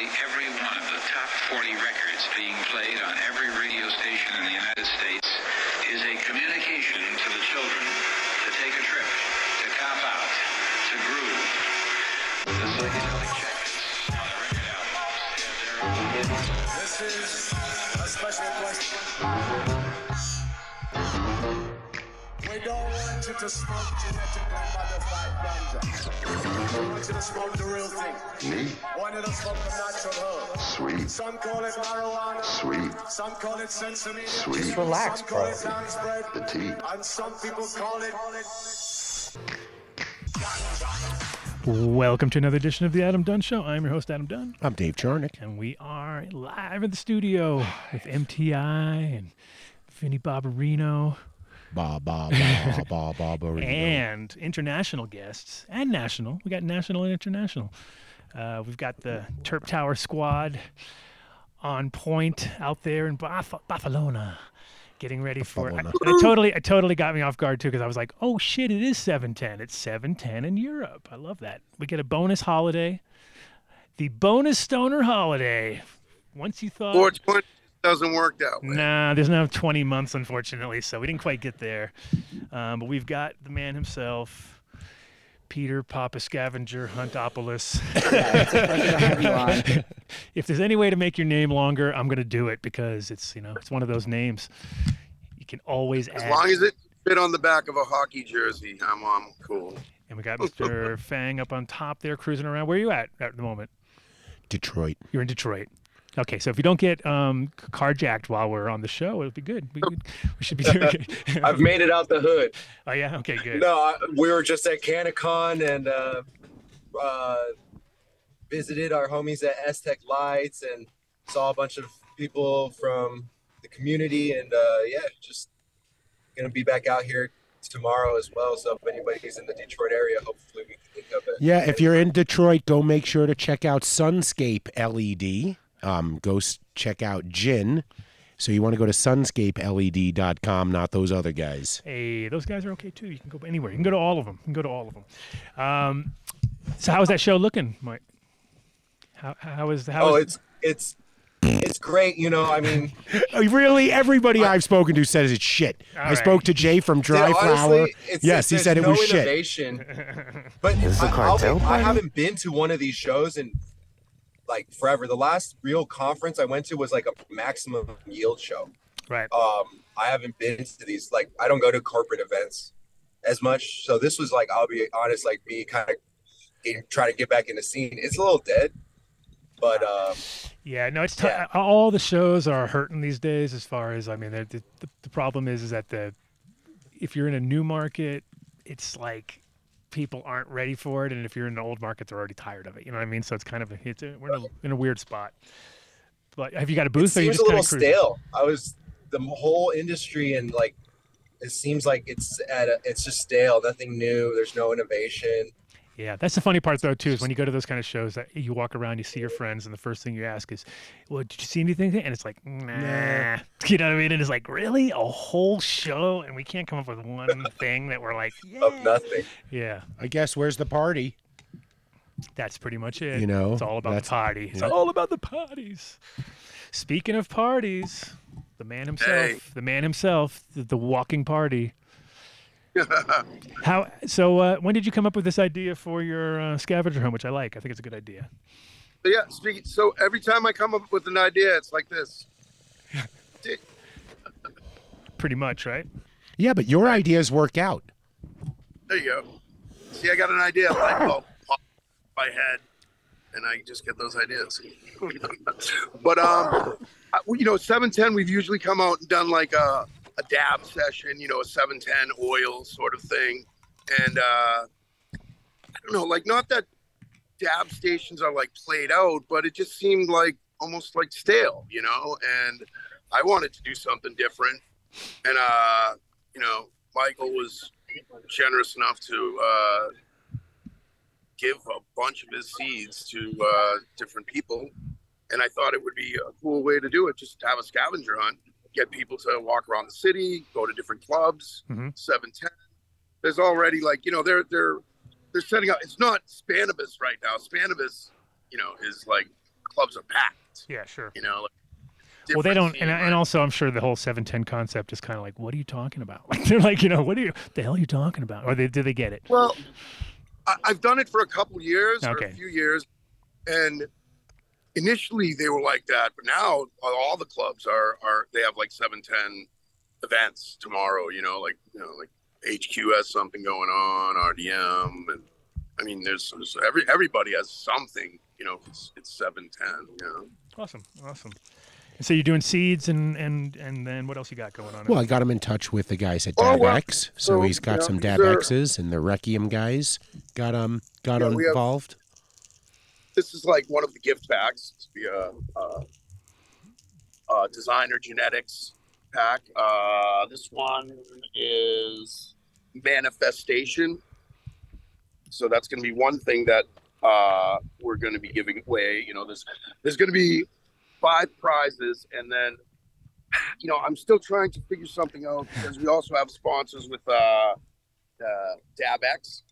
every one of the top 40 records being played on every radio station in the United States is a communication to the children to take a trip, to cop out, to groove. The psychedelic on the record their own. This is a special question. We don't want you to smoke genetically modified ganja. We want you to smoke the real thing. Neat. Want you to smoke the natural herb. Sweet. Some call it marijuana. Sweet. Some call it sensimilla. Sweet. Just relax, Some call bro. it dance bread. The tea. And some people call it. Welcome to another edition of the Adam Dunn Show. I'm your host, Adam Dunn, I'm Dave Charnick. and we are live in the studio with MTI and Vinny Barbarino Ba ba ba ba ba ba. and international guests and national. We got national and international. Uh, we've got the Terp Tower squad on point out there in Barf- Barcelona, getting ready for it. Barcelona. It totally, it totally got me off guard too because I was like, "Oh shit, it is 710. It's 710 in Europe. I love that. We get a bonus holiday, the bonus stoner holiday. Once you thought, 420 doesn't work that way. Nah, there's no 20 months, unfortunately, so we didn't quite get there. Um, but we've got the man himself, Peter Papa Scavenger Huntopoulos. if there's any way to make your name longer, I'm gonna do it because it's you know it's one of those names. You can always As add. long as it fit on the back of a hockey jersey, I'm, I'm cool. and we got Mr. Fang up on top there, cruising around. Where are you at at the moment? Detroit. You're in Detroit. Okay, so if you don't get um, carjacked while we're on the show, it'll be good. We, we- we should be doing. I've made it out the hood. oh yeah. Okay. Good. No, I, we were just at CannaCon and uh, uh, visited our homies at Aztec Lights and saw a bunch of people from the community. And uh, yeah, just gonna be back out here tomorrow as well. So if anybody's in the Detroit area, hopefully we can link up. At, Yeah, if you're in Detroit, go make sure to check out Sunscape LED. Um, go s- check out Gin. So you want to go to sunscapeled.com, not those other guys. Hey, those guys are okay too. You can go anywhere. You can go to all of them. You can go to all of them. Um, so how is that show looking, Mike? How how is how oh, is- it's it's it's great. You know, I mean. Uh, Really, everybody I've spoken to says it's shit. I right. spoke to Jay from Dry Yeah, Flower. honestly, it's, yes, he there's said it no was shit. But I, I'll be- I haven't been to one of these shows in like forever. The last real conference I went to was like a maximum yield show. right? Um, I haven't been to these. Like, I don't go to corporate events as much. So this was like, I'll be honest, like me kind of getting, trying to get back in the scene. It's a little dead, but um, Yeah, no, it's t- Yeah. all the shows are hurting these days. As far as I mean, the, the the problem is is that the if you're in a new market, it's like people aren't ready for it, and if you're in an old market, they're already tired of it. You know what I mean? So it's kind of a, it's a, we're in a, in a weird spot. But have you got a it booth? you seems just a little stale. I was the whole industry and like it seems like it's at a, it's just stale. Nothing new. There's no innovation. Yeah, that's the funny part though too is when you go to those kind of shows that you walk around, you see your friends, and the first thing you ask is, "Well, did you see anything?" And it's like, "Nah," you know what I mean? And it's like, really, a whole show, and we can't come up with one thing that we're like, yeah, Of nothing. yeah. I guess where's the party? That's pretty much it. You know, it's all about the that's- party. It's yeah. all about the parties. Speaking of parties, the man himself, Hey. the man himself, the, the walking party. How? So, uh, when did you come up with this idea for your uh, scavenger home, which I like? I think it's a good idea. But yeah, speaking, so every time I come up with an idea, it's like this. Pretty much, right? Yeah, but your ideas work out. There you go. See, I got an idea. Light bulb pop my head, and I just get those ideas. but um, I- you know, seven ten. We've usually come out and done like a a dab session. You know, a seven ten oil sort of thing, and uh, I don't know, like not that dab stations are like played out, but it just seemed like almost like stale, you know. And I wanted to do something different, and uh, you know, Michael was generous enough to uh, give a bunch of his seeds to uh, different people. And I thought it would be a cool way to do it, just to have a scavenger hunt, get people to walk around the city, go to different clubs, Mhm. seven ten. There's already like you know they're they're they're setting up. It's not Spannabis right now. Spannabis, you know, is like clubs are packed. Yeah, sure. You know. Like, Well, they don't, and, and also I'm sure the whole seven ten concept is kind of like, what are you talking about? Like they're like, you know, what are you, the hell are you talking about? Or they, do they get it? Well, I, I've done it for a couple years, or a few years, and initially they were like that, but now all the clubs are are they have like seven ten events tomorrow. You know, like you know, like HQ has something going on, RDM, and I mean, there's, there's every everybody has something. You know, it's, it's seven ten. You know. Awesome, awesome. And so you're doing seeds and and and then what else you got going on? Well, I got him in touch with the guys at Oh, well, DabX, so, so, he's got you know, some these are- DabXs and the Rkiem guys got um got Yeah, involved. This is like one of the gift packs. It's be a, uh, uh, designer genetics pack. Uh, this one is manifestation. So that's going to be one thing that uh, we're going to be giving away. You know, there's there's going to be five prizes, and then you know I'm still trying to figure something out because we also have sponsors with uh, uh, DabX.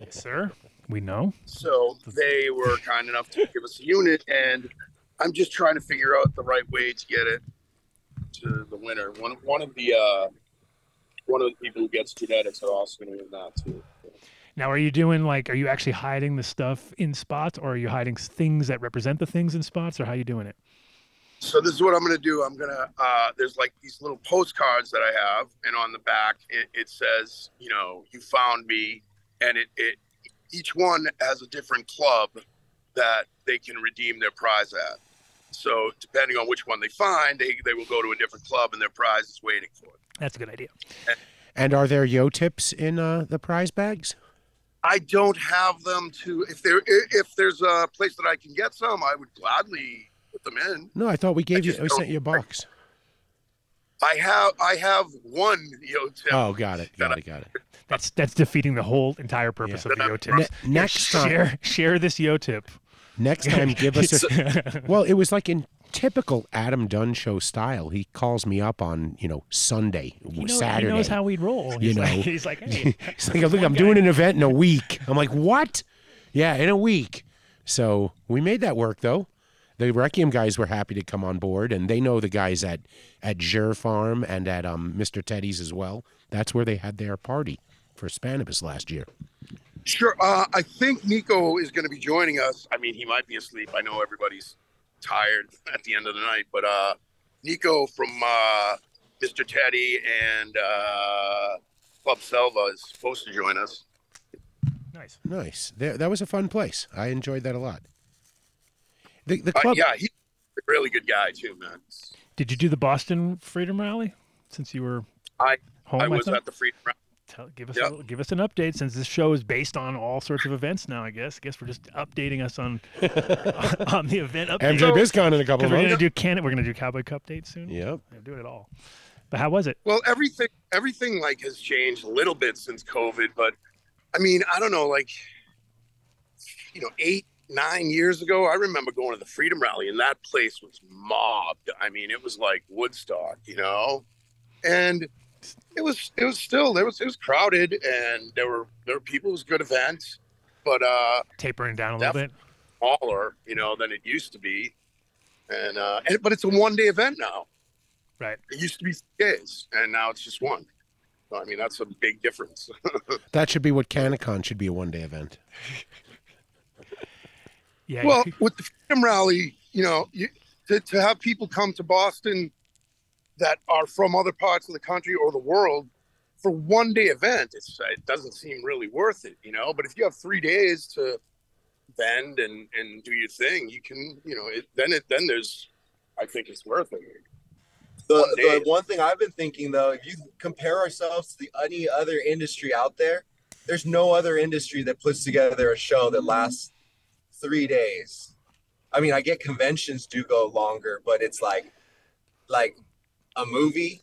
Yes, sir. We know. So they were kind enough to give us a unit, and I'm just trying to figure out the right way to get it to the winner. One one of the uh, one of the people who gets genetics are also going to win that too. Now, are you doing like, are you actually hiding the stuff in spots, or are you hiding things that represent the things in spots, or how are you doing it? So this is what I'm going to do. I'm going to uh, there's like these little postcards that I have, and on the back it, it says, you know, you found me, and it it each one has a different club that they can redeem their prize at. So depending on which one they find, they, they will go to a different club and their prize is waiting for them. That's a good idea. And are there yo tips in uh, the prize bags? I don't have them to if there if there's a place that I can get some, I would gladly put them in. No, I thought we gave you we sent you a box. I have I have one yo tip. Oh, got it, got it, got it. That's that's defeating the whole entire purpose Yeah. of the yo Ne- tip. Ne- next time, share share this yo tip. next time, give us a. Well, it was like in typical Adam Dunn show style. He calls me up on you know Sunday, He, know- Saturday. he knows how we roll. You He's like, know. he's like, hey, He's like, look, I'm doing an event in a week. I'm like, what? Yeah, in a week. So we made that work though. The Rkiem guys were happy to come on board, and they know the guys at at Jer Farm and at um, Mr. Teddy's as well. That's where they had their party for Spannabis last year. Sure. Uh, I think Nico is going to be joining us. I mean, he might be asleep. I know everybody's tired at the end of the night, but uh, Nico from uh, Mr. Teddy and uh, Club Selva is supposed to join us. nice. Nice. There, that was a fun place. I enjoyed that a lot. The the Uh, club. yeah, he's a really good guy too, man. Did you do the Boston Freedom Rally since you were I- home? I was think? at the Freedom Rally. Tell, give us Yep. a give us an update since this show is based on all sorts of events now. I guess. I guess we're just updating us on on the event update. MJ BizCon in a couple Because of we're gonna months. do can we're gonna do Cowboy Cup dates soon. Yep. We're gonna do it all. But how was it? Well, everything everything like has changed a little bit since COVID, but I mean, I don't know, like you know, eight nine years ago, I remember going to the Freedom Rally, and that place was mobbed. I mean, it was like Woodstock, you know, and it was it was still there was it was crowded, and there were there were people. It was good event, but uh, Tapering down a little bit. smaller, you know, than it used to be, and uh, and but it's a one day event now. Right. It used to be three days, and now it's just one. So, I mean, that's a big difference. That should be what CannaCon should be a one day event. Yeah. well, with the Freedom Rally, you know, you, to, to have people come to Boston that are from other parts of the country or the world for one day event, it's, it doesn't seem really worth it, you know. But if you have three days to bend and, and do your thing, you can, you know, it, then it then there's, I think it's worth it. The, One the one thing I've been thinking though, if you compare ourselves to the any other industry out there, there's no other industry that puts together a show that lasts three days. I mean, I get conventions do go longer, but it's like like a movie,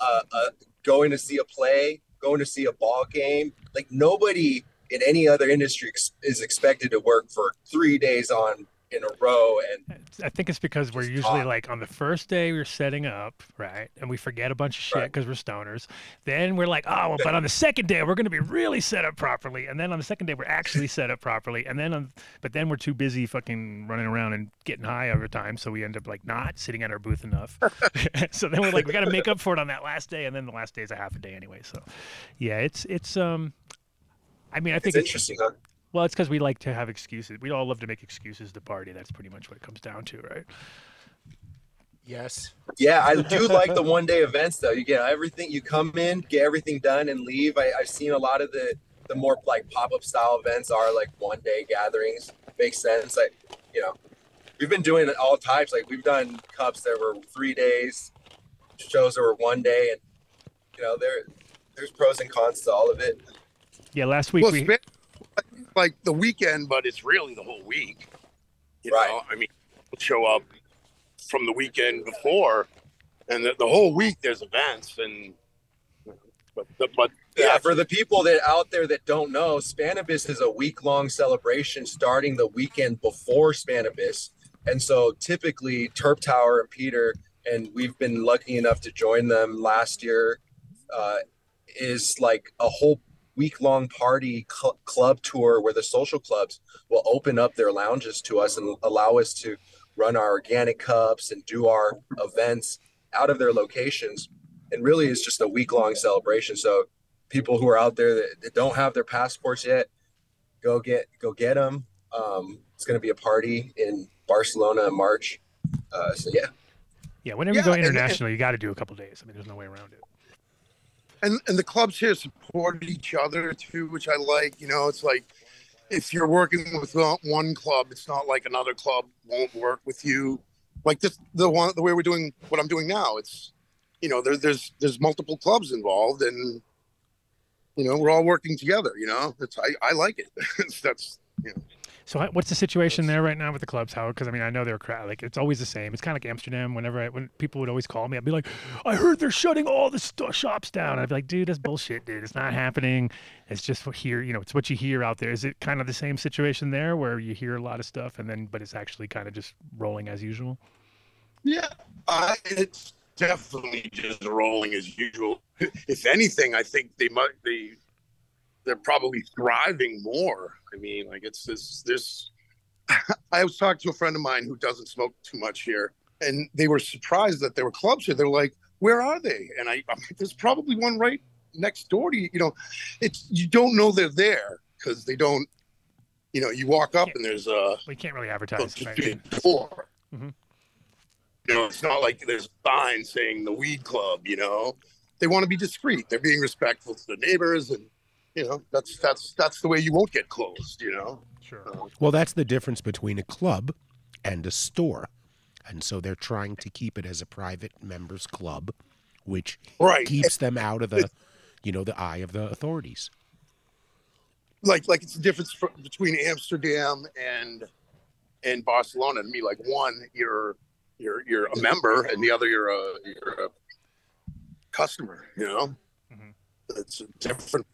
uh, uh, going to see a play, going to see a ball game. Like nobody in any other industry ex- is expected to work for three days on in a row, and I think it's because we're usually talk. like on the first day we're setting up, right? And we forget a bunch of shit Right. because we're stoners. Then we're like, oh, well, but on the second day we're going to be really set up properly. And then on the second day we're actually set up properly. And then on, but then we're too busy fucking running around and getting high over time, so we end up like not sitting at our booth enough. so then we're like, we got to make up for it on that last day, and then the last day is a half a day anyway. So, yeah, it's it's um. I mean, I think it's interesting. Huh? Well, it's because we like to have excuses. We all love to make excuses to party. That's pretty much what it comes down to, right? Yes. Yeah, I do like the one day events though. You get everything, you come in, get everything done, and leave. I, I've seen a lot of the the more like pop up style events are like one day gatherings. Makes sense. Like you know, we've been doing it all types. Like we've done cups that were three days, shows that were one day, and you know there there's pros and cons to all of it. Yeah, last week Well, we spa- like the weekend, but it's really the whole week. You Right. know, I mean, people show up from the weekend before, and the, the whole week there's events, and but but Yeah, for the people that out there that don't know, Spannabis is a week long celebration starting the weekend before Spannabis. And so typically Terp Tower and Peter, and we've been lucky enough to join them last year, uh, is like a whole week long party cl- club tour where the social clubs will open up their lounges to us and allow us to run our organic cups and do our events out of their locations. And really, it's just a week long celebration. So people who are out there that, that don't have their passports yet, go get go get them. Um, it's going to be a party in Barcelona in March. Uh, so yeah, yeah, whenever Yeah, you go and- and- international, you got to do a couple days. I mean, there's no way around it. And and the clubs here support each other too, which I like. You know, it's like if you're working with uh, one club, it's not like another club won't work with you. Like this, the one the way we're doing what I'm doing now. It's you know, there, there's there's multiple clubs involved, and you know, we're all working together. You know, it's I, I like it. That's you know, So what's the situation there right now with the clubs, Howard? Because I mean, I know they're crowd. Like it's always the same. It's kind of like Amsterdam. Whenever I, when people would always call me, I'd be like, "I heard they're shutting all the st- shops down." I'd be like, "Dude, that's bullshit, dude. It's not happening. It's just what here. You know, it's what you hear out there. Is it kind of the same situation there, where you hear a lot of stuff and then, but it's actually kind of just rolling as usual?" Yeah, I, it's definitely just rolling as usual. If anything, I think they might they they're probably thriving more. I mean, like it's this this. I was talking to a friend of mine who doesn't smoke too much here, and they were surprised that there were clubs here. They're like, "Where are they?" And I, I'm like, "There's probably one right next door to you." You know, it's you don't know they're there because they don't. You know, you walk up and there's a We can't really advertise. just right? big door. Mhm. You know, it's not like there's a sign saying the weed club. You know, they want to be discreet. They're being respectful to the neighbors, and you know, that's that's that's the way you won't get closed. You know, Sure. Well, that's the difference between a club and a store. And so they're trying to keep it as a private members club, which right? keeps them out of the, you know, the eye of the authorities. Like like it's the difference fr- between Amsterdam and and Barcelona. To me, like one, you're you're you're a member, and the other, you're a you're a customer. You know, Mhm. it's a different.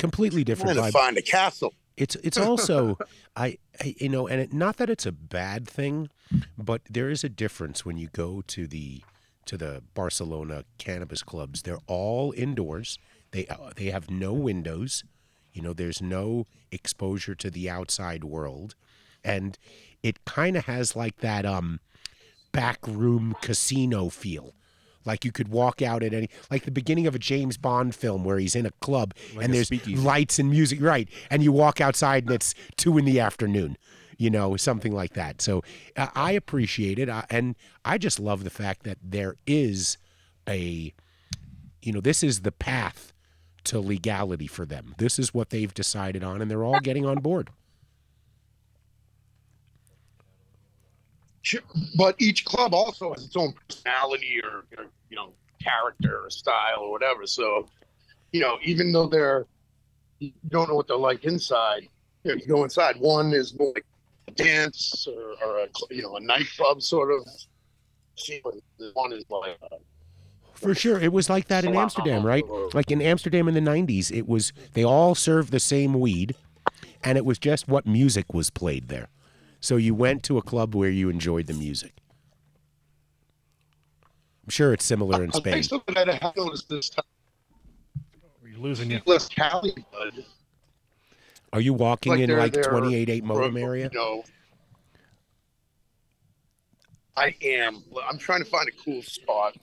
Completely different to vibe. find a castle. It's it's also I, I you know and it, not that it's a bad thing, but there is a difference when you go to the to the Barcelona cannabis clubs. They're all indoors. They uh, they have no windows. You know, there's no exposure to the outside world, and it kind of has like that um backroom casino feel. Like you could walk out at any, like the beginning of a James Bond film where he's in a club Like and a there's speakeasy. lights and music, right? And you walk outside and it's two in the afternoon, you know, something like that. So uh, I appreciate it, uh, and I just love the fact that there is a, you know, this is the path to legality for them. This is what they've decided on, and they're all getting on board. But each club also has its own personality or, or you know character or style or whatever. So, you know, even though they're you don't know what they're like inside, you, know, you go inside. One is more like a dance or, or a you know a nightclub sort of. feel, and the One is like uh, For sure, it was like that in Amsterdam, right? Like in Amsterdam in the '90s, it was they all served the same weed, and it was just what music was played there. So you went to a club where you enjoyed the music. I'm sure it's similar in I'll Spain. take something that I have noticed this time. You're losing you. Less Cali bud. Are you walking Like in like they're- 288 modem or, area? You know, I am. I'm trying to find a cool spot.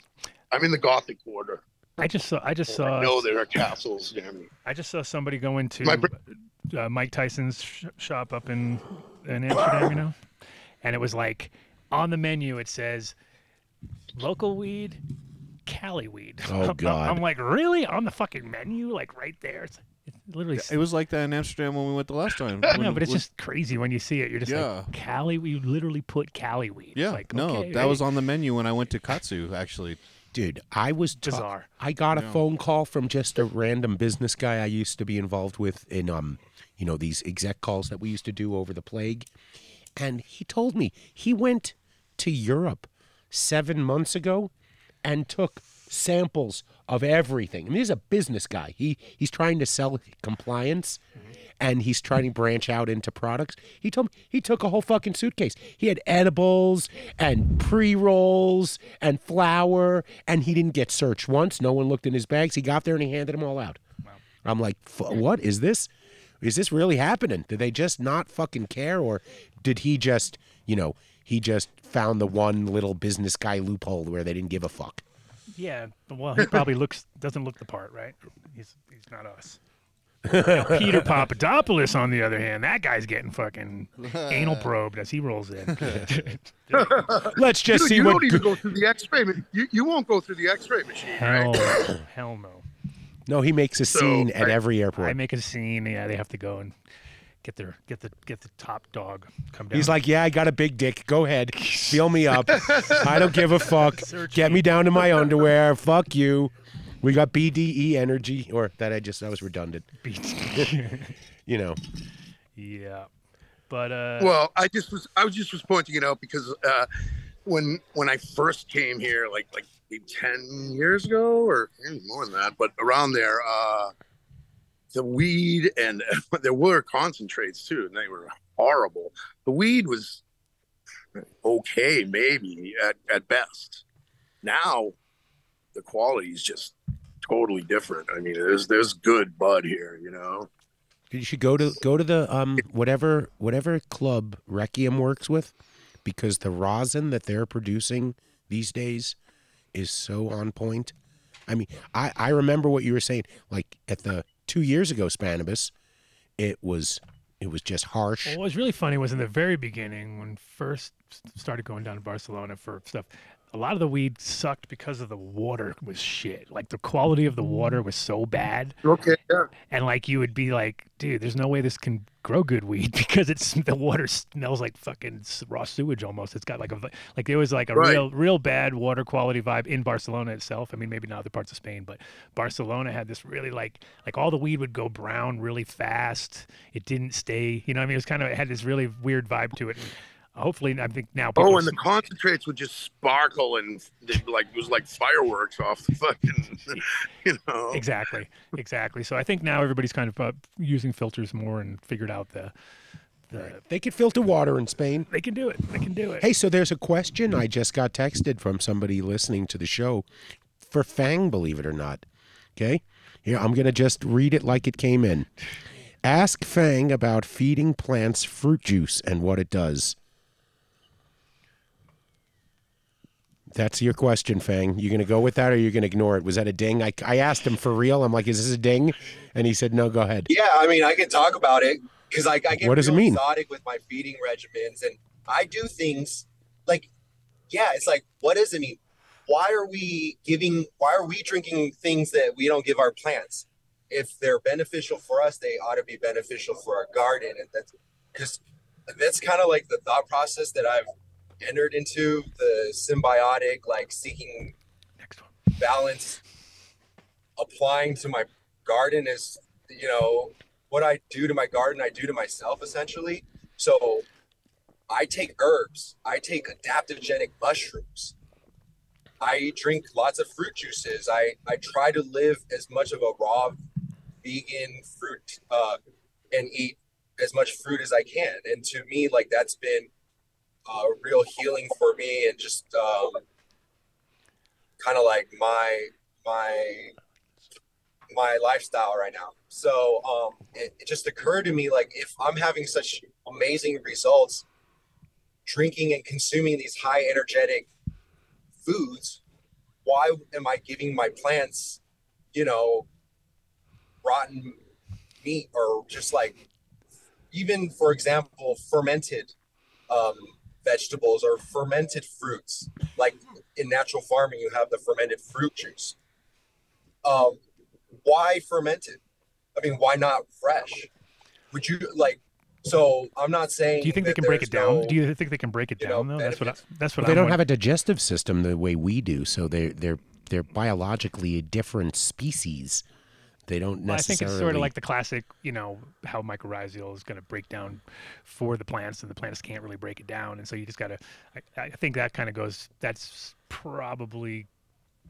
I'm in the Gothic quarter. I just saw. I just saw. I know there are castles near me. I just saw somebody go into My br- uh, Mike Tyson's sh- shop up in in Amsterdam, you know, and it was like on the menu it says local weed, Cali weed. Oh, I'm- God. I'm like, really on the fucking menu, like right there. It's, it's literally. It was like that in Amsterdam when we went the last time. no, When- but it's when- just crazy when you see it. You're just Yeah. like Cali. We literally put Cali weed. It's yeah. like, no, okay, that was on the menu when I went to Katsu. Actually, Dude, I was ta- Bizarre. I got a phone call from just a random business guy I used to be involved with in um, you know, these exec calls that we used to do over the plague. And he told me he went to Europe 7 months ago and took samples of everything. I mean, he's a business guy. He he's trying to sell compliance and he's trying to branch out into products. He told me he took a whole fucking suitcase. He had edibles and pre-rolls and flour and he didn't get searched once. No one looked in his bags. He got there and he handed them all out. I'm like, "F- what is this? Is this really happening? Did they just not fucking care or did he just, you know, he just found the one little business guy loophole where they didn't give a fuck? Yeah, well, he probably looks doesn't look the part, right? He's he's not us. Now, Peter Papadopoulos, on the other hand, that guy's getting fucking anal probed as he rolls in. Let's just you see you what don't even go- go through the X-ray. You you won't go through the X-ray machine, hell, right? hell no. No, he makes a So, scene at I- every airport. I make a scene. Yeah, they have to go and get their get the get the top dog come down. He's like, "Yeah, I got a big dick. Go ahead, feel me up. I don't give a fuck. Search Get me." me down to my underwear. Fuck you. We got BDE energy, or that I just that was redundant. You know, yeah, but uh, Well, I just was I was just was pointing it out because uh, when when I first came here, like like maybe ten years ago or more than that, but around there, uh, the weed and there were concentrates too, and they were horrible. The weed was okay, maybe at, at best. Now, the quality is just totally different. I mean, there's there's good bud here, you know. you should go to go to the um whatever whatever club Rkiem works with, because the rosin that they're producing these days is so on point. I mean, I I remember what you were saying. Like at the two years ago, Spannabis, it was it was just harsh. Well, what was really funny was in the very beginning when first started going down to Barcelona for stuff. A lot of the weed sucked because of the water was shit. Like the quality of the water was so bad, Okay, yeah. and like you would be like, dude, there's no way this can grow good weed because it's the water smells like fucking raw sewage almost. It's got like a like there was like a Right. real real bad water quality vibe in Barcelona itself. I mean, maybe not other parts of Spain, but Barcelona had this really like like all the weed would go brown really fast. It didn't stay, you know. what I mean, it was kind of it had this really weird vibe to it. And hopefully, I think now. Oh, are and the concentrates would just sparkle and they, like it was like fireworks off the fucking, you know. exactly, exactly. So I think now everybody's kind of uh, using filters more and figured out the the They could filter water in Spain. they can do it. They can do it. Hey, so there's a question I just got texted from somebody listening to the show for Fang, believe it or not. Okay? Here, I'm going to just read it like it came in. Ask Fang about feeding plants fruit juice and what it does. That's your question, Fang. You going to go with that or you going to ignore it? Was that a ding? I, I asked him for real. I'm like, is this a ding? And he said, no, go ahead. Yeah, I mean, I can talk about it because I, I get What does it mean? exotic with my feeding regimens, and I do things like, yeah, it's like, what does it mean? Why are we giving? Why are we drinking things that we don't give our plants? If they're beneficial for us, they ought to be beneficial for our garden, and that's because that's kind of like the thought process that I've entered into the symbiotic, like seeking Next one. balance applying to my garden is you know what i do to my garden i do to myself essentially so i take herbs i take adaptogenic mushrooms i drink lots of fruit juices i i try to live as much of a raw vegan fruit uh and eat as much fruit as I can. And to me, like that's been uh, real healing for me and just um, kind of like my my my lifestyle right now. So um, it, it just occurred to me like if I'm having such amazing results drinking and consuming these high energetic foods, why am I giving my plants, you know, rotten meat or just like even for example fermented um, vegetables or fermented fruits like in natural farming you have the fermented fruit juice um, why fermented i mean why not fresh would you like so i'm not saying Do you think they can break it down? no- Do you think they can break it you know, down though? That's what I, that's what they I'm don't wondering. have a digestive system the way we do, so they're they're they're biologically a different species. They don't Well, I think it's sort of like the classic, you know, how mycorrhizal is going to break down for the plants, and the plants can't really break it down, and so you just got to. I, I think that kind of goes. That's probably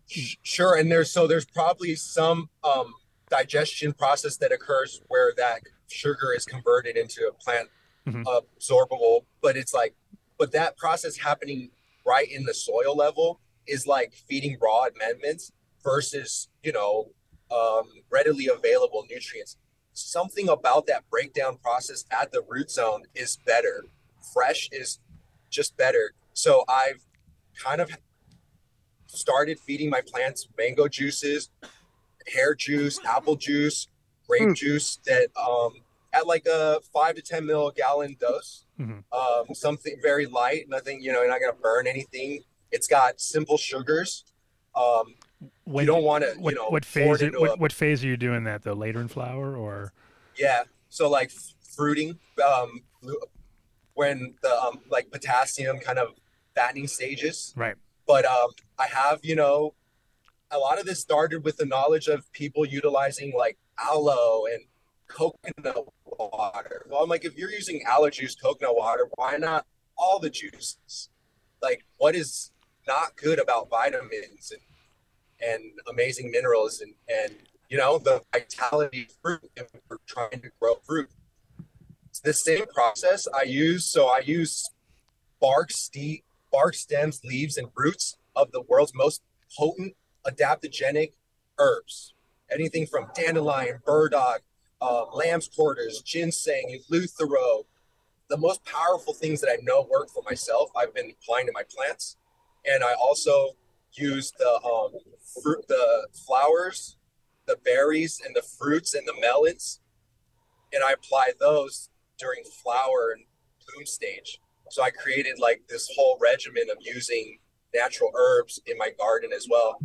Sure, and there's so there's probably some um, digestion process that occurs where that sugar is converted into a plant Mhm. absorbable, but it's like, but that process happening right in the soil level is like feeding raw amendments versus you know um, readily available nutrients. Something about that breakdown process at the root zone is better. Fresh is just better. So I've kind of started feeding my plants mango juices, hair juice, apple juice, grape Hmm. juice that um at like a five to ten mil gallon dose. Mhm. Um, something very light, nothing, you know, you're not gonna burn anything. It's got simple sugars. Um, when you don't want to, what, you know, what phase? it what, a- what phase are you doing that though? Later in flower or Yeah. So like fruiting, um, when the um, like potassium kind of fattening stages. right? But um, I have, you know, a lot of this started with the knowledge of people utilizing like aloe and coconut water. Well, I'm like, if you're using aloe juice, coconut water, why not all the juices? Like, what is not good about vitamins and and amazing minerals and and you know the vitality of fruit we're trying to grow fruit. It's the same process I use. So I use bark, ste- bark stems, leaves, and roots of the world's most potent adaptogenic herbs. Anything from dandelion, burdock, uh, lamb's quarters, ginseng, eleuthero. The most powerful things that I know work for myself, I've been applying to my plants, and I also use the um, fruit, the flowers, the berries, and the fruits and the melons, and I apply those during flower and bloom stage. So I created like this whole regimen of using natural herbs in my garden as well.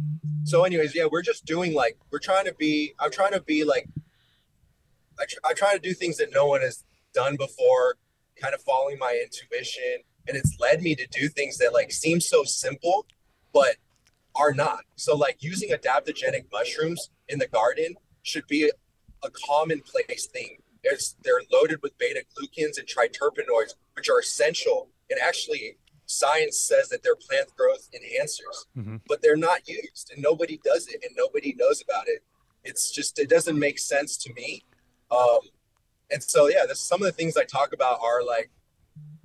So, anyways, yeah, we're just doing like we're trying to be. I'm trying to be like. I, tr- I try to do things that no one has done before, kind of following my intuition, and it's led me to do things that like seem so simple, but are not. So, like using adaptogenic mushrooms in the garden should be a, commonplace thing. It's, they're loaded with beta glucans and triterpenoids, which are essential. And actually, science says that they're plant growth enhancers, Mhm. but they're not used, and nobody does it, and nobody knows about it. It's just it doesn't make sense to me. Um, and so, yeah, this, some of the things I talk about are like,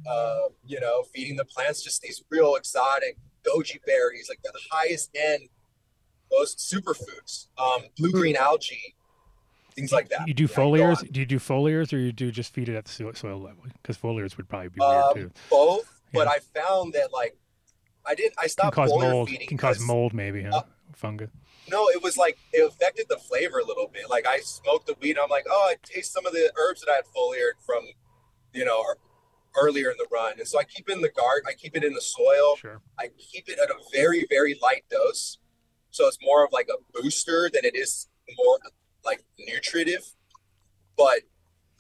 uh, you know, feeding the plants just these real exotic goji berries, like the highest end, most superfoods, um, blue green algae, things like that. You do Yeah, foliars? Do you do foliars, or you do just feed it at the soil, level? Because foliars would probably be weird Um, too. both, but I found that like I didn't. I Can stopped cause foliar mold. feeding. Can cause mold, maybe, huh? uh, Fungus. No, it was like it affected the flavor a little bit. Like I smoked the weed, I'm like, oh, I taste some of the herbs that I had foliared from, you know, earlier in the run. And so I keep it in the garden. I keep it in the soil. Sure. I keep it at a very, very light dose. So it's more of like a booster than it is more like nutritive. But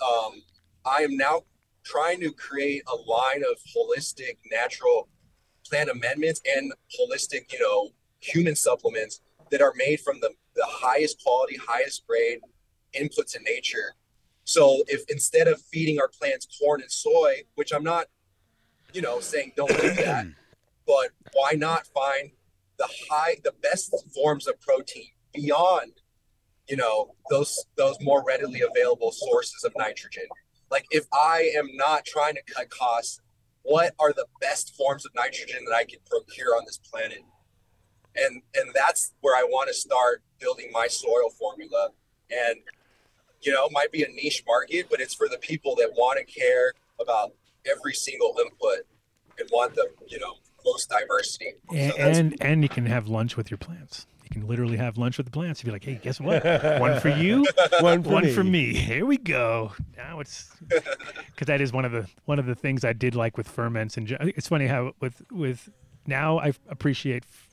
um, I am now trying to create a line of holistic, natural plant amendments and holistic, you know, human supplements that are made from the, the highest quality, highest grade inputs in nature. So if instead of feeding our plants corn and soy, which I'm not, you know, saying don't do that, but why not find the high, the best forms of protein beyond, you know, those those more readily available sources of nitrogen. like if I am not trying to cut costs, what are the best forms of nitrogen that I can procure on this planet? And and that's where I want to start building my soil formula. And you know, might be a niche market, but it's for the people that want to care about every single input and want the you know most diversity. And, So and and you can have lunch with your plants. You can literally have lunch with the plants. You'd be like, hey, guess what? One for you, One for one me. for me. Here we go. Now it's because that is one of the one of the things I did like with ferments. And it's funny how with with now I appreciate f-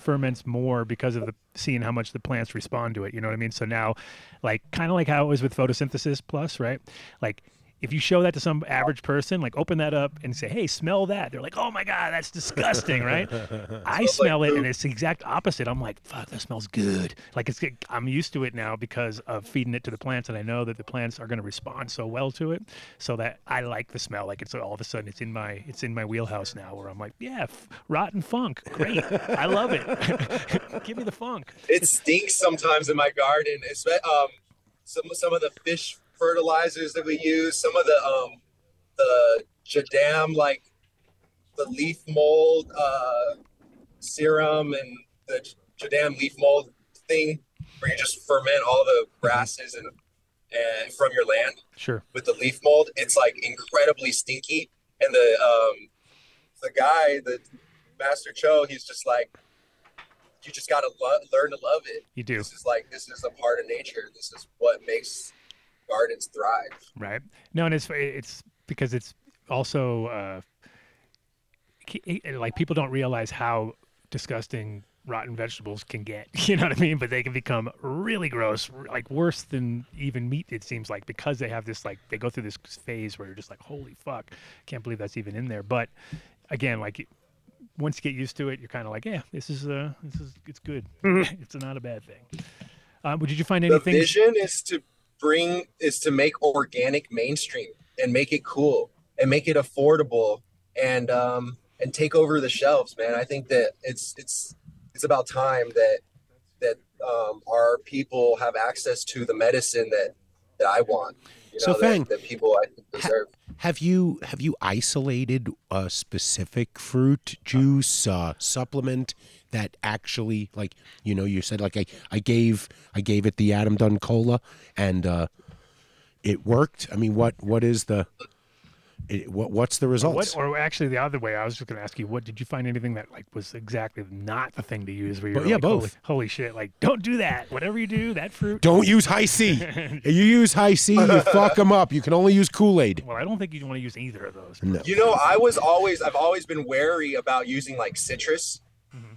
ferments more because of the seeing how much the plants respond to it. You know what I mean? So now, like kind of like how it was with photosynthesis plus, right? Like if you show that to some average person, like open that up and say, "Hey, smell that," they're like, "Oh my god, that's disgusting," right? I smell it, and it's the exact opposite. I'm like, "Fuck, that smells good." Like it's I'm used to it now because of feeding it to the plants, and I know that the plants are going to respond so well to it, so that I like the smell. Like it's all of a sudden it's in my it's in my wheelhouse now, where I'm like, "Yeah, f- rotten funk, great, I love it. Give me the funk." it stinks sometimes in my garden. It's um some some of the fish fertilizers that we use, some of the um the Jadam like the leaf mold uh serum and the Jadam leaf mold thing where you just ferment all the grasses and and from your land Sure. with the leaf mold. It's like incredibly stinky. And the um the guy, the Master Cho, he's just like you just gotta lo- learn to love it You do. this is like this is a part of nature this is what makes gardens thrive Right. No, and it's it's because it's also uh, like people don't realize how disgusting rotten vegetables can get. You know what I mean? But they can become really gross, like worse than even meat. It seems like because they have this like they go through this phase where you're just like, holy fuck, can't believe that's even in there. But again, like. Once you get used to it, you're kind of like, yeah, this is uh, this is it's good. it's not a bad thing. Um, but did you find anything? the vision is to bring is to make organic mainstream and make it cool and make it affordable and um and take over the shelves man. I think that it's it's it's about time that that um our people have access to the medicine that that i want you So, know, Fang, that, that people i think deserve. Have you have you isolated a specific fruit juice uh, supplement that actually like you know you said like I, I gave I gave it the Adam Dunn cola and uh, it worked. I mean what what is the it, what what's the results? What, or actually, the other way, I was just going to ask you, what did you find anything that like was exactly not the thing to use? Where you're But yeah, like, holy, both. holy shit, like don't do that. Whatever you do, that fruit. Don't use high C. you use high C, you fuck them up. You can only use Kool Aid. Well, I don't think you want to use either of those. No. You know, I was always I've always been wary about using like citrus,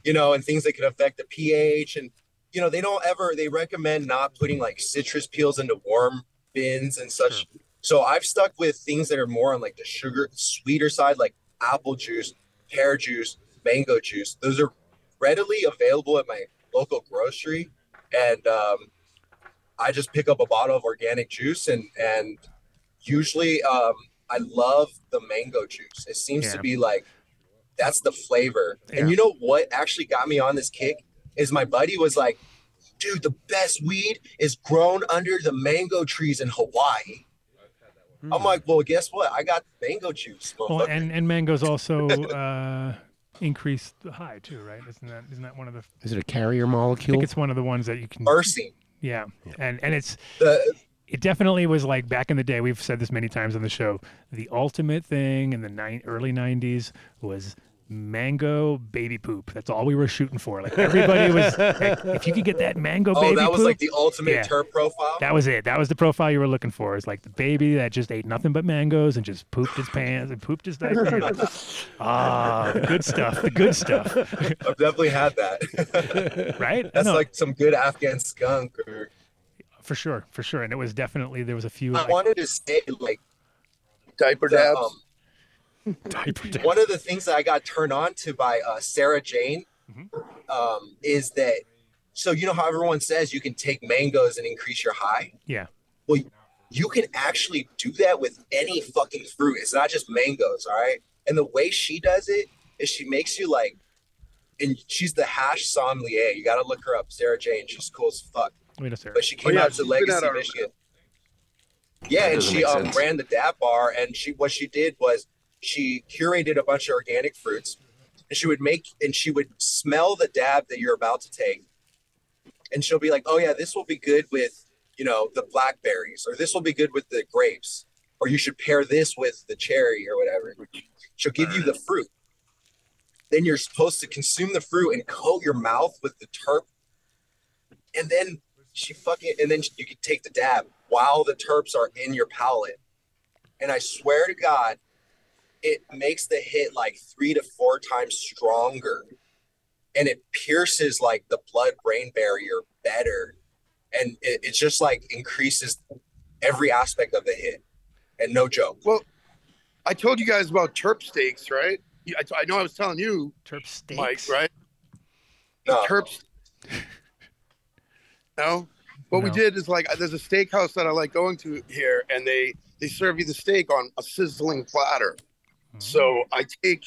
you know, and things that could affect the pH and you know, they don't ever they recommend not putting like citrus peels into warm bins and such. So I've stuck with things that are more on like the sugar sweeter side like apple juice, pear juice, mango juice. Those are readily available at my local grocery and um I just pick up a bottle of organic juice and and usually um I love the mango juice. It seems Yeah. to be like that's the flavor. Yeah. And you know what actually got me on this kick is my buddy was like, dude, the best weed is grown under the mango trees in Hawaii. I'm like, well, guess what? I got mango juice. Well, motherfucker." and and mangoes also uh, increase the high too, right? Isn't that isn't that one of the? Is it a carrier molecule? I think it's one of the ones that you can. Bursting. Yeah, and and it's The it definitely was like back in the day. We've said this many times on the show. The ultimate thing in the nine, early '90s was mango baby poop. That's all we were shooting for. Like everybody was. like, if you could get that mango oh, baby poop. Oh, that was poop, like the ultimate Yeah. terp profile. that was it. That was the profile you were looking for. It's like the baby that just ate nothing but mangoes and just pooped his pants and pooped his diaper. ah, the good stuff. The good stuff. I've definitely had that. right? That's like some good Afghan skunk. Or, for sure, for sure. And it was definitely there was a few. I Like, wanted to say like Diaper the, dabs. um, one of the things that I got turned on to by uh, Sarah Jane um, is that so you know how everyone says you can take mangoes and increase your high. yeah. Well, you can actually do that with any fucking fruit. It's not just mangoes, all right. And the way she does it is she makes you like, and she's the hash sommelier. You got to look her up, Sarah Jane. She's cool as fuck. Wait a second. But she came Oh, yeah, out to she's Legacy, at Michigan. Yeah, and she um, ran the dab bar, and she what she did was she curated a bunch of organic fruits, and she would make and she would smell the dab that you're about to take, and she'll be like, "Oh yeah, this will be good with you know the blackberries, or this will be good with the grapes, or you should pair this with the cherry or whatever." She'll give you the fruit. Then you're supposed to consume the fruit and coat your mouth with the terp, and then she fucking and then you can take the dab while the terps are in your palate. And I swear to God, it makes the hit like three to four times stronger. And it pierces like the blood brain barrier better. And it, it just like increases every aspect of the hit. And no joke. Well, I told you guys about terp steaks, right? Yeah, I, I know I was telling you, Terp steaks. Mike, right? No. Terps. No. What we did is like there's a steakhouse that I like going to here, and they they serve you the steak on a sizzling platter. Mm-hmm. So I take,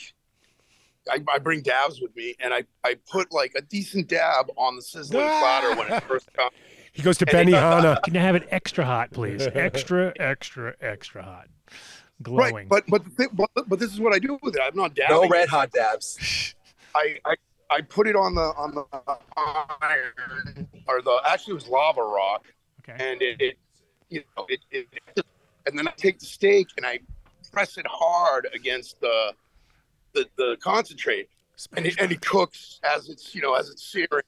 I, I bring dabs with me, and I I put like a decent dab on the sizzling platter when it first comes. He goes to And it- Benihana. Can you have it extra hot, please? Extra, extra, extra hot. Glowing. Right, but but the but, but this is what I do with it. I'm not dabbing. No red hot dabs. I, I I put it on the on the iron or the actually it was lava rock, okay. and it, it you know it, it and then I take the steak and I press it hard against the the, the concentrate, and it, and it cooks as it's you know as it's searing,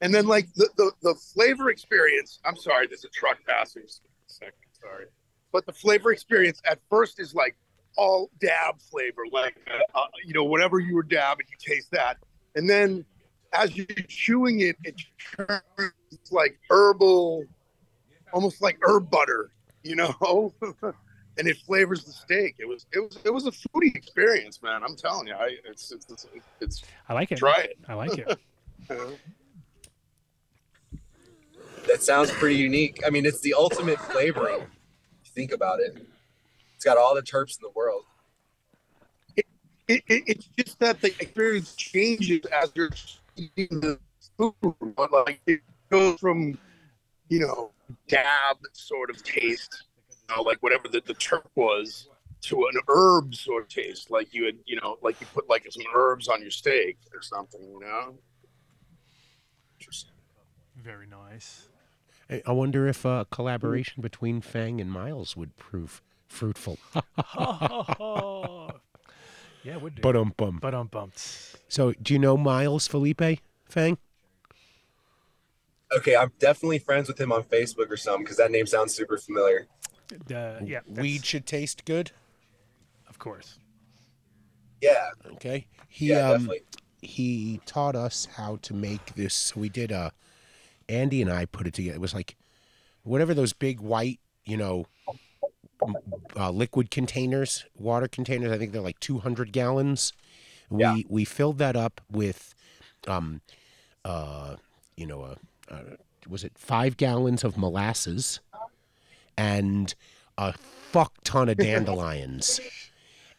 and then like the the, the flavor experience. I'm sorry, there's a truck passing. Second, sorry, but the flavor experience at first is like all dab flavor, like uh, uh, you know whatever you were dabbing, you taste that, and then as you're chewing it, it turns like herbal, almost like herb butter, you know, and it flavors the steak. It was it was it was a foodie experience, man. I'm telling you, I it's it's it's, it's I like it. try it. I like it. That sounds pretty unique. I mean, it's the ultimate flavoring. Think about it. It's got all the terps in the world. It, it, it's just that the experience changes as you're eating the food, but like it goes from, you know, dab sort of taste, you know, like whatever the, the terp was, to an herb sort of taste, like you had, you know, like you put like some herbs on your steak or something, you know. Interesting. Very nice. I- I wonder if a collaboration between Fang and Miles would prove fruitful. yeah, would do. but um bum. but um bumped. So, do you know Miles Felipe Fang? Okay, I'm definitely friends with him on Facebook or something because that name sounds super familiar. Uh, yeah, Weed should taste good. of course. Yeah, Okay. He yeah, um definitely. he taught us how to make this. So we did a. Andy and I put it together. It was like whatever those big white, you know, m- uh, liquid containers, water containers. I think they're like 200 gallons. We Yeah. we filled that up with, um, uh, you know, uh, uh, was it five gallons of molasses, and a fuck ton of dandelions,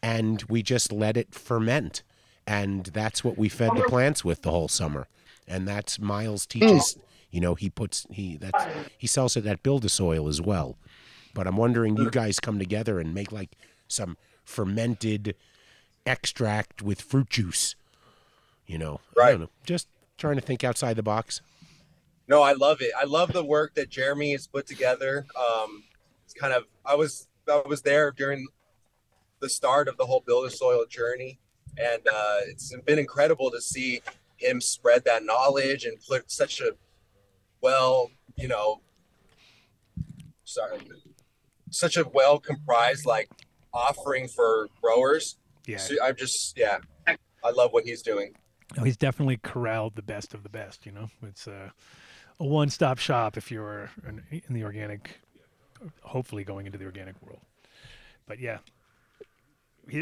and we just let it ferment, and that's what we fed the plants with the whole summer, and that's Miles teaches. You know, he puts he that's he sells it at Build a Soil as well. But I'm wondering, you guys come together and make like some fermented extract with fruit juice. You know, I Right. don't know. Just trying to think outside the box. No, I love it. I love the work that Jeremy has put together. Um, it's kind of I was I was there during the start of the whole build a soil journey, and uh, it's been incredible to see him spread that knowledge and put such a well, you know, sorry, such a well comprised like offering for growers. Yeah. So I'm just yeah, I love what he's doing. No, he's definitely corralled the best of the best. You know, it's a, a one-stop shop if you're in, in the organic, hopefully going into the organic world. But yeah,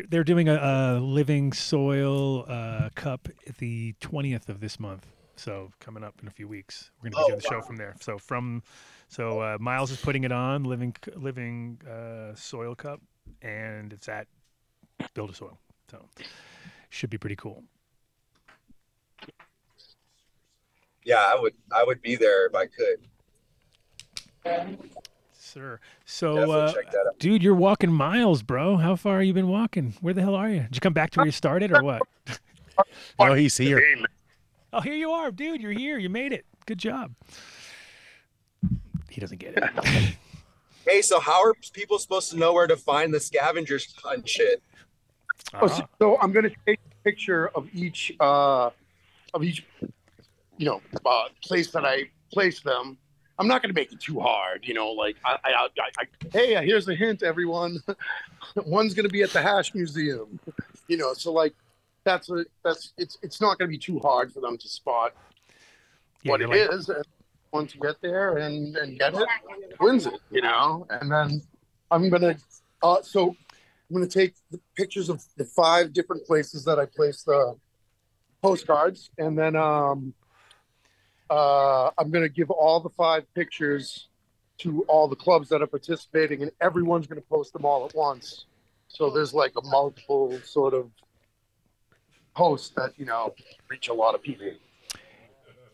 they're doing a, a living soil uh, cup at the twentieth of this month. So coming up in a few weeks, we're going to Oh, begin the show from there. So from, so uh, Miles is putting it on living living uh, soil cup, and it's at Build a Soil. So should be pretty cool. Yeah, I would I would be there if I could. sir. So, uh, check that out. dude, you're walking miles, bro. How far have you been walking? Where the hell are you? Did you come back to where you started, or what? Oh, he's here. Oh, here you are, dude. You're here. You made it. Good job. He doesn't get it. Hey, so how are people supposed to know where to find the scavengers hunt shit? Oh, so, so I'm going to take a picture of each uh, of each you know uh, place that I place them. I'm not going to make it too hard, you know. Like, I, I, I, I hey, here's a hint, everyone. One's going to be at the Hash Museum, you know. So like, that's a that's it's it's not going to be too hard for them to spot yeah, what you're it like- is. Once you get there and and get it, wins it, you know. And then I'm gonna uh, so I'm gonna take the pictures of the five different places that I placed the postcards, and then um, uh, I'm gonna give all the five pictures to all the clubs that are participating, and everyone's gonna post them all at once. So there's like a multiple sort of post that you know reach a lot of people.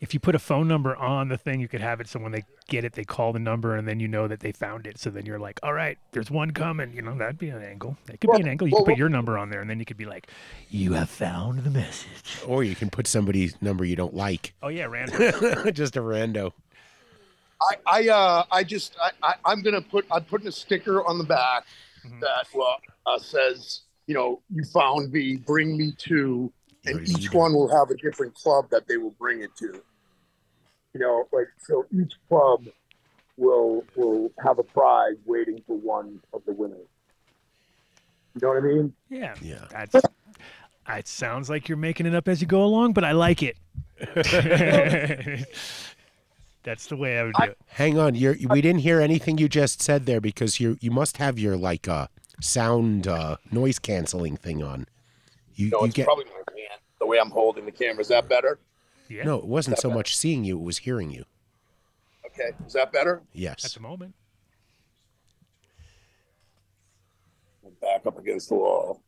If you put a phone number on the thing, you could have it so when they get it, they call the number, and then you know that they found it. So then you're like, all right, there's one coming. You know, that'd be an angle. That could be an angle. You well, could put well- your number on there, and then you could be like, you have found the message. Or you can put somebody's number you don't like. Oh yeah, random. Just a rando. I, I, uh, I just, I, I, I'm gonna put, I'm putting a sticker on the back Mhm. that well, uh, says, you know, you found me, bring me to, and Your each one will have a different club that they will bring it to. You know, like so, each club will will have a prize waiting for one of the winners. You know what I mean? yeah, Yeah. that's. It sounds like you're making it up as you go along, but I like it. that's the way I would do it. Hang on, you're, we didn't hear anything you just said there because you you must have your like uh sound uh noise canceling thing on. You, No, you it's get probably my hand. The way I'm holding the camera is that better? Yeah. no, it wasn't so much seeing you; it was hearing you. Okay, is that better? Yes. At the moment. Back up against the wall.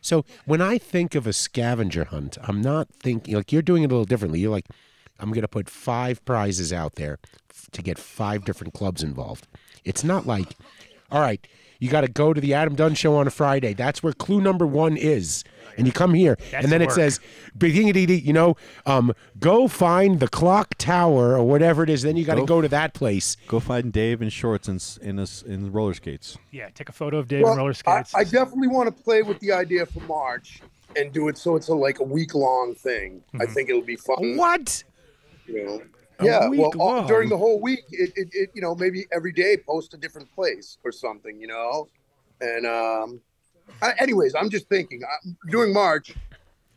So when I think of a scavenger hunt, I'm not thinking like you're doing it a little differently. You're like, I'm going to put five prizes out there to get five different clubs involved. It's not like, all right, you got to go to the Adam Dunn show on a Friday. That's where clue number one is. And you come here, That's and then it work. says, "Begingity, you know, um, go find the clock tower or whatever it is. Then you got to Go go to that place. Go find Dave in shorts and s- in us in roller skates. Yeah, take a photo of Dave in roller I, skates. I definitely want to play with the idea for March and do it so it's a like a week long thing. I think it'll be fun. What? You know? A Yeah, week well, all- long? during the whole week, it, it, it, you know, maybe every day post a different place or something, you know. And um, I, anyways, I'm just thinking I'm, during March,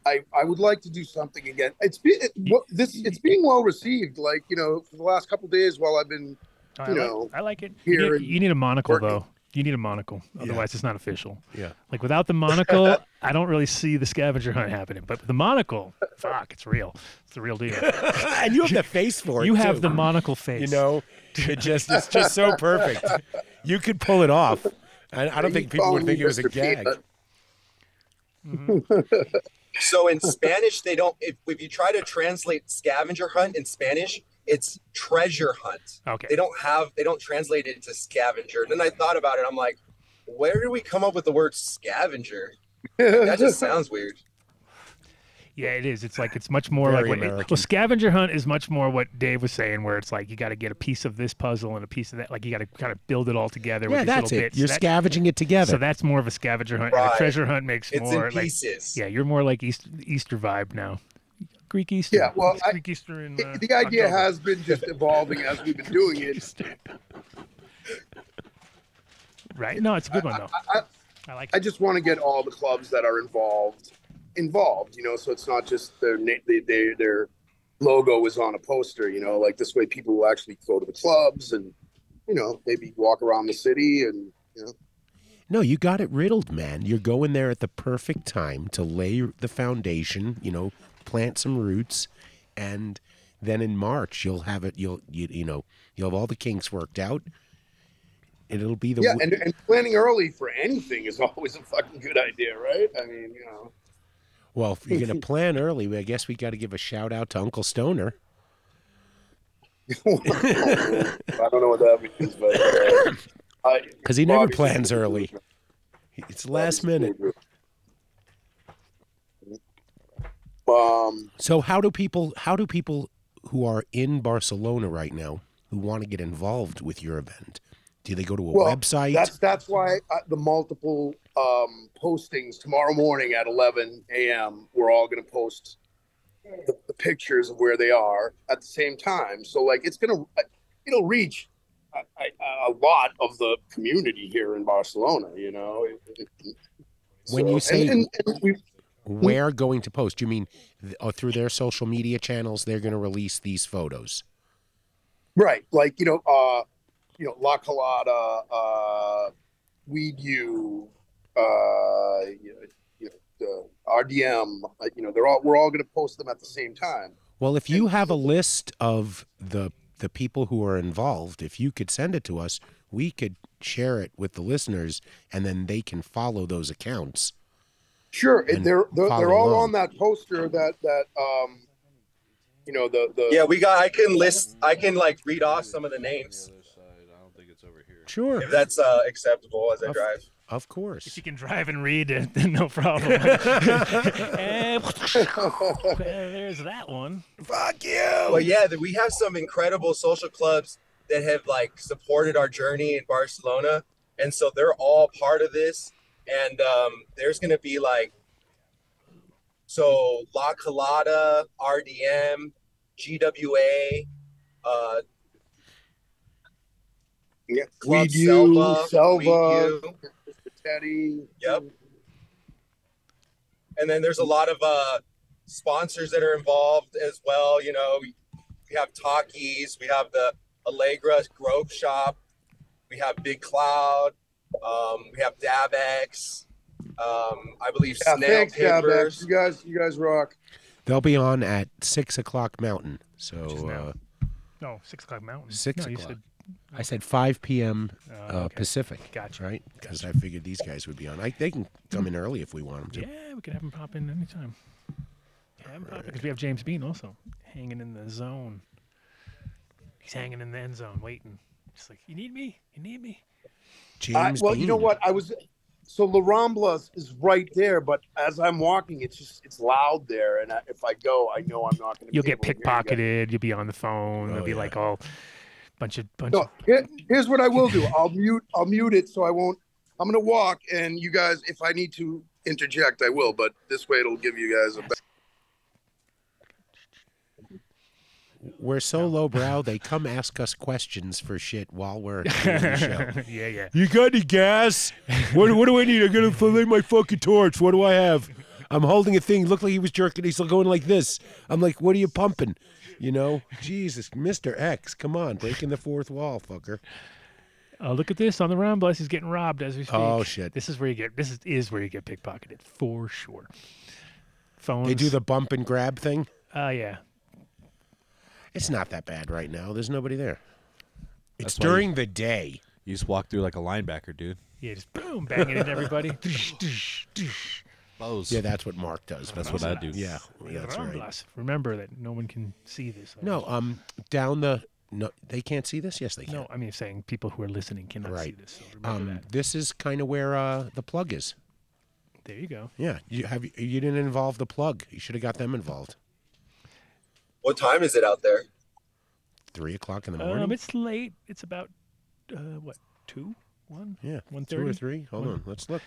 I, I would like to do something again. It's be, it, well, this it's being well received. Like you know, for the last couple days while I've been I you like- know, I like it. You here need, you need a monocle working. though. You need a monocle, otherwise it's not official. Yeah. Like without the monocle, I don't really see the scavenger hunt happening. But the monocle, fuck, it's real. It's the real deal. and you have the face for it. You have too. the monocle face. You know, it just it's just so perfect. You could pull it off. I, I don't think people would think it was a Mr. gag. Peanut. Mm-hmm. So in Spanish, they don't. If, if you try to translate scavenger hunt in Spanish, it's treasure hunt. Okay. They don't have. They don't translate it to scavenger. And Then I thought about it. I'm like, where did we come up with the word scavenger? That just sounds weird. Yeah, it is. It's like it's much more Very like what, American. well, scavenger hunt is much more what Dave was saying, where it's like you got to get a piece of this puzzle and a piece of that. Like you got to kind of build it all together. Yeah, with these that's little it. Bits. You're That- scavenging it together. So that's more of a scavenger hunt. Right. a treasure hunt makes It's more in like pieces. yeah, you're more like Easter, Easter vibe now. Greek Easter. Yeah, well, I- Greek Easter in, uh, the idea October. has been just evolving as we've been doing it. right. No, it's a good one though. I, I like I just want to get all the clubs that are involved involved, you know, so it's not just their na- they, they, their logo is on a poster, you know, like this way people will actually go to the clubs and you know maybe walk around the city and you know no, you got it riddled, man. You're going there at the perfect time to lay the foundation. You know, plant some roots, and then in March you'll have it. You'll you, you know you'll have all the kinks worked out. And it'll be the yeah, w- and, and planning early for anything is always a fucking good idea, right? I mean, you know, well, if you're gonna plan early, I guess we got to give a shout out to Uncle Stoner. I don't know what that means, but uh, Because he never Bobby's- plans early. It's last minute. Um, So how do people how do people who are in Barcelona right now who want to get involved with your event? Do they go to a well, website? That's that's why uh, the multiple um, postings tomorrow morning at 11 a.m. We're all going to post the, the pictures of where they are at the same time. So like it's gonna it'll reach a, a, a lot of the community here in Barcelona. You know. It- When you say- and, and, and we, Where going to post? You mean th- oh, through their social media channels? They're going to release these photos. Right, like you know, uh, you know, La Colada, uh, Weed U, uh, you know, you know RDM. uh, You know, they're all we're all going to post them at the same time. Well, if you have a list of the the people who are involved, if you could send it to us, we could share it with the listeners, and then they can follow those accounts. Sure, And and they're they're, they're all along. on that poster that that um, you know the the Yeah, we got. I can list. I can like read off some of the names Sure, if that's uh, acceptable as I Of- drive. of course. If you can drive and read, uh, then no problem. There's that one. Fuck you. Well, yeah, we have some incredible social clubs that have like supported our journey in Barcelona, and so they're all part of this. And um, there's gonna be like, so La Colada, RDM, GWA, uh, yeah, Club Weed U, Selva, Selva, Weed U. Teddy. Yep. And then there's a lot of uh, sponsors that are involved as well. You know, we, we have Takis, we have the Allegra Grove Shop, we have Big Cloud, um, we have DabX, um, I believe Yeah, Snail thanks, DabX. You guys, you guys rock. They'll be on at six o'clock Mountain. So now. uh, No, six o'clock mountain. Six no, you o'clock. Said I said five p.m. Oh, Uh, okay. Pacific. Gotcha. Right? Because I figured these guys would be on. I, they can come in early if we want them to. Yeah, we can have them pop in anytime. Yeah, have him pop because we have James Bean also hanging in the zone. He's hanging in the end zone, waiting. Just like, you need me? You need me? I, James well, you know what? I was so La Rambla is right there, but as I'm walking, it's just it's loud there, and I, if I go, I know I'm not going to. You'll get pickpocketed. You'll be on the phone. Oh, There'll be yeah. like all bunch of bunch No, of here, here's what I will do. I'll mute. I'll mute it so I won't. I'm going to walk, and you guys, if I need to interject, I will. But this way, it'll give you guys a. better We're so lowbrow, they come ask us questions for shit while we're doing the show. yeah, yeah. You got any gas? What, what do I need? I'm gonna fillet my fucking torch. What do I have? I'm holding a thing. Looked like he was jerking. He's still going like this. I'm like, what are you pumping? You know, Jesus, Mister X, come on, breaking the fourth wall, fucker. Oh, look at this on the Ramblas. He's getting robbed as we speak. Oh, shit. This is where you get. This is, is where you get pickpocketed for sure. Phones. They do the bump and grab thing. Oh yeah. It's not that bad right now. There's nobody there. It's That's why you- during the day. You just walk through like a linebacker, dude. Yeah, just boom, banging into everybody. Bows. Yeah, that's what Mark does. That's what I do. Yeah, that's right. Ramblas. Remember that no one can see this. No, um, down the no, they can't see this. Yes, they can. No, I mean saying people who are listening cannot see Right. this. So remember Um, that. this is kind of where uh, the plug is. There you go. Yeah, you have you didn't involve the plug. You should have got them involved. What time is it out there? Three o'clock in the morning. Um, it's late. It's about uh, what two, one? yeah, one two or thirty. three. Hold One- on, let's look.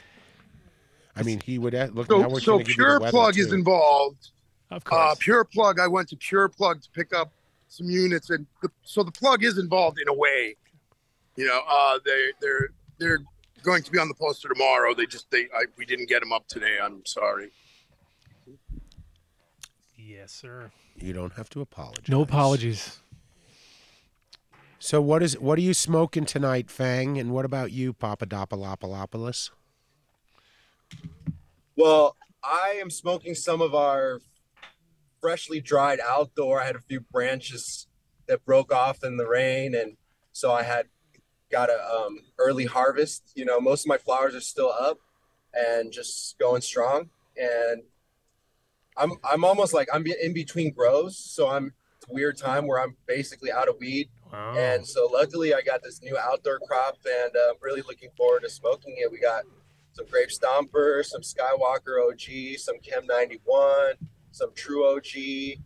I mean, he would add, look. now So, we're so trying give you the Pure Plug is involved. Of Uh, course. Pure Plug. I went to Pure Plug to pick up some units, and the, so the plug is involved in a way. You know, uh, they they're they're going to be on the poster tomorrow. They just they I, we didn't get them up today. I'm sorry. yes, sir. You don't have to apologize. No apologies. So what is what are you smoking tonight, Fang? And what about you, Papadopoulos? Well, I am smoking some of our freshly dried outdoor. I had a few branches that broke off in the rain, and so I had got a um, early harvest. You know, most of my flowers are still up and just going strong. And I'm I'm almost like I'm in between grows, so I'm weird time where I'm basically out of weed. Wow. And so luckily I got this new outdoor crop and uh, I'm really looking forward to smoking it. We got some Grape Stomper, some Skywalker OG, some Chem 91, some True OG,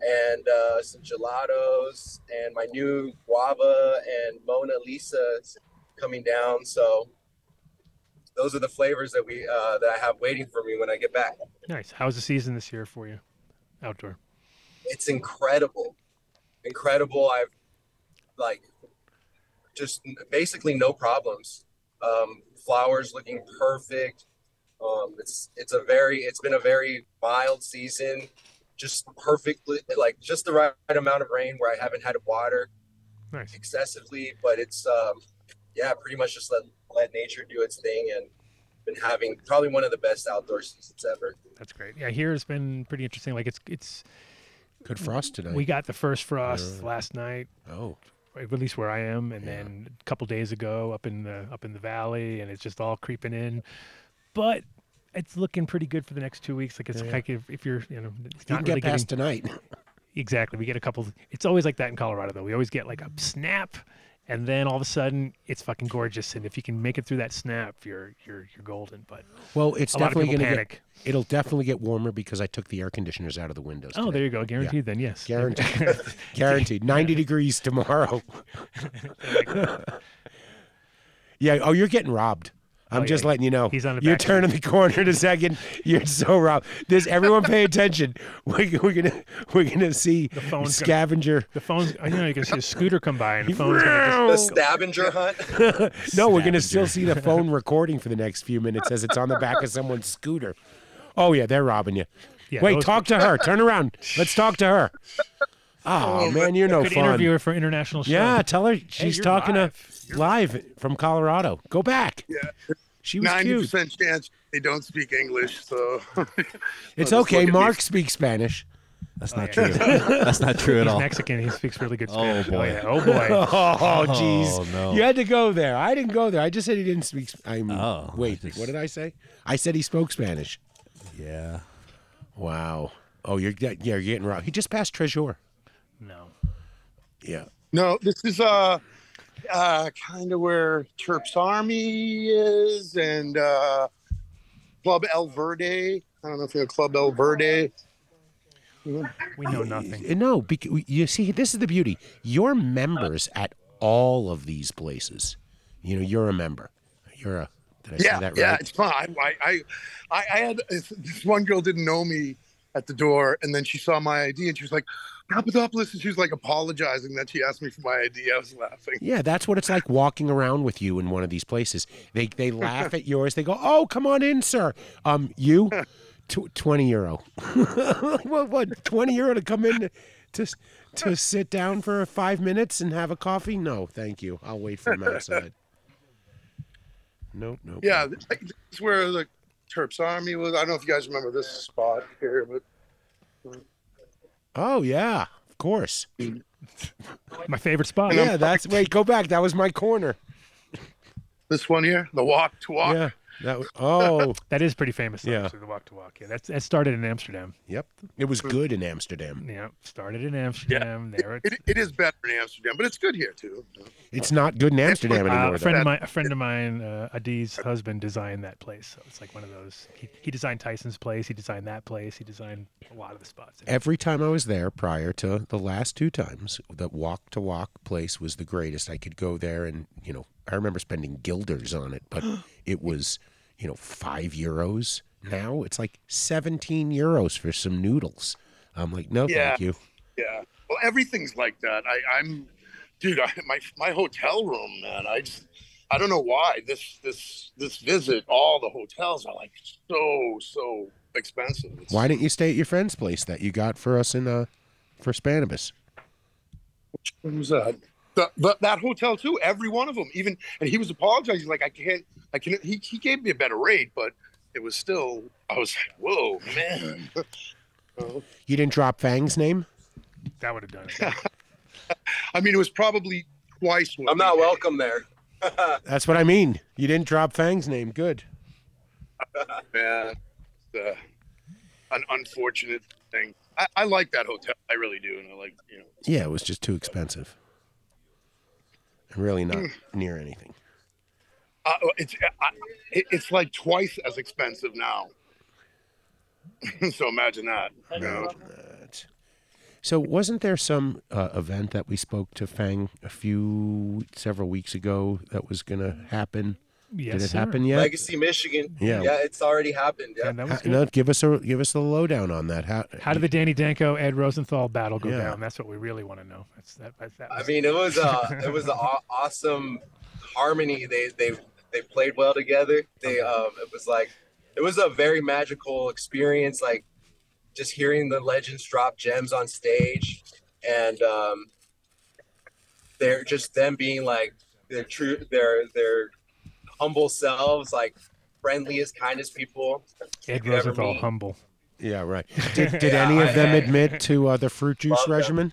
and uh, some gelatos, and my new Guava and Mona Lisa coming down. So those are the flavors that we uh, that I have waiting for me when I get back. nice. How's the season this year for you? Outdoor. It's incredible, incredible. I've like just basically no problems. Um, flowers looking perfect. Um, it's it's a very it's been a very mild season, just perfectly like just the right amount of rain where I haven't had to water Nice. excessively, but it's um, yeah, pretty much just let let nature do its thing and been having probably one of the best outdoor seasons ever. That's great. Yeah, here has been pretty interesting. Like it's it's Good frost today. we got the first frost last night, oh, at least where I am, and then a couple days ago up in the up in the valley, and it's just all creeping in. But it's looking pretty good for the next two weeks. Like it's like if, if you're you know it's you not get really getting past tonight. exactly. We get a couple. It's always like that in Colorado though. We always get like a snap, and then all of a sudden it's fucking gorgeous. And if you can make it through that snap, you're you're you're golden. But Well, it's a lot of definitely to panic. get. It'll definitely get warmer because I took the air conditioners out of the windows. Oh, today. there you go. Guaranteed then. Yes. Guaranteed. Guaranteed. 90 degrees tomorrow. yeah. Oh, you're getting robbed. I'm Oh, yeah, just letting you know. he's on the You're back seat. turning the corner in a second. You're so robbed. This everyone pay attention. We're, we're gonna we're gonna see phone's gonna- scavenger. The phone's. You know, you can see a scooter come by, and the phone's gonna just The scavenger hunt. no, we're gonna still see the phone recording for the next few minutes as it's on the back of someone's scooter. Oh yeah, they're robbing you. Yeah, Wait, those- talk to her. Turn around. Let's talk to her. Oh man, you're no Good fun. interviewer for international show. Yeah, tell her she's you're talking live. to live from Colorado. Go back. Yeah. She was Ninety cute. percent chance they don't speak English, so It's just okay. look at Mark these- speaks Spanish. That's not oh, true. That's not true at He's all. Mexican. He speaks really good oh, Spanish. Oh, Spanish. boy. yeah. Oh boy. Oh, oh, jeez. Oh, no. You had to go there. I didn't go there. I just said he didn't speak. Sp- I'm. Oh, wait. I just- What did I say? I said he spoke Spanish. Yeah. Wow. Oh, you're get- yeah, you're getting robbed. He just passed Treasure. No. Yeah. no. This is uh, uh, kind of where Terps Army is, and uh, Club El Verde. I don't know if you know Club El Verde. We know nothing. No, because, you see, this is the beauty. You're members at all of these places. You know, you're a member. You're a. Did I yeah, say that right? yeah, it's fine. I, I, I, I had this this one girl didn't know me at the door, and then she saw my ID, and she was like, "Papadopoulos," and she was like apologizing that she asked me for my ID. I was laughing. Yeah, that's what it's like walking around with you in one of these places. They they laugh at yours. They go, "Oh, come on in, sir." Um, you, Tw- twenty euro. what? What? Twenty euro to come in to to sit down for five minutes and have a coffee? No, thank you. I'll wait for him outside. Nope, nope. Yeah, nope. th- this is where the Terps Army was. I don't know if you guys remember this spot here, but Oh yeah, of course. My favorite spot. Yeah, that's wait. Go back. That was my corner. this one here, the Wok to Walk. Yeah. That was, oh, That is pretty famous. Though, Yeah. actually, the Wok to Walk. Yeah, that's that started in Amsterdam. yep. It was good in Amsterdam. Yeah, started in Amsterdam. There, It, it is better in Amsterdam, but it's good here too. It's not good in Amsterdam Uh, anymore. a though. friend of mine, a friend of mine, uh, Adi's husband designed that place. So it's like one of those. He, he designed Tyson's place. He designed that place. He designed a lot of the spots. Every time I was there prior to the last two times, the Wok to Walk place was the greatest. I could go there and, you know, I remember spending guilders on it, but it was, you know, five euros. Now it's like 17 euros for some noodles. I'm like, no, Yeah. thank you. Yeah. Well, everything's like that. I, I'm, dude. I, my my hotel room, man. I just, I don't know why this this this visit. All the hotels are like so so expensive. It's- Why didn't you stay at your friend's place that you got for us in, uh, for Spannabis? What was that? The, the, that hotel too. Every one of them. Even and he was apologizing. Like I can't. I can. He he gave me a better rate, but it was still. I was like, whoa, man. You didn't drop Fang's name? That would have done it. I mean, it was probably twice. I'm not welcome there. That's what I mean. You didn't drop Fang's name. Good. Yeah. Uh, an unfortunate thing. I, I like that hotel. I really do, and I like you know. Yeah, it was just too expensive. And really not near anything. Uh, it's I, it's like twice as expensive now. so imagine that. you know? That. So wasn't there some uh, event that we spoke to Fang a few several weeks ago that was going to happen? Yes, Did it sir. happen yet? Legacy, Michigan. Yeah. yeah, it's already happened. Yeah. And that was good. no, give us a give us the lowdown on that. How How did the Danny Danko Ed Rosenthal battle go Yeah. down? That's what we really want to know. That's that. that, that I was- mean, it was uh, it was an aw- awesome harmony. They they they played well together. They um, it was like it was a very magical experience. Like just hearing the legends drop gems on stage, and um, they're just them being like their true their their humble selves, like friendliest, kindest people. Ed you ever Rosenthal meet- humble. Yeah, right. Did, did Yeah, any of I- them I- admit to uh, the fruit juice Love them. regimen?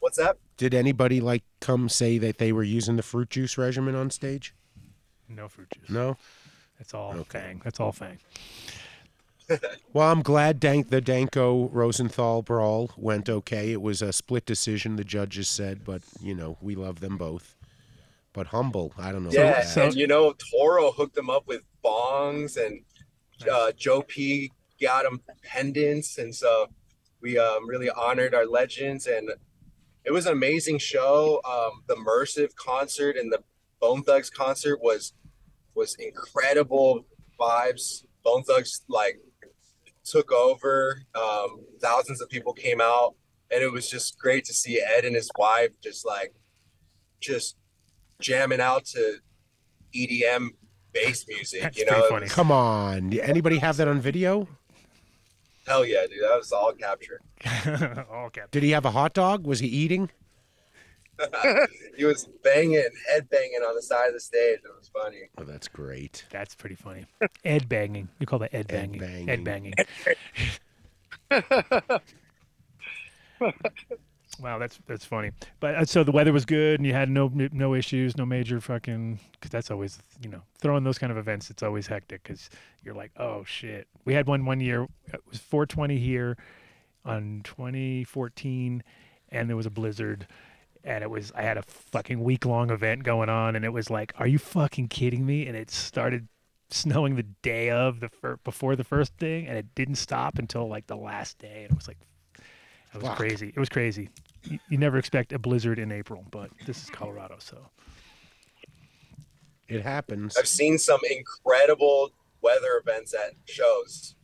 What's that? Did anybody like come say that they were using the fruit juice regimen on stage? No fruit juice. No. That's all Okay. Fang. That's all Fang. Well, I'm glad Dank, the Danko Rosenthal brawl went okay. It was a split decision, the judges said, but you know we love them both. But humble, I don't know. Yeah, so- and you know, Toro hooked him up with bongs, and uh, Joe P got him pendants, and so we um, really honored our legends, and it was an amazing show. Um, the immersive concert and the Bone Thugs concert was was incredible vibes. Bone Thugs like took over. Um, thousands of people came out, and it was just great to see Ed and his wife just like just jamming out to EDM bass music. That's you know, pretty It funny. was- Come on, anybody have that on video? hell yeah, dude, that was all captured. all caps. Did he have a hot dog? Was he eating? He was banging, head banging on the side of the stage. It was funny. Oh, that's great. That's pretty funny. Ed banging. We call that Ed Ed banging. banging. Ed banging. wow, that's that's funny. But uh, so the weather was good, and you had no no issues, no major fucking. Because that's always you know throwing those kind of events. It's always hectic because you're like, oh shit. We had one one year. It was 420 here on 2014, and there was a blizzard. And it was I had a fucking week long event going on, and it was like, are you fucking kidding me? And it started snowing the day of the fir- before the first thing, and it didn't stop until like the last day. And it was like, it was Fuck. crazy. It was crazy. You, you never expect a blizzard in April, but this is Colorado, so It happens. I've seen some incredible weather events at shows.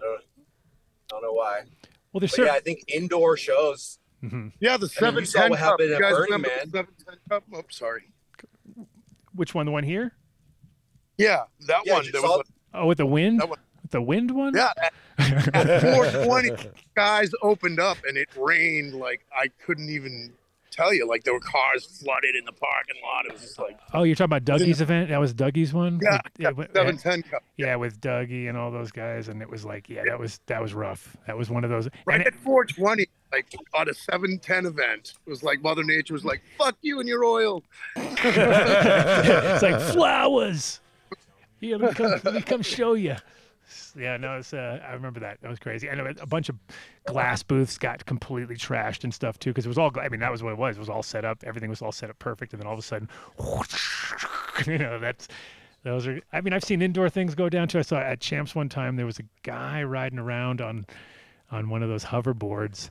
I don't, I don't know why, well, there's but yeah. I think indoor shows. Mhm. Yeah, the I seven mean, ten what cup. happened You at guys Burning remember Man. the seven ten cup? Oh, sorry. Which one? The one here? Yeah, that Yeah, one. just There saw- was Oh, with the wind. That one. With the wind one. yeah, at, at 420 guys opened up and it rained like I couldn't even tell you. Like there were cars flooded in the parking lot. It was just like Oh, you're talking about Dougie's event? That was Dougie's one. yeah, With- yeah, seven ten cup. yeah, with Dougie and all those guys, and it was like, yeah, that was that was rough. That was one of those. Right and at 420, like on a 710 event, it was like Mother Nature was like, "Fuck you and your oil." it's like flowers. Here, let me come, let me come show you. Yeah, no, it's, uh, I remember that. That was crazy. And a bunch of glass booths got completely trashed and stuff too, because it was all. I mean, that was what it was. It was all set up. Everything was all set up perfect, and then all of a sudden, you know, that's those are. I mean, I've seen indoor things go down too. I saw at Champs one time there was a guy riding around on on one of those hoverboards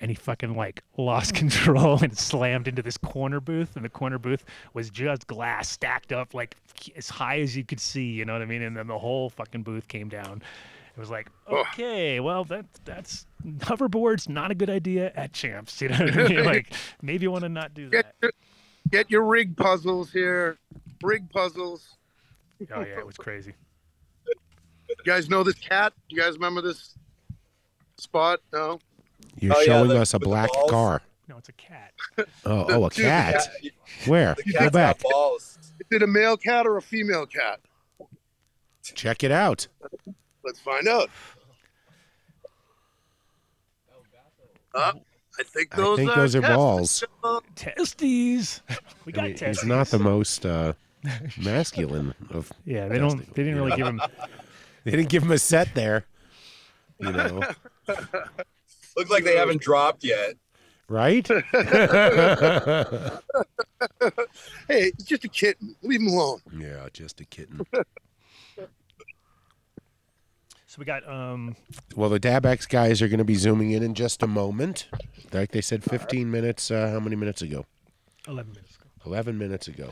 and he fucking like lost control and slammed into this corner booth and the corner booth was just glass stacked up like as high as you could see you know what i mean and then the whole fucking booth came down it was like okay well that that's hoverboards not a good idea at champs you know what i mean like maybe you want to not do that get your rig puzzles here. Rig puzzles. oh yeah it was crazy You guys know this cat? You guys remember this spot? No. You're Oh, yeah, showing the- us a black car. no it's a cat Oh, oh, a Dude, the cat. Yeah, Where? the Go cat's back. balls. Is it a male cat or a female cat? Check it out. Let's find out. Uh, I think I those think are, those are testes. balls. testes we I got mean, testes he's not the most uh, masculine of. yeah they don't they didn't really give him They didn't give him a set there. You know, Look like they haven't dropped yet. right? Hey, it's just a kitten. Leave him alone. yeah, just a kitten. So we got um Well, the DabX guys are going to be zooming in in just a moment. Like they said, 15 minutes. Uh, how many minutes ago? 11 minutes ago. 11 minutes ago.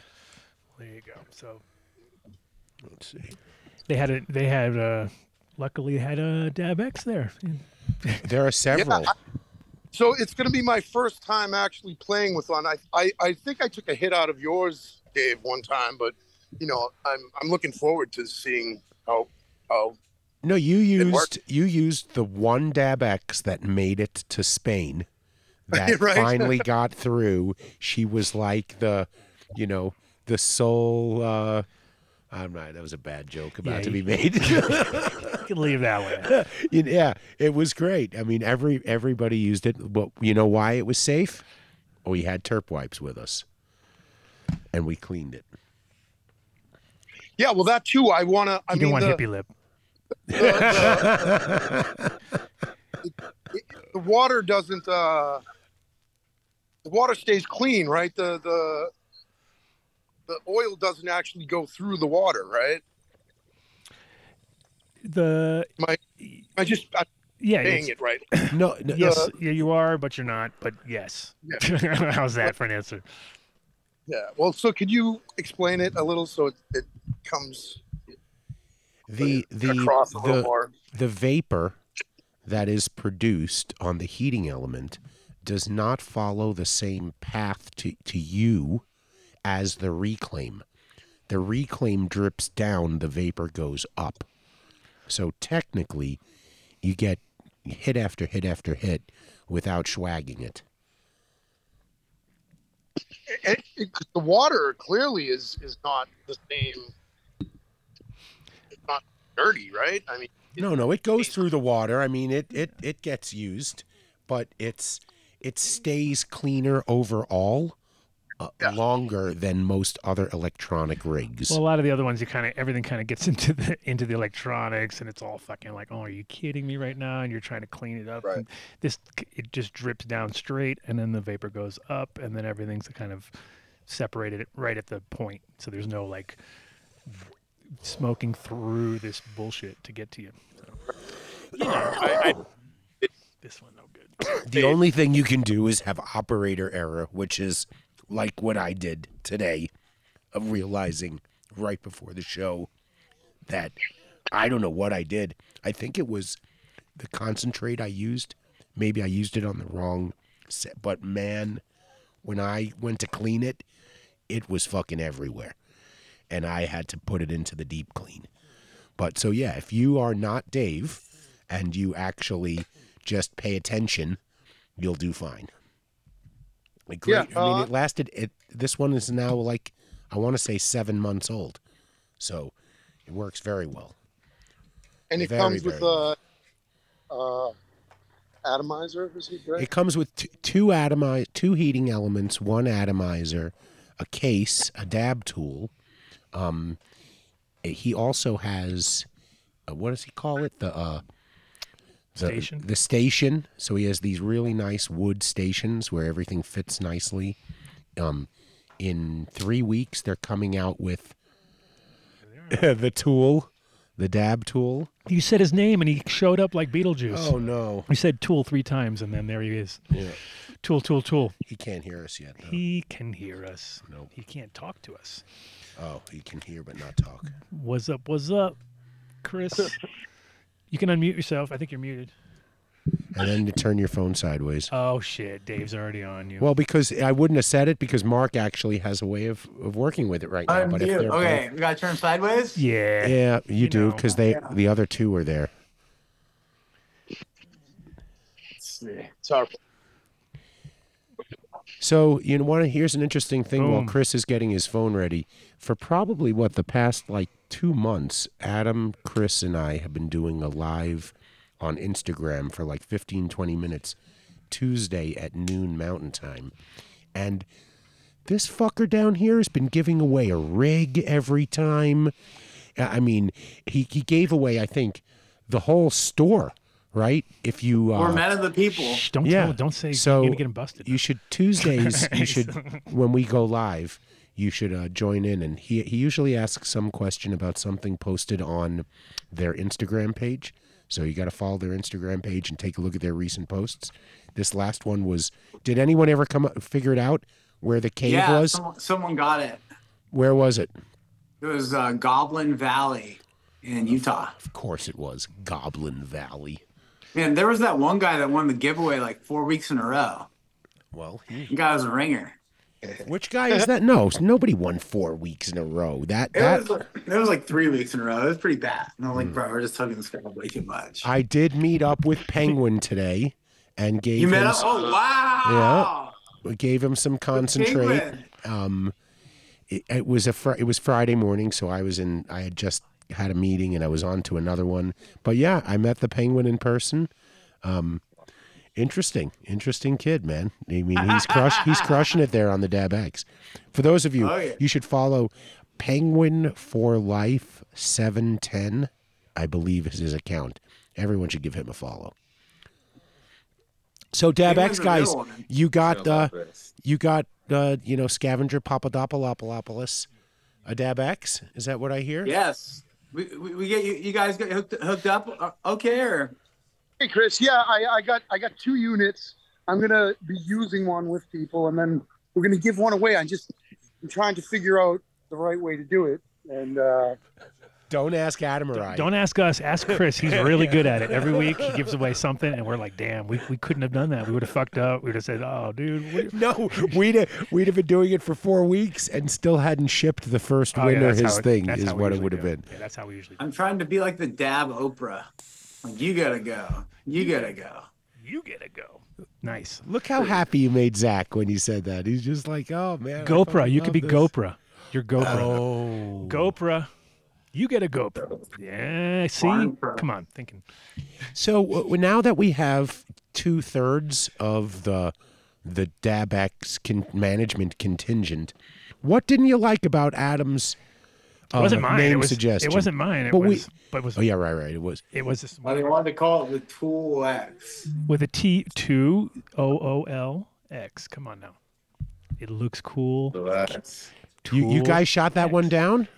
There you go. So Let's see. they had a they had uh luckily had a Dab X there. There are several. So it's going to be my first time actually playing with one. I, I, I think I took a hit out of yours, Dave, one time, but you know, I'm I'm looking forward to seeing how how No, you used you used the one DabX that made it to Spain. That Right. finally got through. She was like the, you know, the sole. Uh, I'm not. That was a bad joke about Yeah, to be made. You can leave that one. yeah, it was great. I mean, every everybody used it. But you know why it was safe? We had terp wipes with us, and we cleaned it. Yeah, well, that too. I want to. I You mean, don't want the, hippie lip. the water doesn't. uh The water stays clean, right? The the the oil doesn't actually go through the water, right? The my I just I'm yeah, saying it right. No, no yes, uh, yeah, you are, but you're not. But yes. Yeah. How's that for an answer? Yeah. Well, so could you explain it a little so it, it comes the the across a little the, more? the vapor that is produced on the heating element does not follow the same path to, to you as the reclaim. The reclaim drips down, the vapor goes up. So technically, you get hit after hit after hit without swagging it. It, it, the water clearly is is not the same. It's not dirty, right? I mean, No, no, it goes through the water. I mean, it it it gets used, but it's it stays cleaner overall, uh, Yeah. longer than most other electronic rigs. Well, a lot of the other ones, you kind of everything kind of gets into the into the electronics, and it's all fucking like, oh, are you kidding me right now? And you're trying to clean it up. Right. And this it just drips down straight, and then the vapor goes up, and then everything's kind of separated right at the point. So there's no like smoking through this bullshit to get to you. So, you know, I, I, this one no good. the only thing you can do is have operator error, which is like what I did today, of realizing right before the show that I don't know what I did. I think it was the concentrate I used. Maybe I used it on the wrong set, but man, when I went to clean it, it was fucking everywhere. And I had to put it into the deep clean. But so yeah, if you are not Dave and you actually just pay attention, you'll do fine. Like Yeah, great. I mean, uh, it lasted. It this one is now like I want to say seven months old, so it works very well. and it Very, comes with very a uh, atomizer, is it right? It comes with t- two atomi- two heating elements, one atomizer, a case, a dab tool. Um, he also has, uh, what does he call it? The uh, the, Station? The station. So he has these really nice wood stations where everything fits nicely. Um, in three weeks, they're coming out with the tool, the dab tool. You said his name, and he showed up like Beetlejuice. Oh no, You said Tool three times, and then there he is. yeah, Tool, tool, tool. he can't hear us yet. Though. He can hear us. Nope. He can't talk to us. Oh, he can hear but not talk. What's up? What's up, Chris? you can unmute yourself. I think you're muted. and then you turn your phone sideways. Oh shit, Dave's already on you. Well, because I wouldn't have said it because Mark actually has a way of, of working with it right now. But if Unmute. they're Okay, we gotta turn sideways. yeah. yeah, you, You do know. because they the other two are there. Let's see. Sorry. So you know, one here's an interesting thing. While Boom. Chris is getting his phone ready, for probably what the past like two months, Adam, Chris, and I have been doing a live on Instagram for like 15, 20 minutes Tuesday at noon Mountain Time, and this fucker down here has been giving away a rig every time. I mean, he he gave away, I think, the whole store, right? If you uh, We're men of the people. Shh, don't yeah, tell, don't say so you're gonna get him busted. You should Tuesdays. you should when we go live. You should uh, join in, and he he usually asks some question about something posted on their Instagram page. So you got to follow their Instagram page and take a look at their recent posts. This last one was. Did anyone ever come up, figure it out where the cave yeah, was? someone, someone got it. Where was it? It was uh, Goblin Valley in Utah. Of course, it was Goblin Valley. Man, there was that one guy that won the giveaway like four weeks in a row. Well, he, The guy was a ringer. Which guy is that? No, nobody won four weeks in a row. That It that was, like, it was like three weeks in a row. It was pretty bad. And I'm like, bro, we're just talking this guy way too much. I did meet up with Penguin today, and gave you him met up? Oh, wow. Yeah, we gave him some concentrate. Um, it, it was a fr- it was Friday morning, so I was in. I had just had a meeting, and I was on to another one. But yeah, I met the Penguin in person. Um, interesting, interesting kid, man. I mean, he's crush he's crushing it there on the DabX. For those of you, Oh, yeah. you should follow Penguin for Life seven ten. I believe is his account. Everyone should give him a follow. So DabX guys, you got uh, you got uh, you know scavenger Papadopoulos, a DabX. Is that what I hear? Yes. We, we, we get you, you guys get hooked, hooked up. Uh, okay. Or Hey Chris, yeah, I, I got I got two units. I'm gonna be using one with people, and then we're gonna give one away. I'm just I'm trying to figure out the right way to do it, and uh, Don't ask Adam or I. Don't ask us. Ask Chris. He's really good at it. Every week he gives away something, and we're like, "Damn, we, we couldn't have done that. We would have fucked up. We would have said, oh, dude, what- No, we'd have, we'd have been doing it for four weeks and still hadn't shipped the first Oh, winner that's his it- thing is what it usually would have been. Yeah, that's how we usually. do I'm trying to be like the dab Oprah. Like, you gotta go. You gotta go. You gotta go. Nice. Look how happy you made Zach when you said that. He's just like, oh man. GoPro. You could be this." GoPro. You're GoPro. Oh. GoPro. You get a GoPro. Yeah. See. Come on. Thinking. So uh, now that we have two thirds of the the DabX con- management contingent, what didn't you like about Adam's It wasn't uh, mine. name it was. suggestion? It wasn't mine. It But we- was. but it was. Oh yeah, right, right. It was. It was this, Well, they wanted to call it the Tool X. with a T two O O L X. Come on now. It looks cool. You, you guys shot that one down?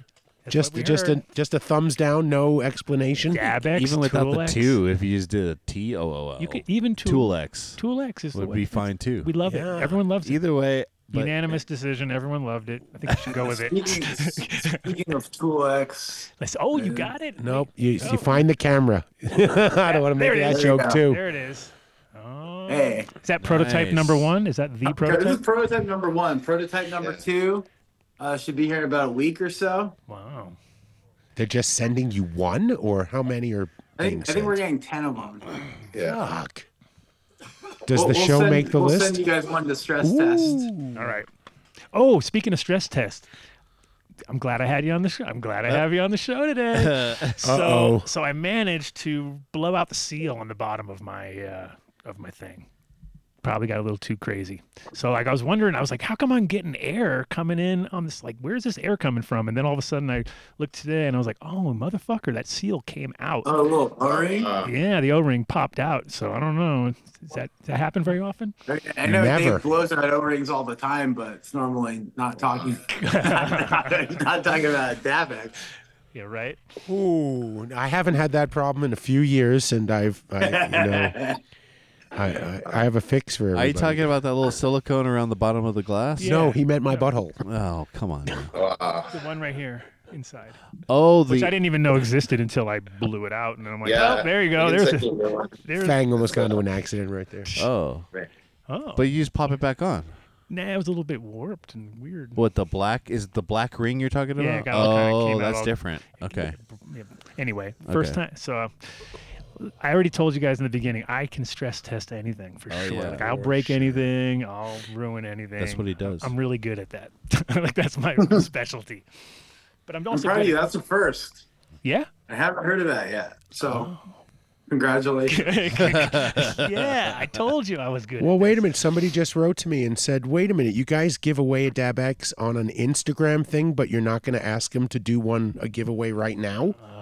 That's just what we just a just a thumbs down, no explanation. DabX, Even without the Tool-X. two, if you just did a T O O L, You could even Tool Tool X Tool X is the would way. be fine too. We love Yeah. it. Everyone loves it. Either way, but Unanimous decision. Everyone loved it. I think we should go with it. Speaking, speaking of Tool X, Let's- oh, you got it. Nope. You, Oh. you find the camera. I don't want to There make it that is. joke There too. There it is. Oh. Hey. Is that prototype Nice. number one? Is that the Okay, this is prototype? prototype number one. Prototype number two uh, should be here in about a week or so. Wow. They're just sending you one, or how many are I being think, I sent? think we're getting 10 of them. Fuck. Does We'll- the we'll show send- make the we'll list? send you guys one to stress test. All right. Oh, speaking of stress test, I'm glad I had you on the show. I'm glad I have you on the show today. so, Uh-oh. so I managed to blow out the seal on the bottom of my uh, of my thing. Probably got a little too crazy. So like I was wondering, I was like, how come I'm getting air coming in on this? Like, where's this air coming from? And then all of a sudden I looked today and I was like, oh motherfucker, that seal came out. Oh, a little O-ring? Uh, yeah, the O-ring popped out. So I don't know. Does that does that happen very often? I know Never. Dave blows out O-rings all the time, but it's normally not talking not, not talking about Davex. Yeah, right. Ooh, I haven't had that problem in a few years, and I've, I, you know, I, I, I have a fix for it. are you talking about that little silicone around the bottom of the glass? Yeah. No, he meant my butthole. Oh, come on. now. The one right here inside. Oh, the which I didn't even know existed until I blew it out, and then I'm like, Yeah. oh, there you go. The There's a, will there's Fang almost got into an accident right there. oh, oh, but you just pop it back on. nah, it was a little bit warped and weird. What the black is it the black ring you're talking about? Yeah, it got all kinda oh, came out that's all- different. Okay. Yeah. Anyway, first Okay. time. So uh, I already told you guys in the beginning, I can stress test anything for Oh, sure. yeah. like I'll break anything, I'll ruin anything. That's what he does. I'm really good at that. like that's my specialty. But I'm I'm proud of you. That's the first. yeah. I haven't heard of that yet. So Congratulations. yeah, I told you I was good. Well, at wait a minute. Somebody just wrote to me and said, "Wait a minute, you guys give away a DabX on an Instagram thing, but you're not going to ask them to do one a giveaway right now." Uh,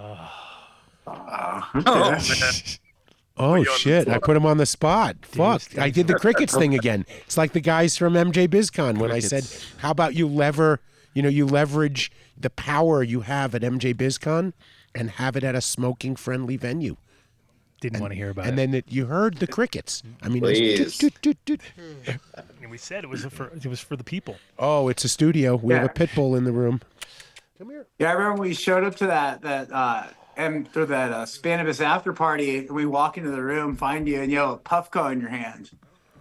Oh you on shit! I put him on the spot. Fuck! Steve. I did the crickets thing again. It's like the guys from MJ BizCon when I said, "How about you lever? You know, you leverage the power you have at MJ BizCon and have it at a smoking-friendly venue." Didn't want to hear about And it. And then it, you heard the crickets. I mean, it was Please. toot. And we said it was for it was for the people. oh, it's a studio. We have a Yeah. pit bull in the room. Come here. Yeah, I remember we showed up to that that uh and through that uh, Spannabis after party, and we walk into the room, find you, and you have a Puffco in your hand.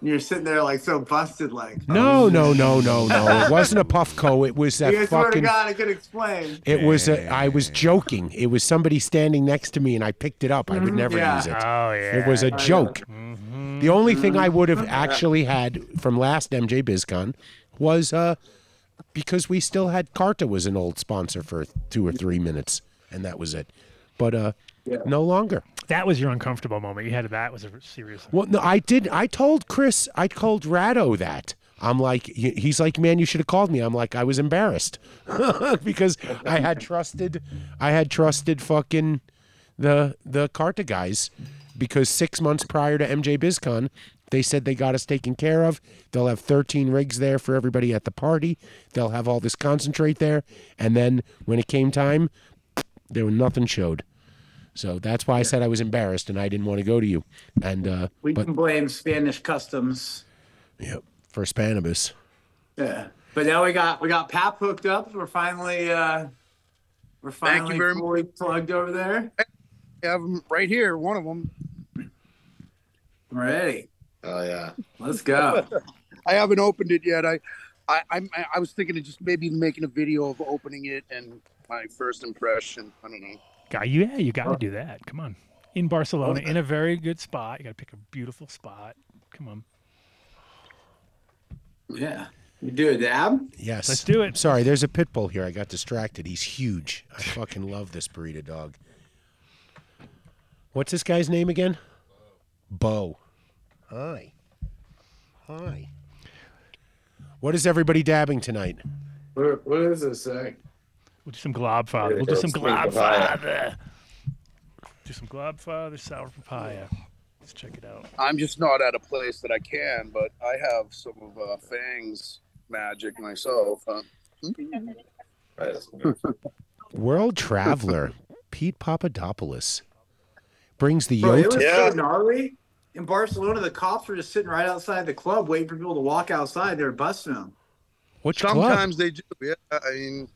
And you're sitting there like so busted, like No, no, no, no, no. It wasn't a Puffco. It was that I swear to fucking. God, I could explain. It was. A, I was joking. It was somebody standing next to me, and I picked it up. I would never Yeah. use it. Oh yeah. It was a joke. The only thing I would have actually had from last MJ BizCon was uh, because we still had Carta was an old sponsor for two or three minutes, and that was it. But uh, no longer. that was your uncomfortable moment. You had that was a serious. Well, no, I did. I told Chris. I told Rado that. I'm like, he's like, man, you should have called me. I'm like, I was embarrassed because I had trusted, I had trusted fucking the the Carta guys because six months prior to MJ BizCon, they said they got us taken care of. They'll have 13 rigs there for everybody at the party. They'll have all this concentrate there, and then when it came time, there was nothing showed. So that's why I said I was embarrassed and I didn't want to go to you. And uh, We but can blame Spanish customs. Yep. For Spannabis. Yeah, but now we got we got Pap hooked up. We're finally uh we're Thank you finally very much. fully plugged over there. I have 'em right here, one of them. Ready? Oh yeah. Let's go. I haven't opened it yet. I, I, I'm, I was thinking of just maybe making a video of opening it and my first impression. I don't know. Guy, you yeah, you got to do that. Come on. In Barcelona, in a very good spot. You got to pick a beautiful spot. Come on. yeah, you do it, dab. Yes. Let's do it. Sorry, there's a pit bull here. I got distracted. He's huge. I fucking love this burrito dog. What's this guy's name again? Bo. Hi. Hi. What is everybody dabbing tonight? What, what does this say? We'll do some Globfather. We'll do some Sweet papaya. Globfather. Do some Globfather sour papaya. Let's check it out. I'm just not at a place that I can, but I have some of uh, Fang's magic myself. Huh? World traveler Pete Papadopoulos brings the Bro, it was Yota. Yeah. so gnarly. In Barcelona, the cops were just sitting right outside the club, waiting for people to walk outside. They were busting them. Which club? Sometimes they do. Yeah, I mean,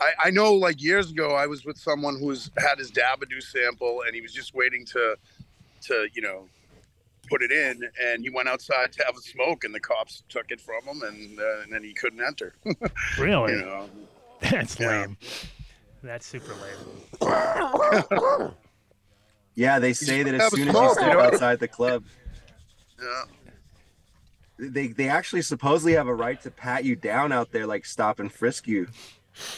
I, I know. Like years ago, I was with someone who was had his Dabadoo sample, and he was just waiting to, to you know, put it in, and he went outside to have a smoke, and the cops took it from him, and, uh, and then he couldn't enter. Really? you know. That's Yeah. lame. That's super lame. Yeah, they say that as soon as you step outside the club, Yeah. they they actually supposedly have a right to pat you down out there, like stop and frisk you.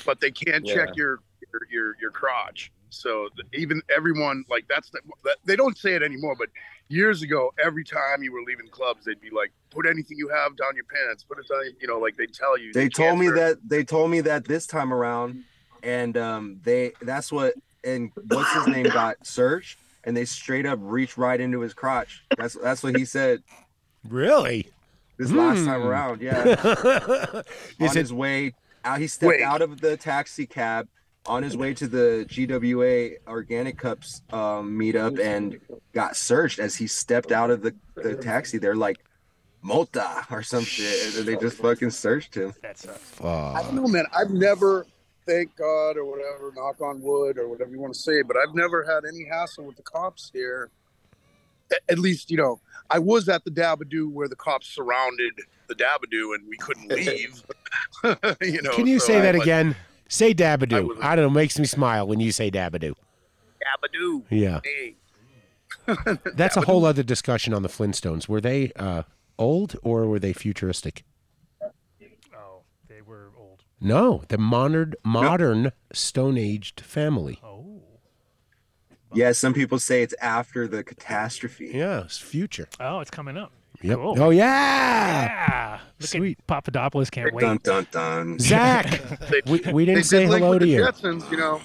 But they can't Yeah. check your, your your your crotch. So even everyone like that's the, that, they don't say it anymore. But years ago, every time you were leaving clubs, they'd be like, "Put anything you have down your pants. Put it down." You know, like they tell you. They you told me that they told me that this time around, and um, they that's what and what's his name got searched, and they straight up reached right into his crotch. That's that's what he said Really? this last time Hmm. around. Yeah, Is on it his way out, he stepped Wait. out of the taxi cab on his way to the GWA Organic Cups um, meetup and got searched as he stepped out of the, the taxi. They're like, "Multa" or some shit. And they just fucking searched him. That's I don't know, man. I've never, thank God or whatever, knock on wood or whatever you want to say, but I've never had any hassle with the cops here. At least, you know, I was at the Dabadoo where the cops surrounded the Dabadoo and we couldn't leave. you know, Can you so say I that went, again? Say I Dabadoo. was- I don't know. Makes me smile when you say Dabadoo. Dabadoo. Yeah. Hey. That's a whole other discussion on the Flintstones. Were they uh, old or were they futuristic? oh, they were old. No, the modern modern Stone Aged family. Oh. Yeah, some people say it's after the catastrophe. Yeah, it's future. Oh, it's coming up. Yep. Cool. Oh yeah. Yeah. Look Sweet. at Papadopoulos can't wait. Dun dun dun. Zach, They, we, we didn't say did link hello with to the you. Jetsons, you know.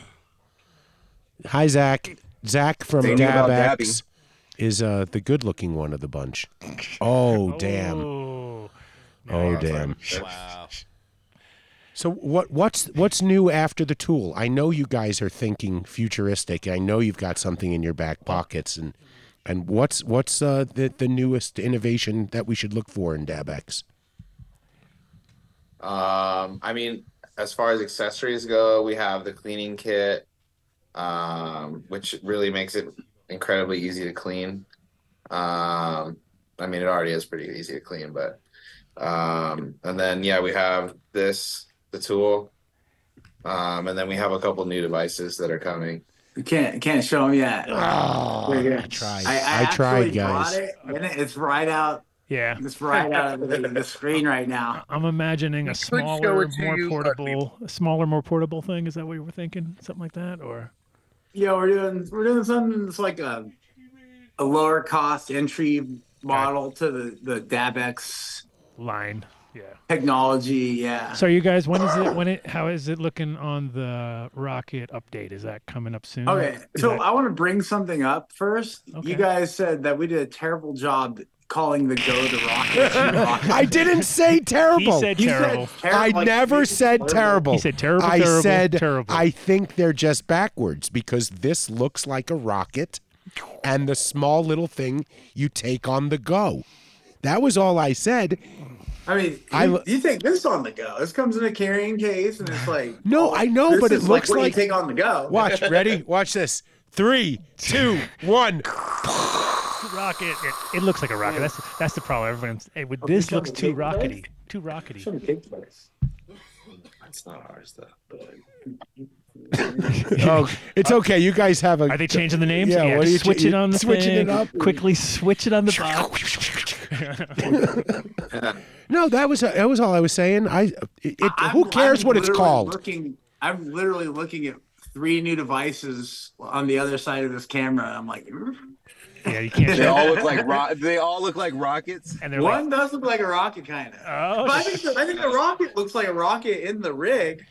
Hi, Zach. Zach from They DabX is uh, the good-looking one of the bunch. Oh damn. Oh. Oh damn. So what what's what's new after the tool? I know you guys are thinking futuristic. I know you've got something in your back pockets and and what's what's uh, the the newest innovation that we should look for in DabX? Um, I mean, as far as accessories go, we have the cleaning kit, um, which really makes it incredibly easy to clean. Um, I mean, it already is pretty easy to clean, but um, and then yeah, we have this the tool, um, and then we have a couple new devices that are coming. You can't can't show them yet. Oh, We're I good. tried. I, I, I, actually tried, brought guys. It, and it's right out. Yeah. It's right out of the, the screen right now. I'm imagining a smaller, more you, portable, a smaller, more portable thing. Is that what you were thinking? Something like that, or Yeah, we're doing we're doing something that's like a a lower cost entry model to the the DabX line? Yeah. technology. Yeah. So you guys, when is it? When it? How is it looking on the rocket update? Is that coming up soon? Okay, Is so that- I want to bring something up first. Okay. You guys said that we did a terrible job calling the Go the Rocket. rocket. I didn't say he terrible. said You said terrible. terrible, I like, never you said terrible. He said terrible, I terrible, said terrible. I think they're just backwards because this looks like a rocket and the small little thing you take on the go. That was all I said. I mean, I you, lo- you take this on the go. This comes in a carrying case, and it's like No, oh, I know, but it looks like what like- you take on the go. Watch, ready? Watch this. Three, two, one. rocket. It, it looks like a rocket. That's that's the problem. Everyone's hey, with this looks too rockety. Too rockety. It's not ours though. Uh, But Oh, it's uh, okay. You guys have a. Are they changing the names? Yeah, what are you switch it on the switching thing. it up? Quickly switch it on the box. No, that was that was all I was saying. I. It, it, I'm- who cares I'm what it's literally called? Looking, I'm literally looking at three new devices on the other side of this camera. I'm like, yeah, you can't. They all look like ro- they all look like rockets. and they're like, one does look like a rocket, kind of. oh, But I think the, I think the rocket looks like a rocket in the rig.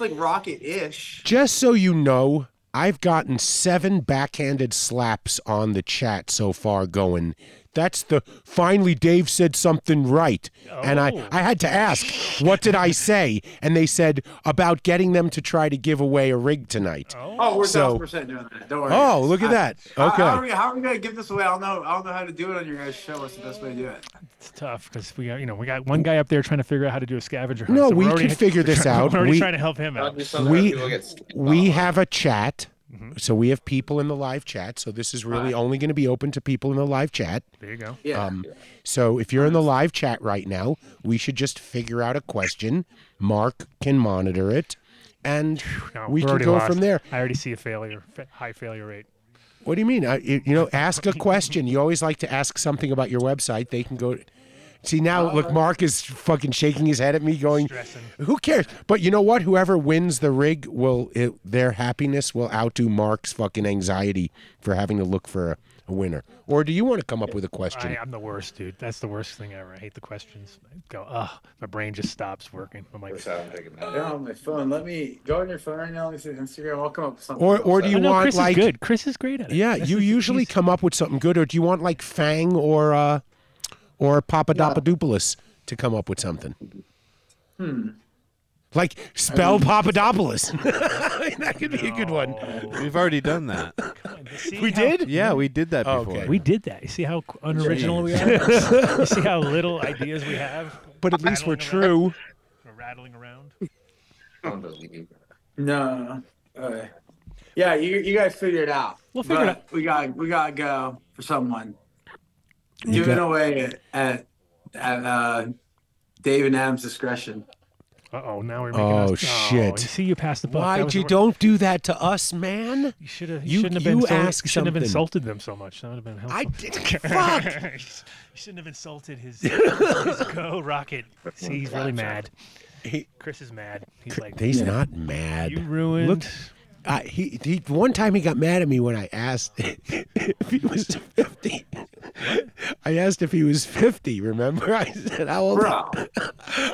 It's like rocket-ish. Just so you know, I've gotten seven backhanded slaps on the chat so far going. That's the finally Dave said something right. And I, Oh. I had to ask, what did I say? And they said about getting them to try to give away a rig tonight. Oh, oh we're So- thousand percent doing that. Don't worry. Oh, look at I- that. How, Okay. how, are we, how are we gonna give this away? I don't know. I don't know how to do it on your guys' show. What's the best way to do it? it's tough because we got you know we got one guy up there trying to figure out how to do a scavenger hunt. No, so we're can figure this out. We're already We- trying to help him out. do something where We- We have a chat. So we have people in the live chat. So this is really only going to be open to people in the live chat. There you go. Yeah. Um, so if you're in the live chat right now, we should just figure out a question. Mark can monitor it, and No, we can go lost. from there. I already see a failure, high failure rate. What do you mean? I, you you know, ask a question. You always like to ask something about your website. They can go. See now, look, Mark is fucking shaking his head at me, going, Stressing. "Who cares?" But you know what? Whoever wins the rig will, it, their happiness will outdo Mark's fucking anxiety for having to look for a, a winner. Or do you want to come up with a question? I, I'm the worst, dude. That's the worst thing ever. I hate the questions. I go, ugh, my brain just stops working. I'm like, They're on my phone. Let me go on your phone right now. Let me see Instagram. I'll come up with something. Or, or do oh, you no, want Chris like is good. Chris is great at it. Yeah, This you is- usually come up with something good, or do you want like Fang or uh, or Papadopoulos to come up with something? Hmm. Like spell Papadopoulos. that could be a good one. We've already done that. See We how- did? Yeah, we did that Oh, before. okay. We did that. You see how unoriginal we are? you see how little ideas we have? But at least we're Rattling around. true. We're rattling around. Unbelievable. No. Okay. Yeah, you you guys figure it out. We'll figure it out. We got we got to go for someone. You Giving got- away at at, at uh, Dave and Adam's discretion. Uh oh, now we're making Oh, us. shit. you see, you passed the buck. That Why'd you wor- don't do that to us, man? You should have. You- You, shouldn't have been. you so, ask you shouldn't have insulted them so much. That would have been helpful. I did. Fuck. you shouldn't have insulted his, his go rocket. See, he's really mad. He- Chris is mad. He's like, He's not mad. you ruined. Look, Uh, he, he one time he got mad at me when I asked if he was fifty. I asked if he was fifty. Remember? I said how old? Bro.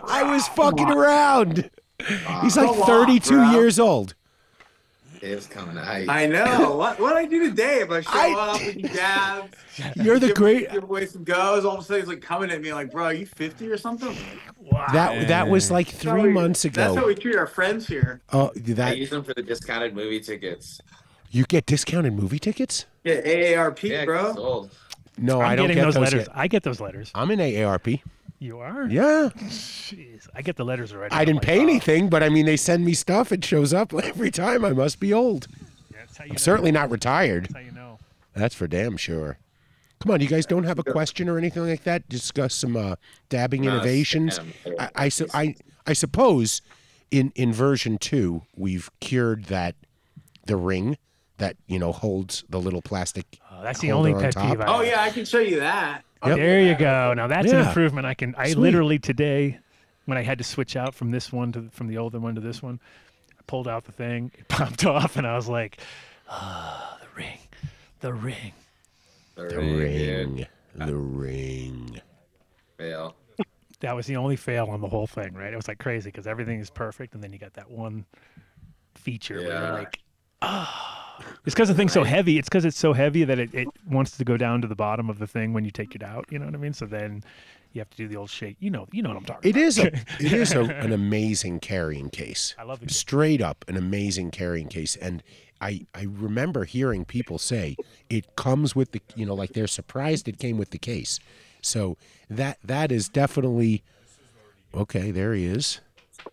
I was fucking around. He's like on, thirty-two years old. Dave's coming at I know. What what I do today? If I show I- up and you dab, You're the give, great. give away some goes, all of a sudden he's like coming at me like, bro, are you 50 or something? Wow. That that was like three we- months ago. That's how we treat our friends here. Oh, I use them for the discounted movie tickets. you get discounted movie tickets? Yeah, AARP, Yeah, bro. sold. No, I'm I don't getting get those, those letters. yet. I get those letters. I'm in AARP. You are? Yeah, Jeez. I get the letters already. I I'm didn't like, pay oh, anything, but I mean, they send me stuff. It shows up every time. I must be old. yeah, That's how you I'm know. certainly not retired. That's how you know. That's for damn sure. Come on, you guys don't have a question or anything like that? Discuss some uh, dabbing No, innovations. I, I, su- I, I suppose in in version two we've cured that the ring that you know holds the little plastic. Oh, that's the only on pet top. peeve. I Oh have. yeah, I can show you that. Yep. There you go. Now that's an Yeah. improvement. I can. I Sweet. literally today, when I had to switch out from this one to from the older one to this one, I pulled out the thing, it popped off, and I was like, ah, the ring, the ring. The The ring, ring, the ring. Fail. That was the only fail on the whole thing, right? It was like crazy because everything is perfect, and then you got that one feature where Yeah. you're like, ah. It's because the thing's so heavy. It's because it's so heavy that it, it wants to go down to the bottom of the thing when you take it out. You know what I mean? So then you have to do the old shake. You know, you know what I'm talking It about. is a it is a, an amazing carrying case. I love it. Straight up an amazing carrying case, and I I remember hearing people say it comes with the you know like they're surprised it came with the case. So that that is definitely okay. There he is.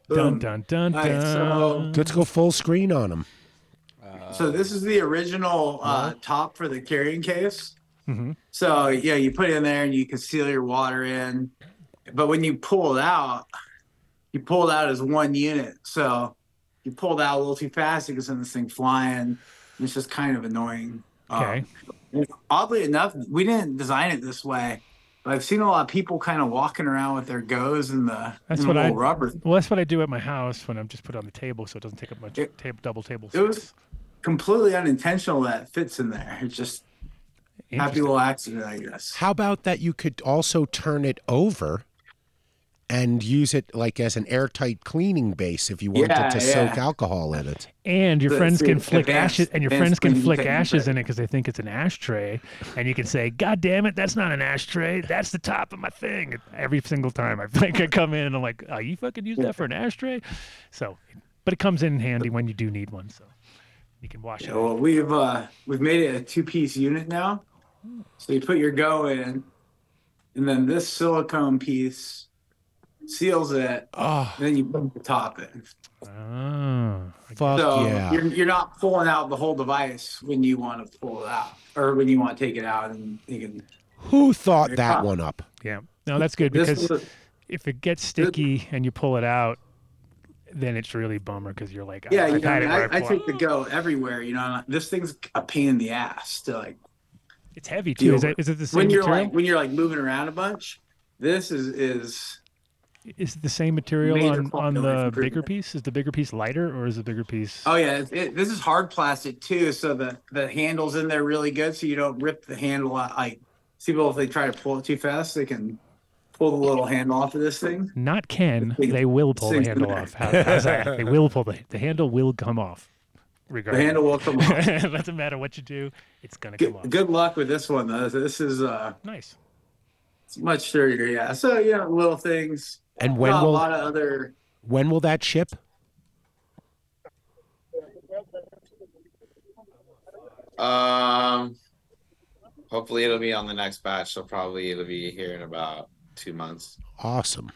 Dun dun dun All right, so- dun. Let's go full screen on him. So this is the original uh, top for the carrying case. Mhm. So yeah, you put it in there and you can seal your water in. But when you pull it out, you pull it out as one unit. So you pull it out a little too fast, you can send this thing flying. and It's just kind of annoying. Um, Okay. and oddly enough, we didn't design it this way. But I've seen a lot of people kind of walking around with their goes and the, That's what the I- little rubber. Well, that's what I do at my house when I'm just put it on the table, so it doesn't take up much It- table, double table It was space. Completely unintentional that fits in there. It's just happy little accident, I guess. How about that? You could also turn it over and use it like as an airtight cleaning base if you wanted Yeah, to soak alcohol in it. And your The- friends can flick advanced- ashes, and your friends can flick ashes right. in it because they think it's an ashtray, and you can say, "God damn it, that's not an ashtray. That's the top of my thing." Every single time I think I come in and I'm like, "Oh, you fucking use that for an ashtray?" So, but it comes in handy when you do need one, so you can wash it. Well, we've uh, we've made it a two-piece unit now. So you put your go in, and then this silicone piece seals it. Oh, And then you put the top in. Oh, fuck so yeah. you're you're not pulling out the whole device when you want to pull it out, or when you want to take it out, and you can. Who thought that top. one up? Yeah, no, that's good because is- if it gets sticky and you pull it out, then it's really bummer because you're like, yeah, oh, you know, I, mean, I, I take the go everywhere. You know, this thing's a pain in the ass to like It's heavy too. Is it, it the same when you're material? like when you're like moving around a bunch. This is is Is it the same material on, on the bigger piece? Is the bigger piece lighter or is the bigger piece? Oh yeah, it, this is hard plastic too, so the the handle's in there really good, so you don't rip the handle out. Like, see people if they try to pull it too fast, they can pull the little handle off of this thing. Not can. They will pull the handle there. off. How, how's that? They will pull the the handle will come off. Regardless. The handle will come off. it doesn't matter what you do, it's gonna come good, off. good luck with this one though. This is uh Nice. it's much sturdier, yeah. So yeah, little things. And when Not a will lot of other. when will that ship? Um, hopefully it'll be on the next batch. So probably it'll be here in about two months. Awesome.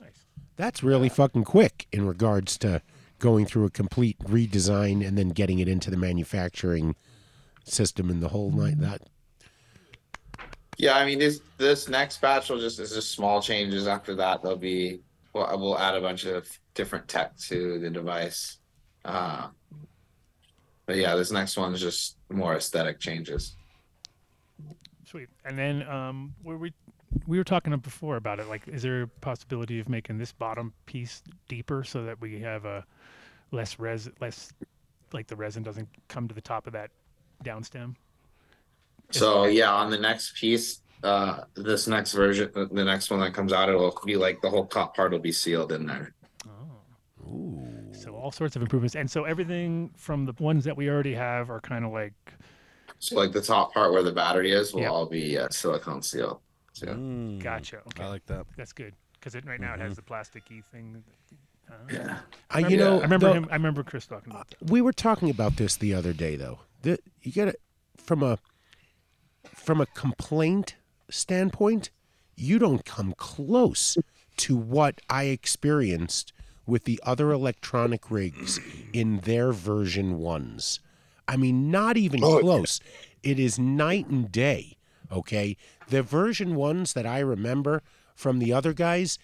Nice. That's really fucking quick in regards to going through a complete redesign and then getting it into the manufacturing system and the whole night. That Yeah, I mean this this next batch will just is just small changes. After that, there'll be well, we'll add a bunch of different tech to the device. Uh, but yeah, this next one's just more aesthetic changes. Sweet. And then um were we we were talking before about it. Like, is there a possibility of making this bottom piece deeper so that we have a less res less like the resin doesn't come to the top of that down stem. So yeah, on the next piece, uh, this next version, uh, the next one that comes out, it'll be like the whole top part will be sealed in there. Oh. Ooh. So all sorts of improvements, and so everything from the ones that we already have are kind of like So like the top part where the battery is will Yep. all be uh, silicone seal. So Mm, gotcha. Okay, I like that. that's good because it right now it has the plasticky thing. Uh, Yeah. I, you know, I remember the- him. I remember Chris talking about that. we were talking about this the other day though the, you get it from a from a complaint standpoint you don't come close to what i experienced with the other electronic rigs in their version ones i mean not even Oh, yeah. close it is night and day okay the version ones that i remember from the other guys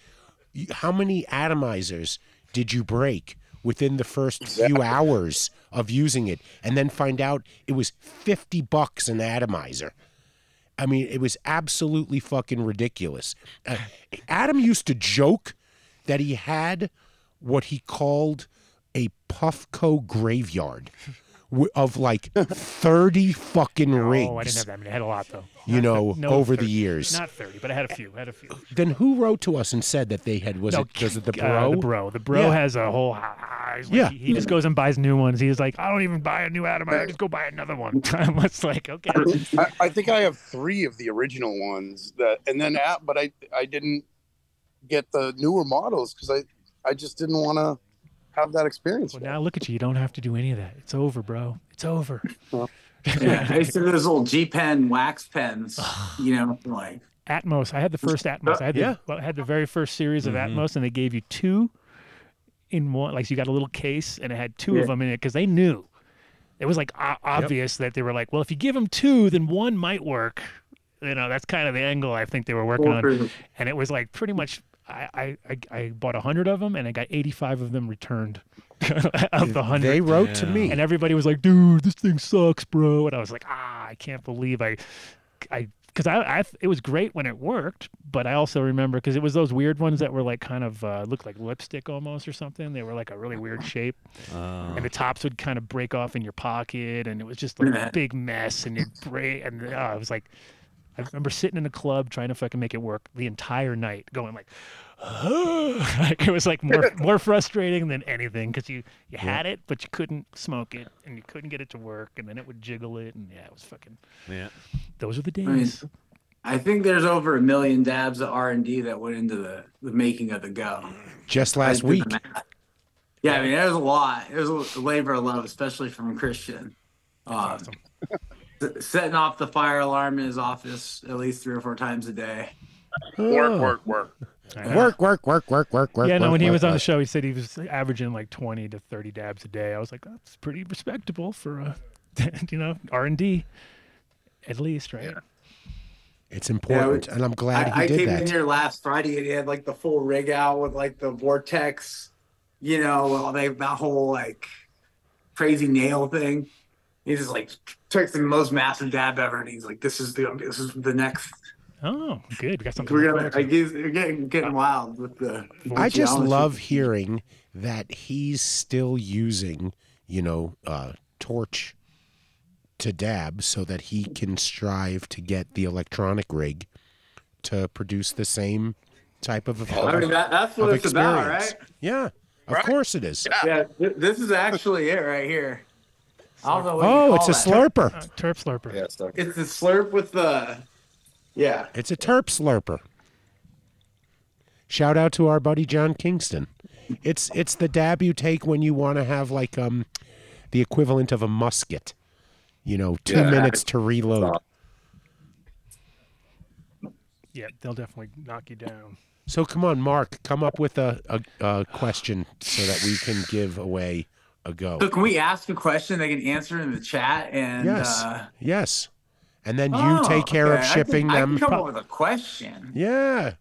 how many atomizers did you break within the first few hours of using it and then find out it was 50 bucks an atomizer? I mean it was absolutely fucking ridiculous. Uh, adam used to joke that he had what he called a puffco graveyard w- of like 30 fucking rings. Oh, I didn't have that many. I had a lot though. you know thir- no, over 30. the years Not thirty, but I had a few. I had a few. then who wrote to us and said that they had was No, it was it the uh, bro the bro. The bro Yeah. has a whole. like- Yeah. He, he just goes and buys new ones. He's like, I don't even buy a new atomizer. I just go buy another one. I was like, okay. I, I think I have three of the original ones that, and then at, but I I didn't get the newer models because I I just didn't want to have that experience. Well, now look at you. You don't have to do any of that. It's over, bro. It's over. Yeah, I used to do those little G pen wax pens, you know, like Atmos. I had the first Atmos. I had the, Yeah. well, I had the very first series of Mhm. Atmos, and they gave you two in one. Like so you got a little case, and it had two Yeah. of them in it because they knew. It was like o- obvious that they were like, well, if you give them two, then one might work. You know, that's kind of the angle I think they were working on. And it was like pretty much. I I, I, I bought a hundred of them, and I got eighty-five of them returned of the hundred. they wrote to me And everybody was like, "Dude, this thing sucks, bro." And I was like, "Ah, I can't believe I, I, because I, I, it was great when it worked, but I also remember because it was those weird ones that were like kind of uh, looked like lipstick almost or something. They were like a really weird shape, Uh, and the tops would kind of break off in your pocket, and it was just like a big mess, and it break, and uh, I was like. I remember sitting in a club trying to fucking make it work the entire night, going like, like it was like more more frustrating than anything because you you had it but you couldn't smoke it and you couldn't get it to work and then it would jiggle it and yeah it was fucking yeah. those are the I mean, days. I think there's over a million dabs of R and D that went into the, the making of the Go. just last week. Yeah, I mean, there's a lot. It was a labor of love, especially from Christian. Um, s- setting off the fire alarm in his office at least three or four times a day. Work, Oh. work, work. I know. Work, work, work, work, work, work. yeah, no. work, When he work, was on the show, he said he was averaging like twenty to thirty dabs a day. I was like, that's pretty respectable for a, you know, R and D, at least, right? It's important, and I'm glad I, he I did came that. in here last Friday and he had like the full rig out with like the vortex, you know, all they, that whole like crazy nail thing. He just like took the most massive dab ever, and he's like, "This is the this is the next." Oh, good. We got something. We're gonna look forward like to. he's they're getting getting wild with the. I just geometry. love hearing that he's still using, you know, uh, torch to dab so that he can strive to get the electronic rig to produce the same type of, of, I mean, that, that's what of it's about, right? Yeah, of Right. course it is. Yeah, th- this is actually it right here. I don't know. What you Oh, call it's a that. slurper. Uh, Terp slurper. Yeah, so It's the slurp with the. Yeah. It's a terp slurper. Shout out to our buddy John Kingston. It's it's the dab you take when you want to have like um the equivalent of a musket. You know, two Yeah. minutes to reload. Yeah, they'll definitely knock you down. So come on, Mark, come up with a, a, a question so that we can give away a go. So can we ask a question? They can answer in the chat and. Yes, Uh, yes, and then you oh, take care okay. of I can- shipping I them. can come up with a question. Yeah.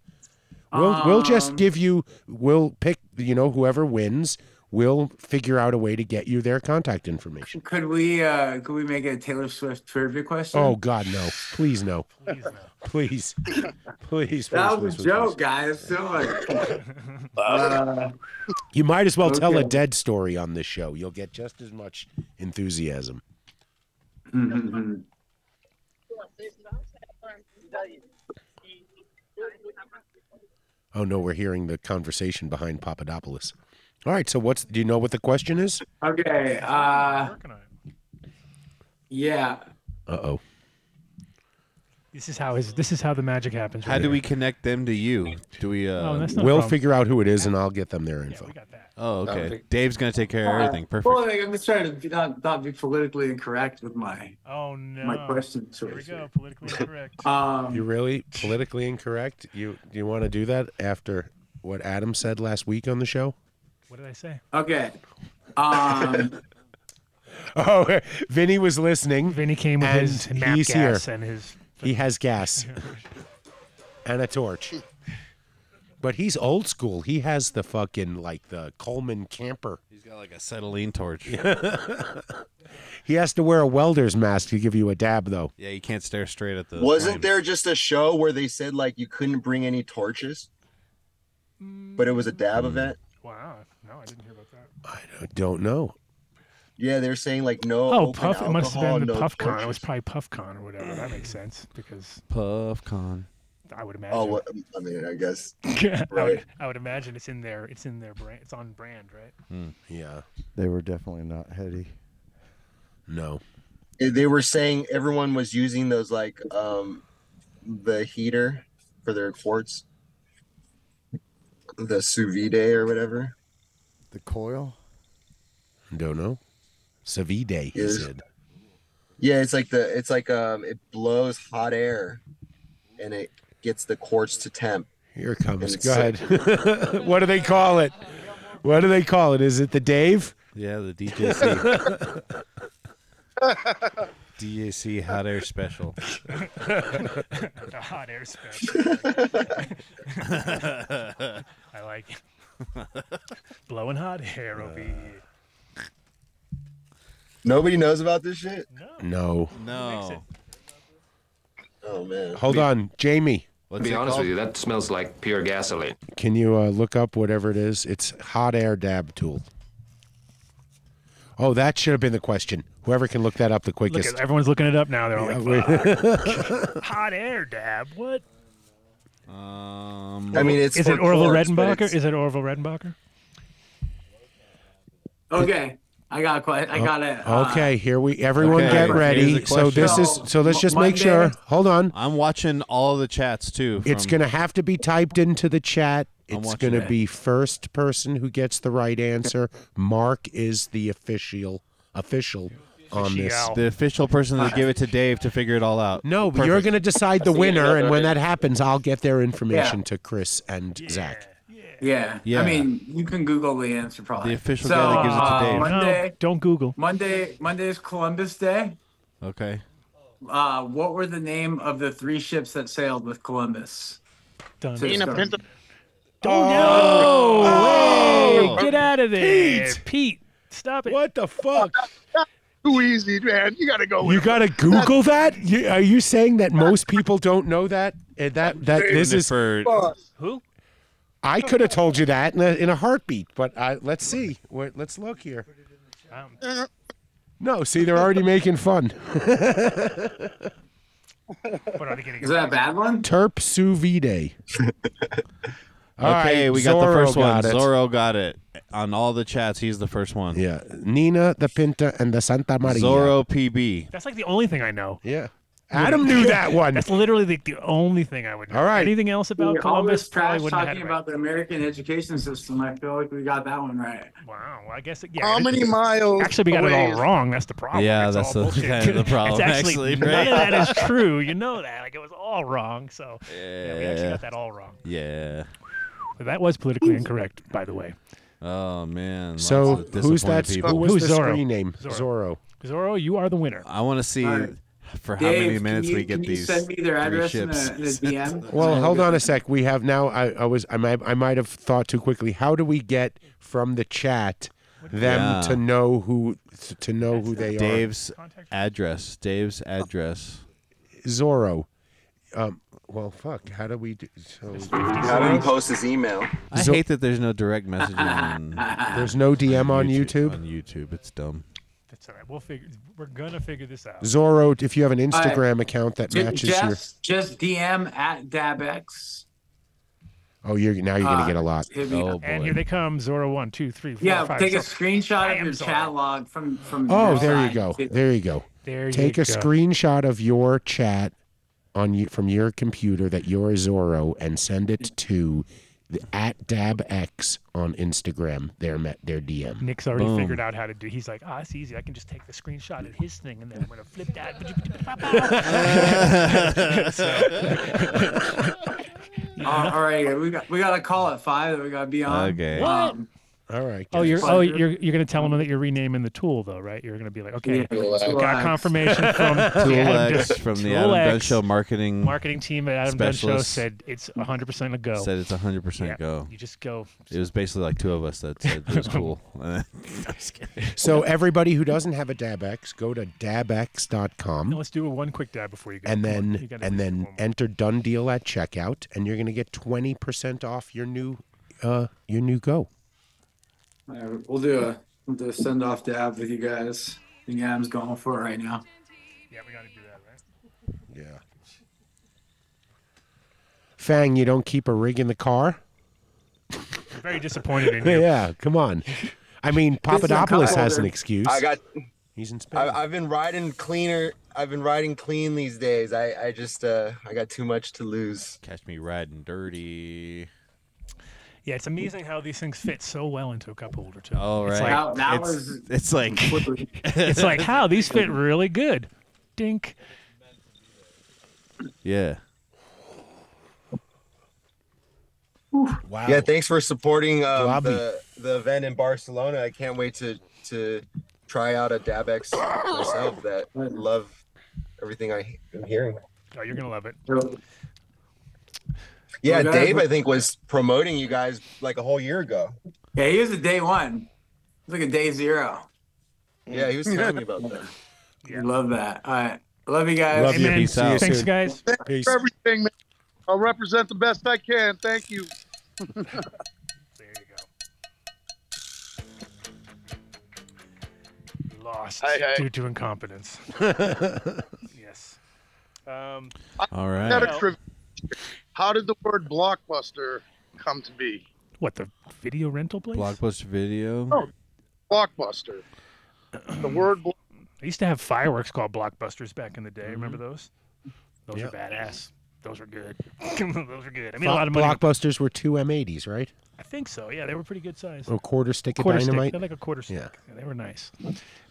We'll we'll just Um, give you we'll pick you know whoever wins we'll figure out a way to get you their contact information. Could we uh could we make a Taylor Swift trivia question? Oh God, no! Please no! Please no. Please, please. that please, was please, a joke, please. guys. So like, uh, You might as well tell a dead story on this show. You'll get just as much enthusiasm. mhm. Oh no, we're hearing the conversation behind Papadopoulos. All right, so what's? Do you know what the question is? okay. Uh, Working on it. yeah. Uh oh. This is how his. This is how the magic happens. How do here. we connect them to you? Do we? Uh, Oh, that's not a We'll problem. figure out who it is, and I'll get them their Yeah, info. we got that. oh, okay. Perfect. Dave's gonna take care of everything. Perfect. Well, like, I'm just trying to be, not not be politically incorrect with my Oh no. my question Here we choice. go. Politically incorrect. Um, You really politically incorrect? You do you want to do that after what Adam said last week on the show? What did I say? okay. Um, Oh, Vinny was listening. Vinny came with And his map he's gas here. and his. He has gas and a torch. But he's old school. He has the fucking like the Coleman camper. He's got like a acetylene torch. He has to wear a welder's mask to give you a dab though. Yeah, you can't stare straight at the. Wasn't flame. there just a show where they said like you couldn't bring any torches, but it was a dab event? Wow. No, I didn't hear about that. I don't know. Yeah, they're saying like no. Oh, open Puff. It must have been the no PuffCon. It was torches. probably PuffCon or whatever. That makes sense because PuffCon? I would imagine. Oh, what, I mean, I guess. I, would, right. I would imagine it's in there. It's in their brand. It's on brand, right? Yeah. They were definitely not heady. No. Eh, They were saying everyone was using those like um the heater for their quartz, the sous vide or whatever. The coil? Don't know. Savide, he Is- said. Yeah, it's like the it's like um it blows hot air, and it gets the quartz to temp. Here it comes. And Go ahead. what do they call it? What do they call it? Is it the Dave? Yeah, the DJC. DJC hot air special. the hot air special. I like it. Blowing hot air over here. Nobody knows about this shit. No. No. Oh man. Hold on, Jamie. What's to be it honest called? with you, that smells like pure gasoline. Can you uh, look up whatever it is? It's hot air dab tool. Oh, that should have been the question. Whoever can look that up the Look quickest. at everyone's looking it up now. They're all Yeah, like, wait. "Fuck." hot air dab. What? Um, I mean, it's Is it Orville quartz, Redenbacher? Is it Orville Redenbacher? okay. I got a question. I got it. Uh, okay, here we. Everyone Okay, get ready. So this is. So let's just make Monday- sure. Hold on. I'm watching all the chats too. It's going to have to be typed into the chat. It's going to it. be first person who gets the right answer. Mark is the official official on this. Official. the official person that give it to Dave to figure it all out. No, but you're Perfect. going to decide the winner, and when that happens, I'll get their information to Chris and Zach. Yeah. Yeah. I mean, you can Google the answer probably. The official so, guy that gives it to uh, Dave. Monday, No, don't Google. Monday, Monday is Columbus Day. Okay. Uh, what were the name of the three ships that sailed with Columbus? Done. To Nina start? Pinto. Don't know. Oh. Hey, get out of there, Pete. Pete. Stop it. What the fuck? Too easy, man. You got to go You got to Google that? You, are you saying that most people don't know that? And that that this Even is for Who? I could have told you that in a, in a heartbeat, but I, let's see. Wait, let's look here. Um, No, see, they're already making fun. what are they getting? Is that a bad one? Terp sous vide. Okay, right, we got the first one. got. Zorro got it on all the chats. He's the first one. Yeah, Nina, the Pinta, and the Santa Maria. Zorro PB. That's like the only thing I know. Yeah, Adam knew that one. That's literally the, the only thing I would know. All right. Anything else about All Columbus? this trash wouldn't have had talking it right. about the American education system. I feel like we got that one right. Wow. Well, I guess it, yeah. How it- many miles? Actually, we got it all wrong. That's the problem. Yeah, It's that's all the- kind of the problem, It's actually, actually, none of that is true. You know that. Like it was all wrong. So yeah, we actually got that all wrong. Yeah. That was politically incorrect, by the way. Oh man. lots So of who's that? disappointed people. Who was Who's the Zorro? screen name? Zorro. Zorro. Zorro, you are the winner. I want to see All right. for how Dave, many can minutes you- we get can you these. send me their three address in a, ships. in a DM? Well, hold on a sec. We have now. I, I was. I might. I might have thought too quickly. How do we get from the chat them Yeah. to know who to know who they are? Dave's address. Dave's address. are. Zorro. Um, well, fuck. How do we do? So How do we post his email? I Zo- hate that there's no direct messaging on. There's no DM on YouTube? On YouTube, it's dumb. That's all right. We'll figure. We're gonna figure this out. Zorro, if you have an Instagram account that Ju- matches your, just, just DM at DabX. oh, you're now you're gonna Uh, get a lot. hit me up. And here they come. Zoro one, two, three, four, Yeah, five, take a six. screenshot I of your Zorro. chat log from from. Oh, your there you side. go. There you go. There you go. Take a go. screenshot of your chat on you from your computer that you're Zorro and send it to the, at DabX on Instagram. Their met their DM. Nick's already Boom. figured out how to do. He's like, ah, it's easy. I can just take the screenshot of his thing, and then I'm gonna flip that. Uh, all right, we got we got a call at five that we got to be on. Okay. Um, All right. Oh, you're oh you're you're gonna tell them that you're renaming the tool though, right? You're gonna be like, okay, Yeah, got Tool X. confirmation from the Tool X Dun- from the Tool Adam Dunn Show marketing marketing team at Adam Dunn Show specialist said it's 100 percent a go. Said it's 100% go. You just go. It was basically like two of us that said it was cool. I'm just kidding. So everybody who doesn't have a DabX, go to dabx.com. No, let's do a one quick dab before you go. and Come on, then gotta and do then enter done deal at checkout and you're going to get 20% off your new uh your new go all right, we'll do a we'll do a send off dab with you guys. I think Adam's going for it right now. Yeah, we gotta do that, right? yeah fang you don't keep a rig in the car I'm very disappointed in you. yeah come on i mean This is a papadopoulos has an excuse I got. he's in spain I, I've been riding cleaner. I've been riding clean these days. I, I just uh I got too much to lose. Catch me riding dirty. Yeah, it's amazing how these things fit so well into a cup holder too. Oh, It's right. like- That, that It's- was It's like it's like how these fit really good. Dink. yeah. wow Yeah, thanks for supporting um, the the event in Barcelona. I can't wait to to try out a DabX myself. That I love everything I am hearing. Oh, you're gonna love it. Yeah, Okay. Dave, I think was promoting you guys like a whole year ago. yeah. He was a day one. It's like a day zero. Yeah, he was telling me about that. I love that. All right, love you guys. Love you. Amen. Peace out. Thanks, soon. guys. Peace. For everything, man. I'll represent the best I can. Thank you. There you go. Lost Hey, hey. due to incompetence. yes. Um, All I got right. A trivia. How did the word blockbuster come to be? what the video rental place? Blockbuster video. Oh. Blockbuster. The word blo- I used to have fireworks called blockbusters back in the day. Remember Mm-hmm. those? Those Yep. are badass. Those were good. those were good. I mean, a lot of Blo- money. blockbusters were two m80s right I think so. Yeah, they were pretty good size. a quarter stick of quarter stick. dynamite They're like a quarter stick. Yeah. Yeah. they were nice.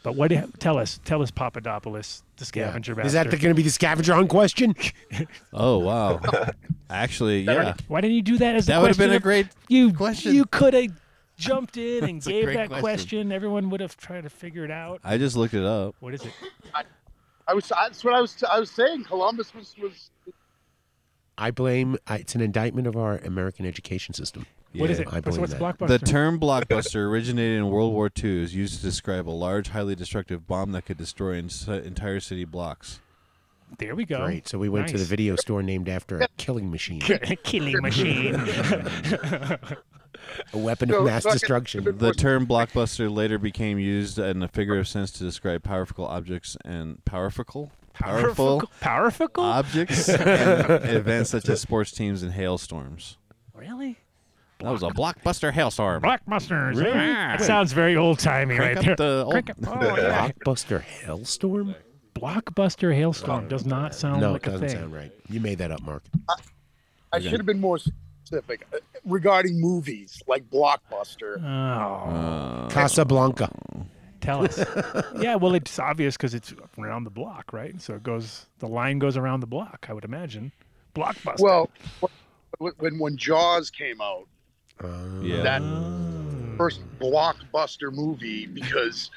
But what? Do you, tell us, tell us, Papadopoulos, the Yeah. scavenger is that going to be the scavenger hunt question Oh wow. Actually, yeah. Why didn't you do that as the That would have been a question? great You question. You could have jumped in and That's a gave great that question. question. Everyone would have tried to figure it out. I just looked it up. What is it? I was. That's what I was. I was saying. Columbus was was. I blame I, it's an indictment of our american education system What is Yeah. it? I What's, believe what's that. blockbuster? The term blockbuster originated in World War II. is used to describe a large, highly destructive bomb that could destroy en- entire city blocks. there we go. Great. So we went to the Nice. video store named after a killing machine, Killing machine. a weapon of mass so I can- destruction. The term blockbuster later became used in a figurative sense to describe powerful objects and powerful, powerful Powerful? objects and events such as sports teams and hailstorms. Really? That was a blockbuster hailstorm. Blockbusters. Yeah. That sounds very old timey Crank right up there. the old- Crank up- oh, yeah. Blockbuster Hailstorm? Blockbuster hailstorm does not sound no, like it a doesn't thing. sound right. You made that up, Mark. I should have been more specific uh, regarding movies like Blockbuster. Oh, Uh, Casablanca. Tell us. yeah, well, it's obvious because it's around the block, right? So it goes. The line goes around the block. I would imagine. Blockbuster. Well, when when, when Jaws came out, Uh, yeah. that first blockbuster movie because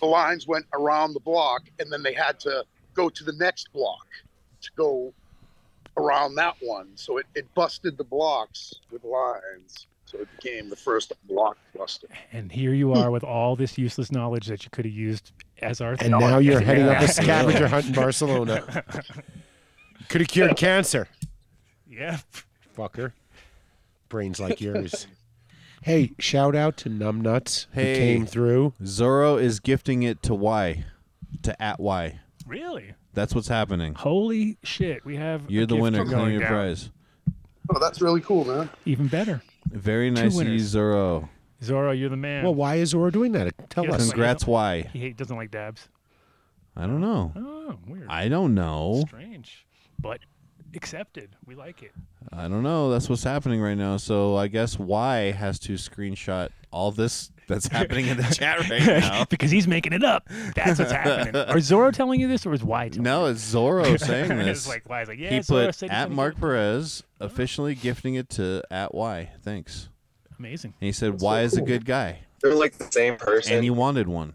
the lines went around the block and then they had to go to the next block to go around that one. So it, it busted the blocks with lines. So it became the first blockbuster. And here you are with all this useless knowledge that you could have used as our. And now you're heading up a scavenger hunt in Barcelona. Could have cured cancer. Yeah. Fucker. Brains like yours. Hey, shout out to Numbnuts who Hey. came through. Zorro is gifting it to Y, to at Y. Really? That's what's happening. Holy shit! We have. You're the gift winner. Claim your down. prize. Oh, that's really cool, man. Even better. Very Two nice, winners. Zorro. Zorro, you're the man. Well, why is Zora doing that? Tell He us. doesn't like- Congrats, Y. He hate- doesn't like dabs. I don't know. Oh, weird. I don't know. Strange, but accepted. We like it. I don't know. That's what's happening right now. So I guess Y has to screenshot all this that's happening in the chat right now. because he's making it up. That's what's happening. Are Zorro telling you this, or is Y telling No, it's Zorro saying It's this. like Y's like, yeah, he Zorro put said he's at gonna Mark do Perez officially gifting it to at Y. Thanks. Amazing. And he said That's Y so is a good guy, They're like the same person. and he wanted one.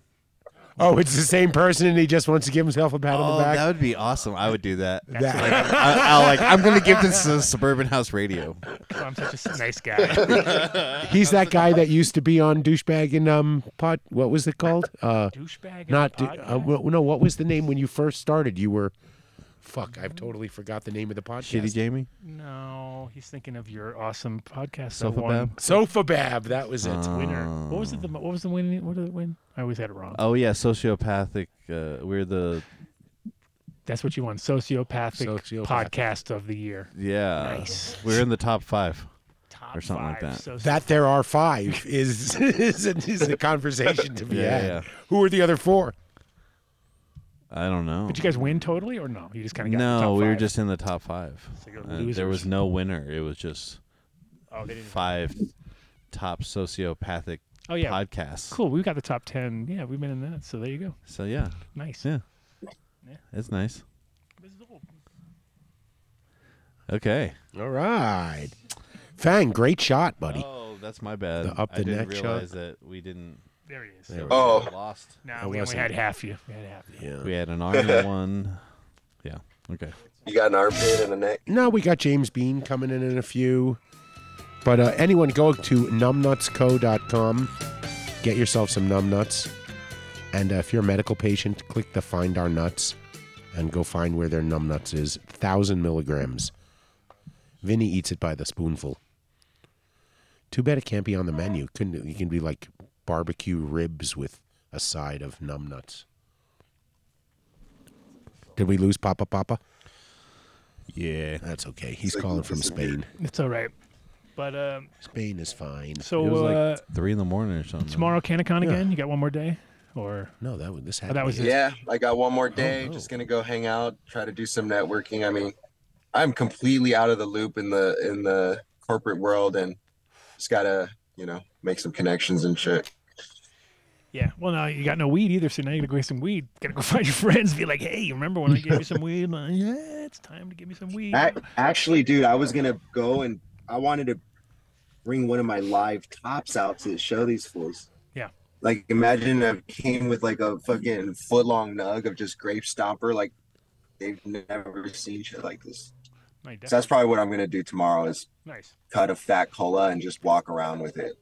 Oh, it's the same person, and he just wants to give himself a pat on Oh, the back. that would be awesome. I would do that. That- Like, I, I'll like, I'm gonna give this to Suburban House Radio. Oh, I'm such a s- nice guy. He's that guy that used to be on douchebag and um pod. What was it called? Uh, Douchebag and Not a du- uh, well, no. What was the name when you first started? You were. Fuck, I've totally forgot the name of the podcast. Shitty Jamie. no, he's thinking of your awesome podcast. Sofa that won Bab? Sofa Bab. That was it. winner. What was it? The, what was the win? What did it win? I always had it wrong. Oh yeah, sociopathic. Uh, we're the That's what you won. Sociopathic, Sociopathic. podcast of the year. yeah. Nice. We're in the top five Top or something like five that. soci- That there are five is is a, is a conversation to be Yeah, had. yeah. Who are the other four? I don't know. Did you guys win totally or no? You just kind of got the No, top we were just in the top five. So you're Uh, there losers. was no winner. It was just Oh, they didn't. five top sociopathic Oh yeah. podcasts. Cool. We got the top ten. Yeah, we've been in that. So there you go. So yeah, Nice. yeah, Yeah. it's nice. Okay. All right, Fang, great shot, buddy. Oh, that's my bad. The up I the didn't neck shot. realize that we didn't. There he is. There we Oh. we lost. No, I we only wasn't- had half you. We had half you. Yeah. We had an arm and one. Yeah. Okay. You got an armpit and a neck. No, we got James Bean coming in in a few. But uh, anyone, go to numbnutsco.com. Get yourself some numbnuts. And uh, if you're a medical patient, click the Find Our Nuts and go find where their numbnuts is. 1,000 milligrams. Vinny eats it by the spoonful. Too bad it can't be on the menu. Couldn't it? it can be like barbecue ribs with a side of numbnuts. Did we lose Papa Papa? Yeah. That's okay. He's calling from Spain. It's all right. But um, Spain is fine. so it was like uh, three in the morning or something. tomorrow CannaCon Yeah. again. You got one more day, or No, that was this Oh, that was be it. Yeah, I got one more day. no. Just gonna go hang out, try to do some networking. I mean, I'm completely out of the loop in the in the corporate world, and just gotta you know make some connections and shit. yeah. Well, no, you got no weed either. So now you gotta go get some weed. Gotta go find your friends. Be like, hey, you remember when I gave you some weed? Like, yeah, it's time to give me some weed. Ac- Actually, dude, I was gonna go and I wanted to bring one of my live tops out to show these fools. Yeah. Like, imagine I came with like a fucking foot long nug of just grape stomper. Like, they've never seen shit like this. No, So that's probably what I'm gonna do tomorrow is nice. cut a fat cola and just walk around with it.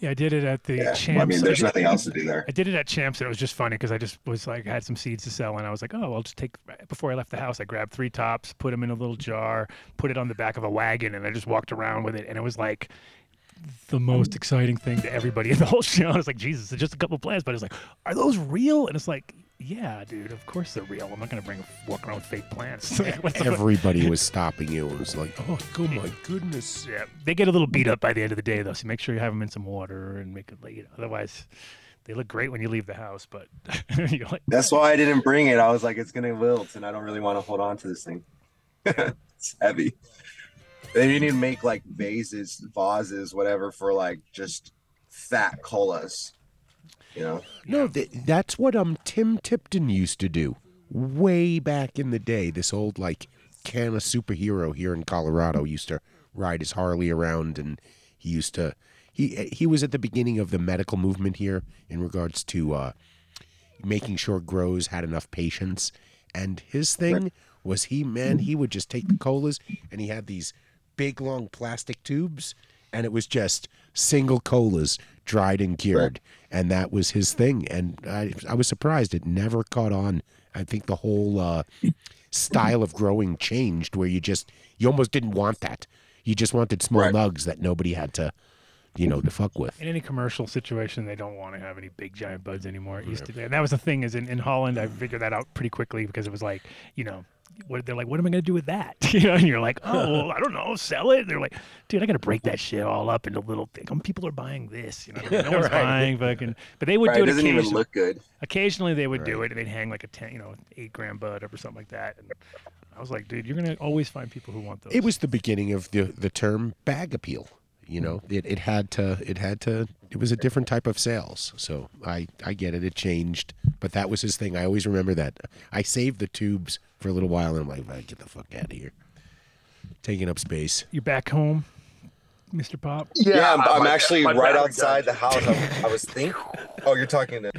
Yeah, I did it at the Yeah, Champs. I mean, there's did- nothing else to do there. I did it at Champs, and it was just funny because I just was like, I had some seeds to sell, and I was like, oh, I'll just take. Before I left the house, I grabbed three tops, put them in a little jar, put it on the back of a wagon, and I just walked around with it, and it was like the most exciting thing to everybody in the whole show. I was like, Jesus, it's just a couple plants, but it's like, are those real? And it's like, yeah, dude, of course they're real. I'm not gonna bring walk around with fake plants. Like, what? Everybody was stopping you. It was like, oh, oh my goodness. Yeah, they get a little beat up by the end of the day, though. So make sure you have them in some water and make it late. Otherwise, they look great when you leave the house, but you're like, That's why I didn't bring it. I was like, it's gonna wilt, and I don't really want to hold on to this thing. it's heavy. They need to make like vases, vases, whatever, for like just fat colas. You know, No, th- that's what um Tim Tipton used to do way back in the day. This old like can of superhero here in Colorado used to ride his Harley around, and he used to he he was at the beginning of the medical movement here in regards to uh, making sure grows had enough patients. And his thing was he man he would just take the colas and he had these big long plastic tubes and it was just single colas dried and cured, and that was his thing. And I, I was surprised it never caught on. I think the whole uh, style of growing changed, where you just you almost didn't want that. You just wanted small nugs that nobody had to, you know, to fuck with. In any commercial situation, they don't want to have any big giant buds anymore. It used to be, and that was the thing. Is in, in Holland, I figured that out pretty quickly because it was like, you know, what they're like, what am I going to do with that? You know, and you're like, oh, well, I don't know, sell it. And they're like, dude, I got to break that shit all up into little things. Um, people are buying this, you know, no one's Right. buying fucking. But they would Right, do it it. doesn't even occasionally. look good. Occasionally, they would do it, and they'd hang like a ten, you know, eight gram bud up or something like that. And I was like, dude, you're gonna always find people who want those. It was the beginning of the the term bag appeal. You hmm. know, it, it had to it had to it was a different type of sales. So I I get it. It changed, but that was his thing. I always remember that. I saved the tubes for a little while, and I'm like, "Man, get the fuck out of here, taking up space. You're back home, Mr. Pop. Yeah, I'm, I'm actually right outside the house. I, I was thinking. Oh, you're talking to.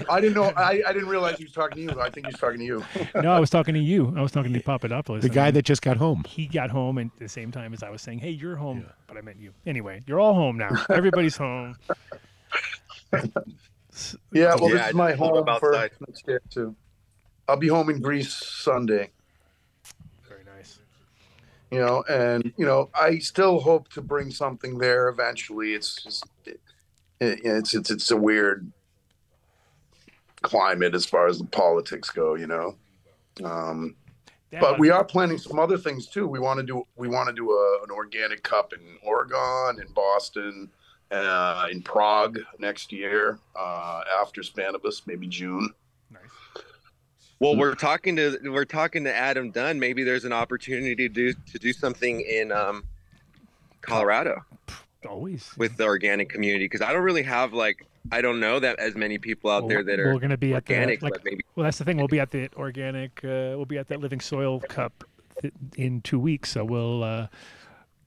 I didn't know. I, I didn't realize he was talking to you. I think he was talking to you. No, I was talking to you. I was talking to Papadopoulos. The and guy then that just got home. he got home and at the same time as I was saying, "Hey, you're home," but I meant you. Anyway, you're all home now. Everybody's home. Yeah, well, Yeah, this is my home up for outside. next year too. I'll be home in Greece Sunday. You know, and you know, I still hope to bring something there eventually. It's just, it, it's it's it's a weird climate as far as the politics go. You know, um, but we are planning some other things too. We want to do we want to do a, an organic cup in Oregon, in Boston, uh, in Prague next year uh, after Spannabis, maybe June. Well, we're talking to we're talking to Adam Dunn. Maybe there's an opportunity to do to do something in um, Colorado always with the organic community because I don't really have like I don't know that as many people out Well, there that are we're gonna be organic, at the, like, but maybe Well, that's the thing. We'll be at the organic. Uh, we'll be at that Living Soil Cup in two weeks. So we'll uh,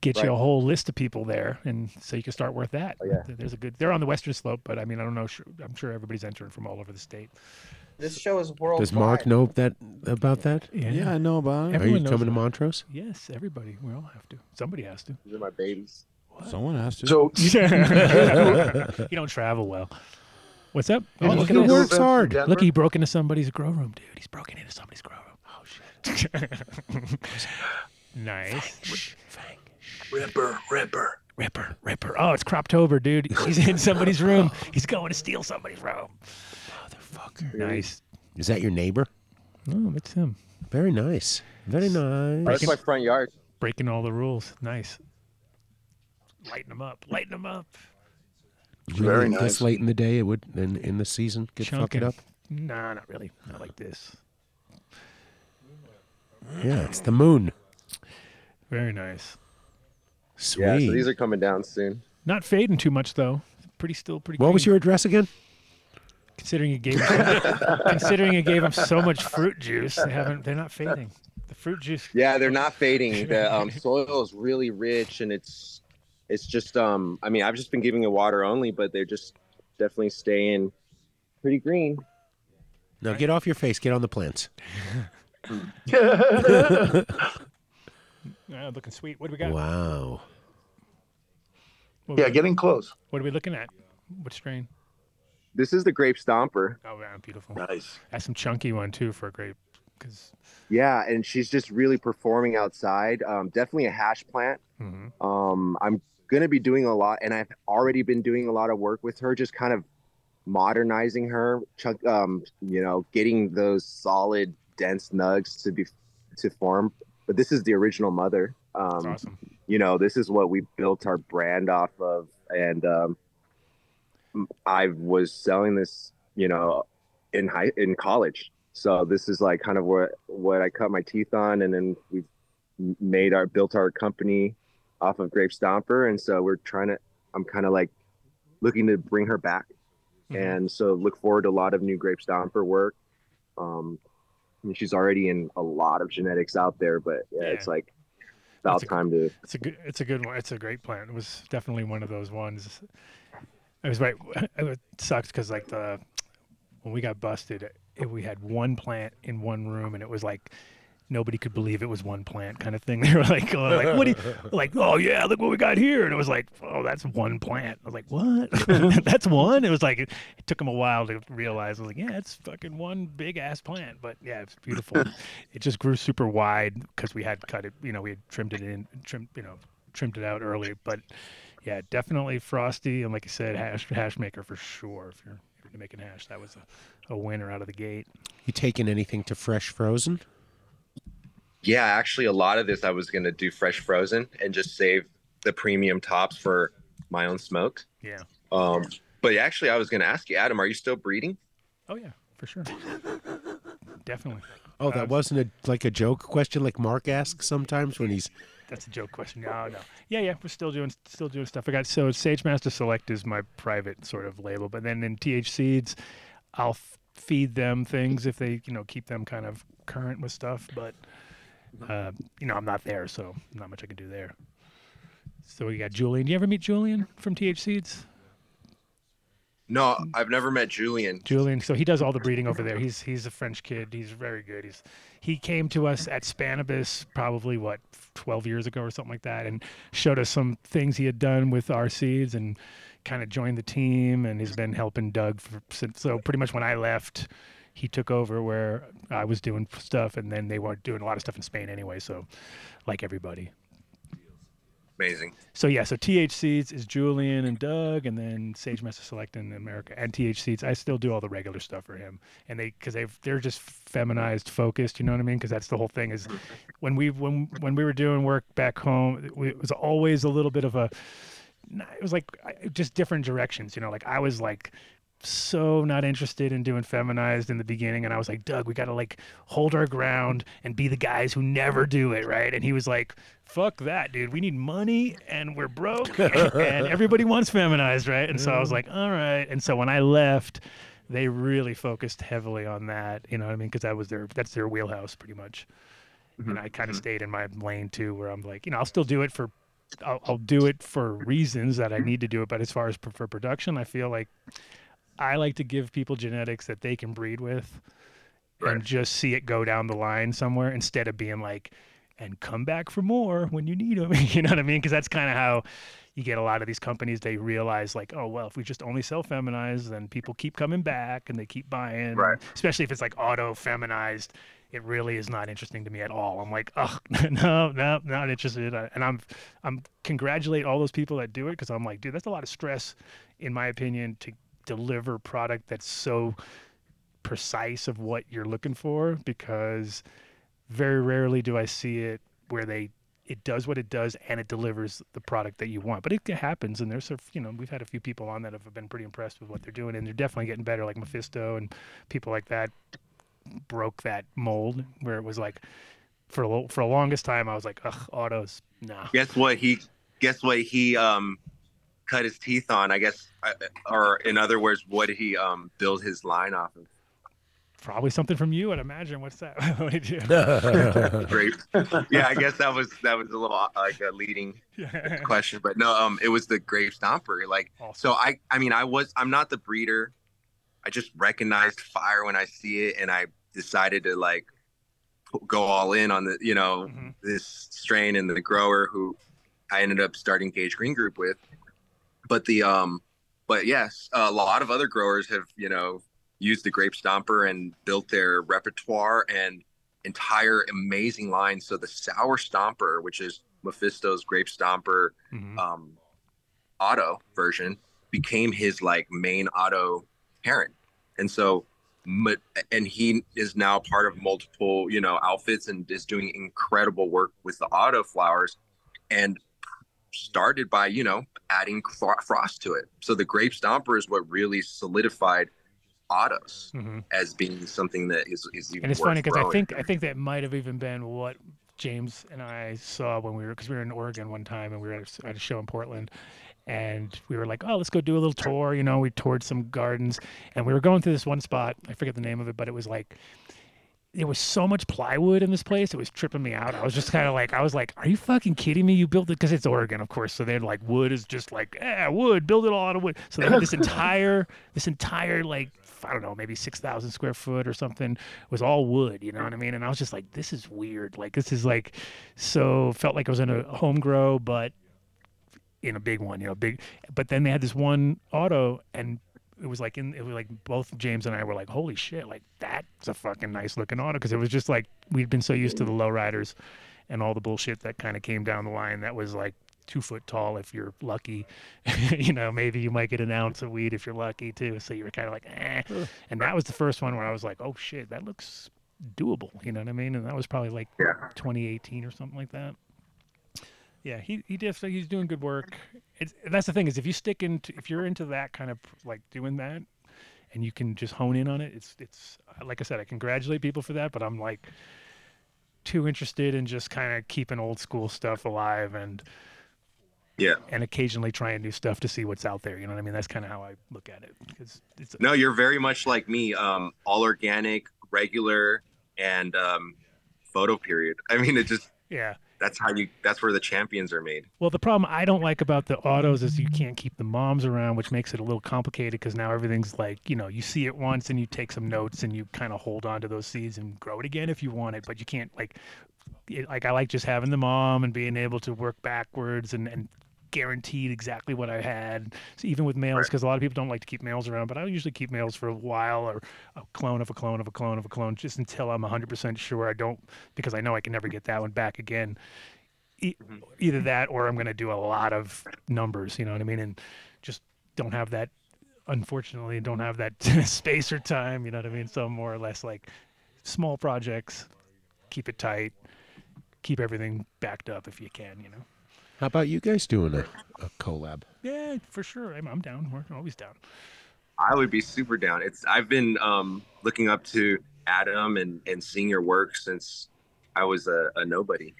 get you a whole list of people there, and so you can start with that. Oh, yeah. There's a good. They're on the western slope, but I mean, I don't know. I'm sure everybody's entering from all over the state. This show is worldwide. Does Mark know that about that? Yeah, Yeah, I know about it. Are you knows coming to about it. Montrose? Yes, everybody. We all have to. Somebody has to. these are my babies. Someone has to. So you don't travel well. What's up? Oh, look at do works hard. Look, he broke into somebody's grow room, dude. He's broken into somebody's grow room. Oh shit. nice. Ripper, Ripper. Ripper, Ripper. Oh, it's Croptober, dude. He's in somebody's room. He's going to steal somebody's room. Motherfucker. Nice. Is that your neighbor? Oh, it's him. Very nice. Very nice. That's my front yard. Breaking all the rules. Nice. Lighten them up. Lighten them up. Very nice. This late in the day, it would in in the season get fuck it up. Nah, not really. Not like this. Yeah, it's the moon. Very nice. Sweet. Yeah, so these are coming down soon. Not fading too much though. Pretty still pretty. what was your address again? Considering you gave him, considering you gave him so much fruit juice, they haven't. They're not fading. The fruit juice. Yeah, they're not fading. The um, soil is really rich, and it's it's just um. I mean, I've just been giving it water only, but they're just definitely staying pretty green. Now get off your face. Get on the plants. Yeah, looking sweet. What do we got? Wow. What, Yeah, getting close. what are we looking at? What strain? This is the grape stomper. Oh, yeah, beautiful. Nice. That's some chunky one too for a grape. Because Yeah, and she's just really performing outside. Um, definitely a hash plant. Mhm. Um, I'm gonna be doing a lot, and I've already been doing a lot of work with her, just kind of modernizing her, chunk, um, you know, getting those solid, dense nugs to be to form. But this is the original mother. that's Um, awesome. you know, this is what we built our brand off of, and um, I was selling this, you know, in high in college. So this is like kind of what what I cut my teeth on, and then we made our built our company off of Grape Stomper, and so we're trying to. I'm kind of like looking to bring her back, Mhm. and so look forward to a lot of new Grape Stomper work. Um, she's already in a lot of genetics out there, but yeah, Yeah. it's like about a- time to It's a good. It's a good one. It's a great plant. It was definitely one of those ones. It was right. It sucks because like the when we got busted, it, we had one plant in one room, and it was like nobody could believe it was one plant kind of thing. They were like, oh, like what? Do you, like, oh yeah, look what we got here, and it was like, oh, that's one plant. I was like, what? that's one. It was like it, it took them a while to realize. I was like, yeah, it's fucking one big ass plant, but yeah, it's beautiful. it just grew super wide because we had cut it. You know, we had trimmed it in, trimmed, you know, trimmed it out early, but. Yeah, definitely frosty, and like I said, hash hash maker for sure. If you're, if you're making hash, that was a, a winner out of the gate. You taking anything to fresh frozen? Yeah, actually, a lot of this I was gonna do fresh frozen and just save the premium tops for my own smoked. Yeah. Um, but actually, I was gonna ask you, Adam, are you still breeding? Oh yeah, for sure. Definitely. Oh, that wasn't a like a joke question like Mark asks sometimes when he's That's a joke question. No, no. Yeah, yeah. We're still doing still doing stuff. I got so Sage Master Select is my private sort of label, but then in TH Seeds, I'll f- feed them things if they you know keep them kind of current with stuff. But uh, you know I'm not there, so not much I can do there. So we got Julian. Do you ever meet Julian from TH Seeds? No, mm. I've never met Julian. Julian. So he does all the breeding over there. He's he's a French kid. He's very good. He's he came to us at Spannabis probably what 12 years ago or something like that, and showed us some things he had done with our seeds and kind of joined the team and he's been helping Doug for, since. So pretty much when I left, he took over where I was doing stuff, and then they were doing a lot of stuff in Spain anyway. So like everybody. Amazing. So yeah, so TH Seeds is Julian and Doug, and then Sage Master Select in America, and TH Seeds. I still do all the regular stuff for him, and they because they've they're just feminized, focused. You know what I mean? Because that's the whole thing. Is when we when when we were doing work back home, it was always a little bit of a. It was like just different directions. You know, like I was like so not interested in doing feminized in the beginning and I was like, Doug, we gotta like hold our ground and be the guys who never do it, right? And he was like, Fuck that, dude. We need money and we're broke and everybody wants feminized, right? And so I was like, All right. And so when I left, they really focused heavily on that, you know what I mean? Because that was their that's their wheelhouse pretty much. Mm-hmm. And I kind of mm-hmm. stayed in my lane too, where I'm like, you know, I'll still do it for I'll, I'll do it for reasons that I mm-hmm. need to do it, but as far as for, for production, I feel like I like to give people genetics that they can breed with and just see it go down the line somewhere instead of being like, and come back for more when you need them. you know what I mean? Because that's kind of how you get a lot of these companies. They realize like, oh well, if we just only sell feminized, then people keep coming back and they keep buying. Right. Especially if it's like auto feminized, it really is not interesting to me at all. I'm like, oh no, no, not interested. And I'm, I'm congratulate all those people that do it because I'm like, dude, that's a lot of stress, in my opinion, to deliver product that's so precise of what you're looking for because very rarely do I see it where they it does what it does and it delivers the product that you want. But it happens, and there's a you know we've had a few people on that have been pretty impressed with what they're doing, and they're definitely getting better. Like Mephisto and people like that broke that mold where it was like for a for the longest time I was like, ugh, autos, nah. Guess what he? Guess what he um cut his teeth on? I guess, uh, or in other words, what did he um build his line off of? Probably something from you, I'd imagine. What's that? What did you- Great. Yeah, I guess that was that was a little uh, like a leading Yeah. question, but no, um, it was the grape stomper. Like, so I, I mean, I was, I'm not the breeder. I just recognized fire when I see it, and I decided to like go all in on the, you know, this strain and the grower who I ended up starting Gage Green Group with. But the, um, but yes, a lot of other growers have, you know, used the grape stomper and built their repertoire and entire amazing line. So the sour stomper, which is Mephisto's grape stomper um, auto version, became his like main auto parent. And so, and he is now part of multiple, you know, outfits and is doing incredible work with the auto flowers. And started by you know adding fro- frost to it. So the grape stomper is what really solidified autos Mhm. as being something that is is even and it's funny because I think I think that might have even been what James and I saw when we were because we were in Oregon one time and we were at a at a show in Portland, and we were like, oh, let's go do a little tour. You know, we toured some gardens, and we were going through this one spot. I forget the name of it, but it was like. There was so much plywood in this place; it was tripping me out. I was just kind of like, I was like, "Are you fucking kidding me? You built it because it's Oregon, of course. So they're like, wood is just like, eh, wood, build it all out of wood. So they had this entire, this entire like I don't know, maybe six thousand square foot or something. It was all wood, you know what I mean? And I was just like, this is weird. Like this is like, so felt like I was in a home grow, but in a big one, you know, big. But then they had this one auto, and it was like in it was like both James and I were like, holy shit, like that's a fucking nice looking auto because it was just like we'd been so used to the lowriders and all the bullshit that kind of came down the line that was like two foot tall if you're lucky. you know, maybe you might get an ounce of weed if you're lucky too. So you were kind of like, eh. And that was the first one where I was like, oh shit, that looks doable. You know what I mean? And that was probably like 2018 or something like that. Yeah, he he definitely he's doing good work. It's and that's the thing is if you stick into if you're into that kind of like doing that, and you can just hone in on it, it's it's like I said, I congratulate people for that. But I'm like too interested in just kind of keeping old school stuff alive and Yeah. and occasionally trying new stuff to see what's out there. You know what I mean? That's kind of how I look at it because it's No, you're very much like me. Um, all organic, regular, and um, photo period. I mean, it just yeah. That's how you. That's where the champions are made. Well, the problem I don't like about the autos is you can't keep the moms around, which makes it a little complicated because now everything's like, you know, you see it once and you take some notes and you kind of hold on to those seeds and grow it again if you want it, but you can't like, like I like just having the mom and being able to work backwards and and guaranteed exactly what I had. So even with males, because a lot of people don't like to keep males around, but I usually keep males for a while or a clone of a clone of a clone of a clone just until I'm 100% sure I don't, because I know I can never get that one back again. E- mm-hmm. Either that or I'm going to do a lot of numbers, you know what I mean? And just don't have that, unfortunately, don't have that space or time, you know what I mean? So more or less like small projects, keep it tight, keep everything backed up if you can, you know? How about you guys doing a, a collab? Yeah, for sure. I'm, I'm down. We're always down. I would be super down. It's I've been um, looking up to Adam and and seeing your work since I was a, a nobody.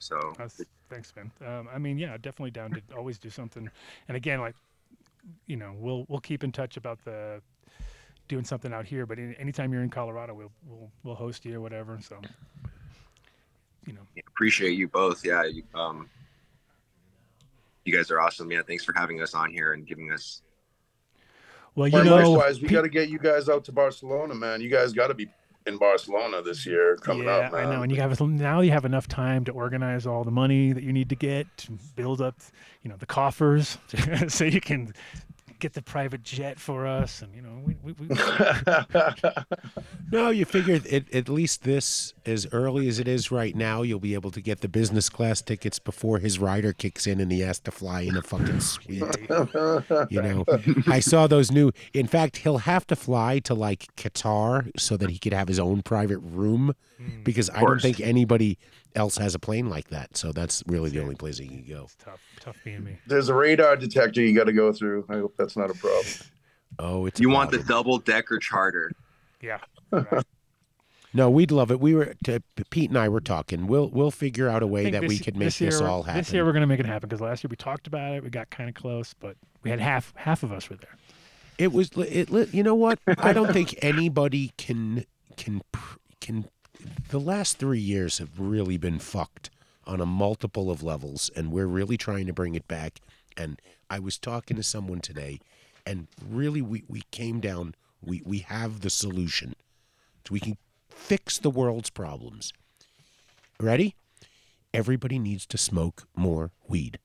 So That's, thanks, man. Um, I mean, yeah, definitely down to always do something. And again, like, you know, we'll we'll keep in touch about the doing something out here. But any, anytime you're in Colorado, we'll we'll we'll host you or whatever. So, you know, appreciate you both. Yeah, you, um, you guys are awesome. Yeah, thanks for having us on here and giving us. Well, Well, likewise, we got to get you guys out to Barcelona, man. You guys got to be in Barcelona this year coming yeah, up, man. I know. And you have now you have enough time to organize all the money that you need to get to build up, you know, the coffers, so you can get the private jet for us. And you know, we, we, we No, you figure it, at least this, as early as it is right now, you'll be able to get the business class tickets before his rider kicks in and he has to fly in a fucking suite. You know, I saw those new. In fact, he'll have to fly to like Qatar so that he could have his own private room mm. because I don't think anybody else has a plane like that. So that's really the only place you can go. tough, tough being me. There's a radar detector you got to go through. I hope that's not a problem. Oh, it's You want the double decker charter? Yeah. No, we'd love it. We were to, Pete and I were talking. We'll we'll figure out a way think that we could make this, this, year, all happen. This year we're gonna make it happen because last year we talked about it. We got kind of close, but we had half half of us were there. It was it. You know what? I don't think anybody can can can. The last three years have really been fucked on a multiple of levels, and we're really trying to bring it back. And I was talking to someone today, and really we we came down. We we have the solution. So we can fix the world's problems. Ready? Everybody needs to smoke more weed.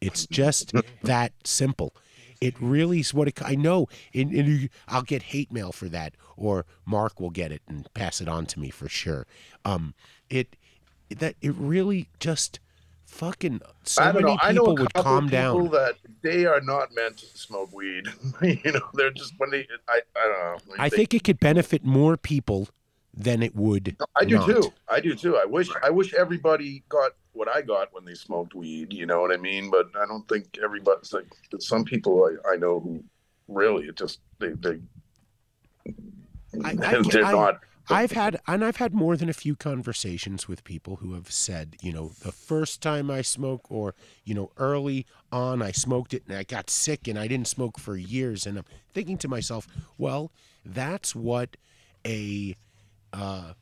It's just that simple. It really is what it, I know. And, and you, I'll get hate mail for that, or Mark will get it and pass it on to me for sure. Um, it that it really just fucking so I don't many know. I know people a would calm people down. that they are not meant to smoke weed. you know, they're just when they. I, I don't know. Like, I they- think it could benefit more people than it would. I do not. too. I do too. I wish I wish everybody got what I got when they smoked weed. You know what I mean? But I don't think everybody's like. Some people I, I know who really it just they they I, they're I- not. I've had and I've had more than a few conversations with people who have said, you know, the first time I smoke or, you know, early on I smoked it and I got sick and I didn't smoke for years and I'm thinking to myself, well, that's what a uh,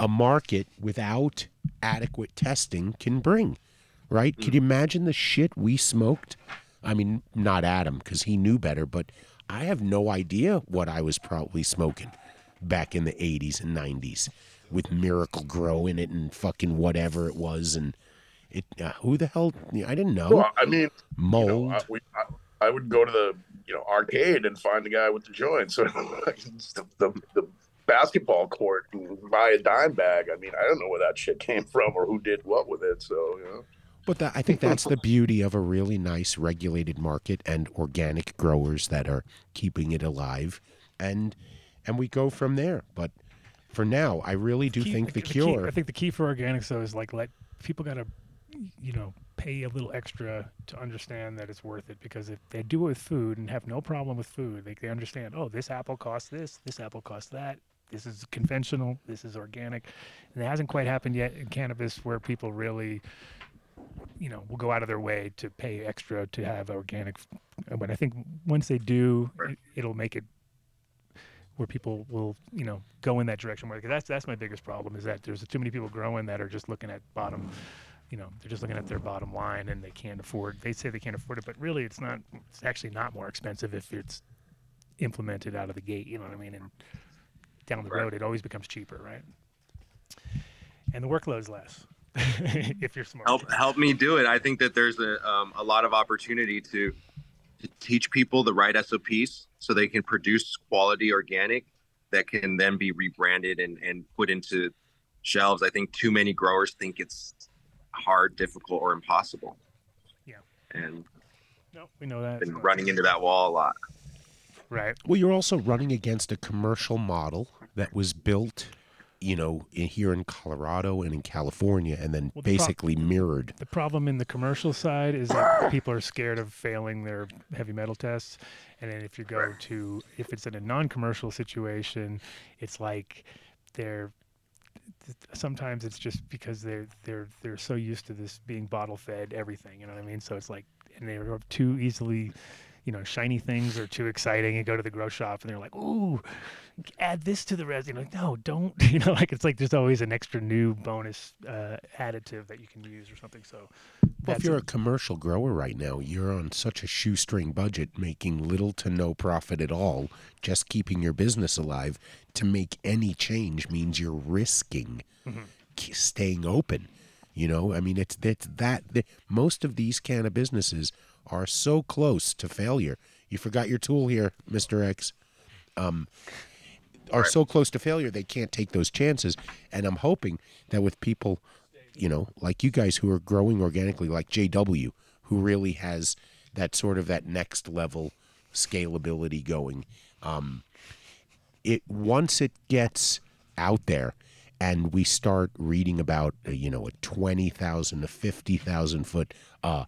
a market without adequate testing can bring, right? Can you imagine the shit we smoked? I mean, not Adam because he knew better, but I have no idea what I was probably smoking back in the 80s and 90s with Miracle-Gro in it and fucking whatever it was and it uh, who the hell I didn't know. Well, I mean, mold. You know, I, we, I, I would go to the you know arcade and find the guy with the joints, So the, the, the basketball court and buy a dime bag. I mean, I don't know where that shit came from or who did what with it. So you know. But that, I think that's the beauty of a really nice regulated market and organic growers that are keeping it alive, and and we go from there. But for now, I really do Key- think the, key- cure. I think the key for organics though is like let people gotta, you know, pay a little extra to understand that it's worth it because if they do it with food and have no problem with food, they, they understand. Oh, this apple costs this. This apple costs that. This is conventional. This is organic, and it hasn't quite happened yet in cannabis where people really, you know, will go out of their way to pay extra to have organic. But uh, I think once they do, it, it'll make it where people will you know go in that direction more because that's that's my biggest problem is that there's too many people growing that are just looking at bottom you know they're just looking at their bottom line and they can't afford they say they can't afford it but really it's not it's actually not more expensive if it's implemented out of the gate you know what i mean and down the Right. road it always becomes cheaper right and the workload's less if you're smart help help me do it. I think that there's a um, a lot of opportunity to to teach people the right SOPs so they can produce quality organic that can then be rebranded and and put into shelves. I think too many growers think it's hard, difficult, or impossible. Yeah. And no, we know that been running into that wall a lot. right Well, you're also running against a commercial model that was built, you know, in, here in Colorado and in California, and then Well, the pro- basically mirrored. The problem in the commercial side is that people are scared of failing their heavy metal tests. And then if you go to, if it's in a non commercial situation, it's like they're, sometimes it's just because they're, they're, they're so used to this being bottle fed everything, you know what I mean? So it's like, and they're too easily, you know, shiny things are too exciting and go to the grow shop and they're like, ooh, add this to the resin. Like, no, don't, you know, like it's like there's always an extra new bonus uh, additive that you can use or something. So Well, if you're a- a commercial grower right now, you're on such a shoestring budget, making little to no profit at all, just keeping your business alive. To make any change means you're risking Mhm. staying open. You know, I mean, it's it's that the, most of these can of businesses are so close to failure. You forgot your tool here, Mister X. Um, are so close to failure they can't take those chances. And I'm hoping that with people, you know, like you guys who are growing organically, like JW, who really has that sort of that next level scalability going. Um, it once it gets out there and we start reading about uh, you know a 20,000 to 50,000 foot uh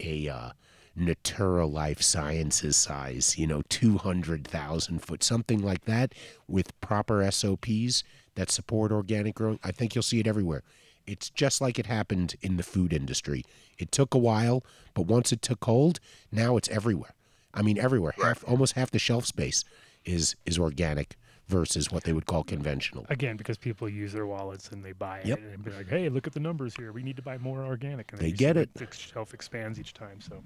a uh Natura Life Sciences size, you know, 200,000 foot, something like that, with proper SOPs that support organic growing. I think you'll see it everywhere. It's just like it happened in the food industry. It took a while, but once it took hold, now it's everywhere. I mean, everywhere. Half, almost half the shelf space is is organic versus what they would call conventional. again because people use their wallets and they buy Yep. it and be like, hey, look at the numbers here. We need to buy more organic. And They get it. The shelf expands each time. So,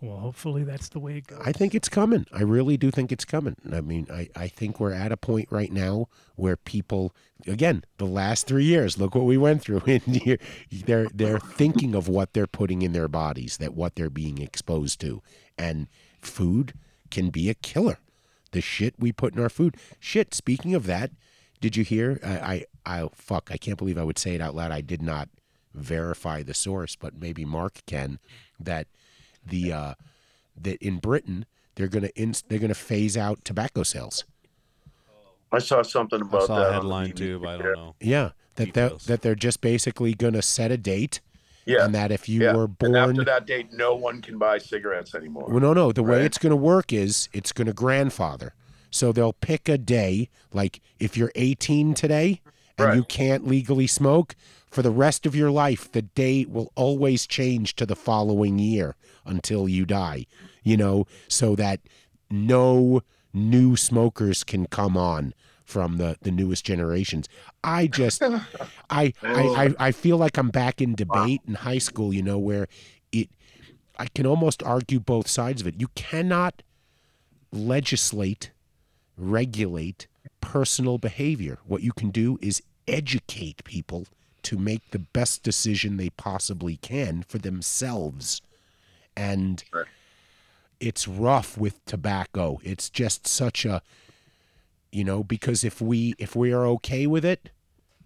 well, hopefully that's the way it goes. I think it's coming. I really do think it's coming. I mean, I, I think we're at a point right now where people, again, the last three years, look what we went through. And they're they're thinking of what they're putting in their bodies, that what they're being exposed to, and food can be a killer. The shit we put in our food. Shit. Speaking of that, did you hear? I I, I fuck. I can't believe I would say it out loud. I did not verify the source, but maybe Mark can. That the uh, that in Britain they're gonna ins- they're gonna phase out tobacco sales. I saw something I about saw that. a on the headline too, but I don't know. Yeah, that they're, that they're just basically gonna set a date. Yeah. and that if you Yeah. were And born after that date, no one can buy cigarettes anymore. Well, no, no. The way it's going to work is it's going to grandfather. So they'll pick a day, like if you're 18 today and you can't legally smoke, for the rest of your life, the date will always change to the following year until you die. You know, so that no new smokers can come on from the, the newest generations. I just, I, I, I, I feel like I'm back in debate in high school, you know, where it, I can almost argue both sides of it. You cannot legislate, regulate personal behavior. What you can do is educate people to make the best decision they possibly can for themselves. And it's rough with tobacco. It's just such a you know, because if we if we are okay with it,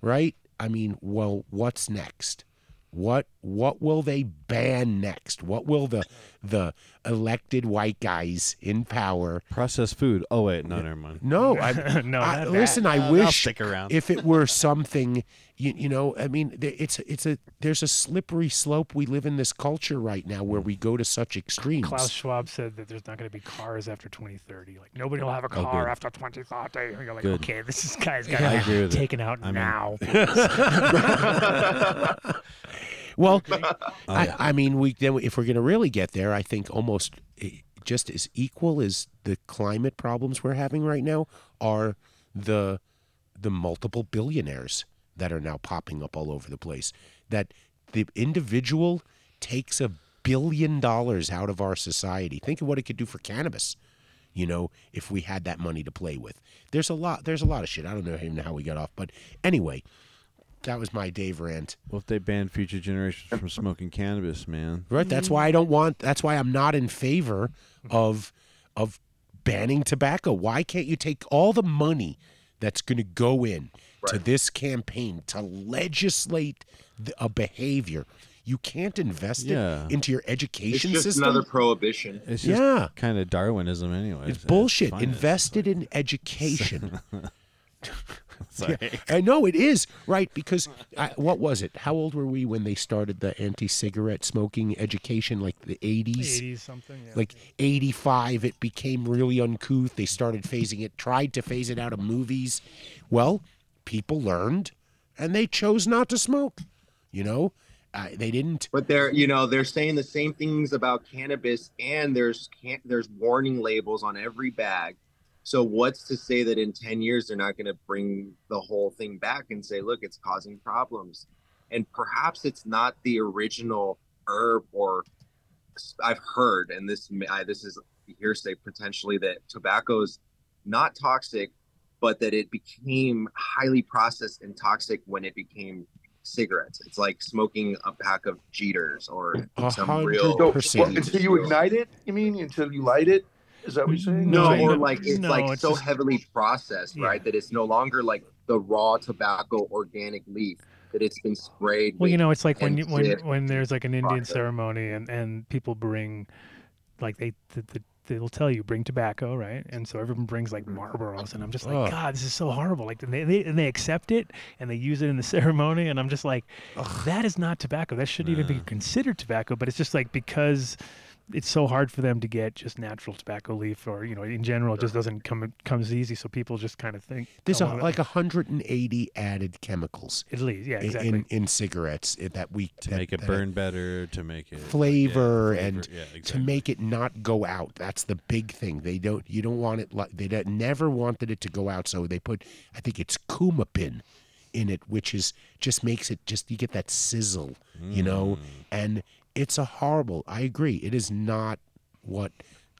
right? I mean, well, what's next? What what will they ban next? What will the the elected white guys in power processed food? Oh wait, no, never mind. No, I, No, I- listen. that. I Uh, wish stick around. if it were something, you, you know, I mean, it's it's a there's a slippery slope. We live in this culture right now where we go to such extremes. Klaus Schwab said that there's not going to be cars after 2030. Like nobody will have a Oh, car good. after 2030. And you're like, Good. okay, this is guy's got I to be taken out I mean- now. Well, Oh, I, I mean, we then if we're going to really get there, I think almost eh, just as equal as the climate problems we're having right now are the the multiple billionaires that are now popping up all over the place. That the individual takes a billion dollars out of our society. Think of what it could do for cannabis. You know, if we had that money to play with. There's a lot. There's a lot of shit. I don't know even how we got off, but anyway, that was my Dave rant. Well, if they ban future generations from smoking cannabis, man. Right. That's why I don't want. That's why I'm not in favor of of banning tobacco. Why can't you take all the money that's going to go in to this campaign to legislate the, a behavior? You can't invest Yeah. it into your education It's education just system. another prohibition. It's just Yeah. kind of Darwinism, anyway. it's uh, bullshit. Invested in education. Sorry. Yeah, I know it is right because I, what was it? How old were we when they started the anti-cigarette smoking education? Like the eighties, 80s something, yeah. Like eighty-five, it became really uncouth. They started phasing it, tried to phase it out of movies. Well, people learned, and they chose not to smoke. You know, uh, they didn't. But they're you know they're saying the same things about cannabis, and there's can there's warning labels on every bag. So what's to say that in ten years they're not going to bring the whole thing back and say, look, it's causing problems, and perhaps it's not the original herb or I've heard, and this I, this is hearsay potentially that tobacco is not toxic, but that it became highly processed and toxic when it became cigarettes. It's like smoking a pack of Jeters or A some real. So, percent. what, until you ignite it, you mean? Until you light it? Is that what you're saying? No, No, or like it's no, like it's so just- heavily processed, right? That it's no longer like the raw tobacco organic leaf. That it's been sprayed. Well, you know, it's like when you, when when there's like an Indian process. ceremony and and people bring, like they the, the, they'll tell you bring tobacco, right? And so everyone brings like Marlboros, and I'm just like, Ugh. God, this is so horrible. Like and they, they and they accept it and they use it in the ceremony, and I'm just like, that is not tobacco. That shouldn't even be considered tobacco. But it's just like because it's so hard for them to get just natural tobacco leaf, or you know, in general, it just doesn't come comes easy. So people just kind of think There's oh, a, like 180 added chemicals. At least, yeah, in- exactly. In, in cigarettes eh, that we to that- make it that- burn better, to make it flavor yeah, and yeah, to make it not go out. That's the big thing. They don't. You don't want it like they never wanted it to go out. So they put. I think it's kumapin in it, which is just makes it just you get that sizzle, you know. Mm. And it's a horrible. I agree. It is not what.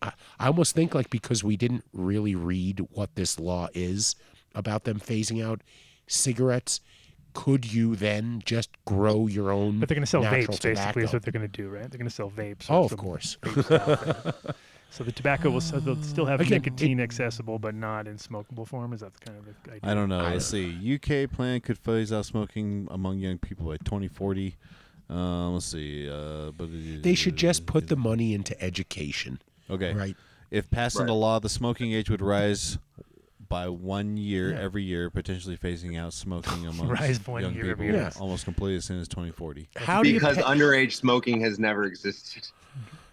I, I almost think like because we didn't really read what this law is about them phasing out cigarettes. Could you then just grow your own? But they're going to sell natural vapes, basically, tobacco? is what they're going to do, right? They're going to sell vapes. Oh, of course. vape stuff, and- so the tobacco will so they'll still have Again, it- nicotine accessible, but not in smokable form. Is that the kind of the idea? I don't know. Let's see. UK plan could phase out smoking among young people by 2040. Um, let's see. Uh, but They should just put the money into education. Okay. Right. If passed into law, the smoking age would rise by one year Yeah. every year, potentially phasing out smoking among young year people every year. almost completely as soon as 2040. How do you because pa- underage smoking has never existed.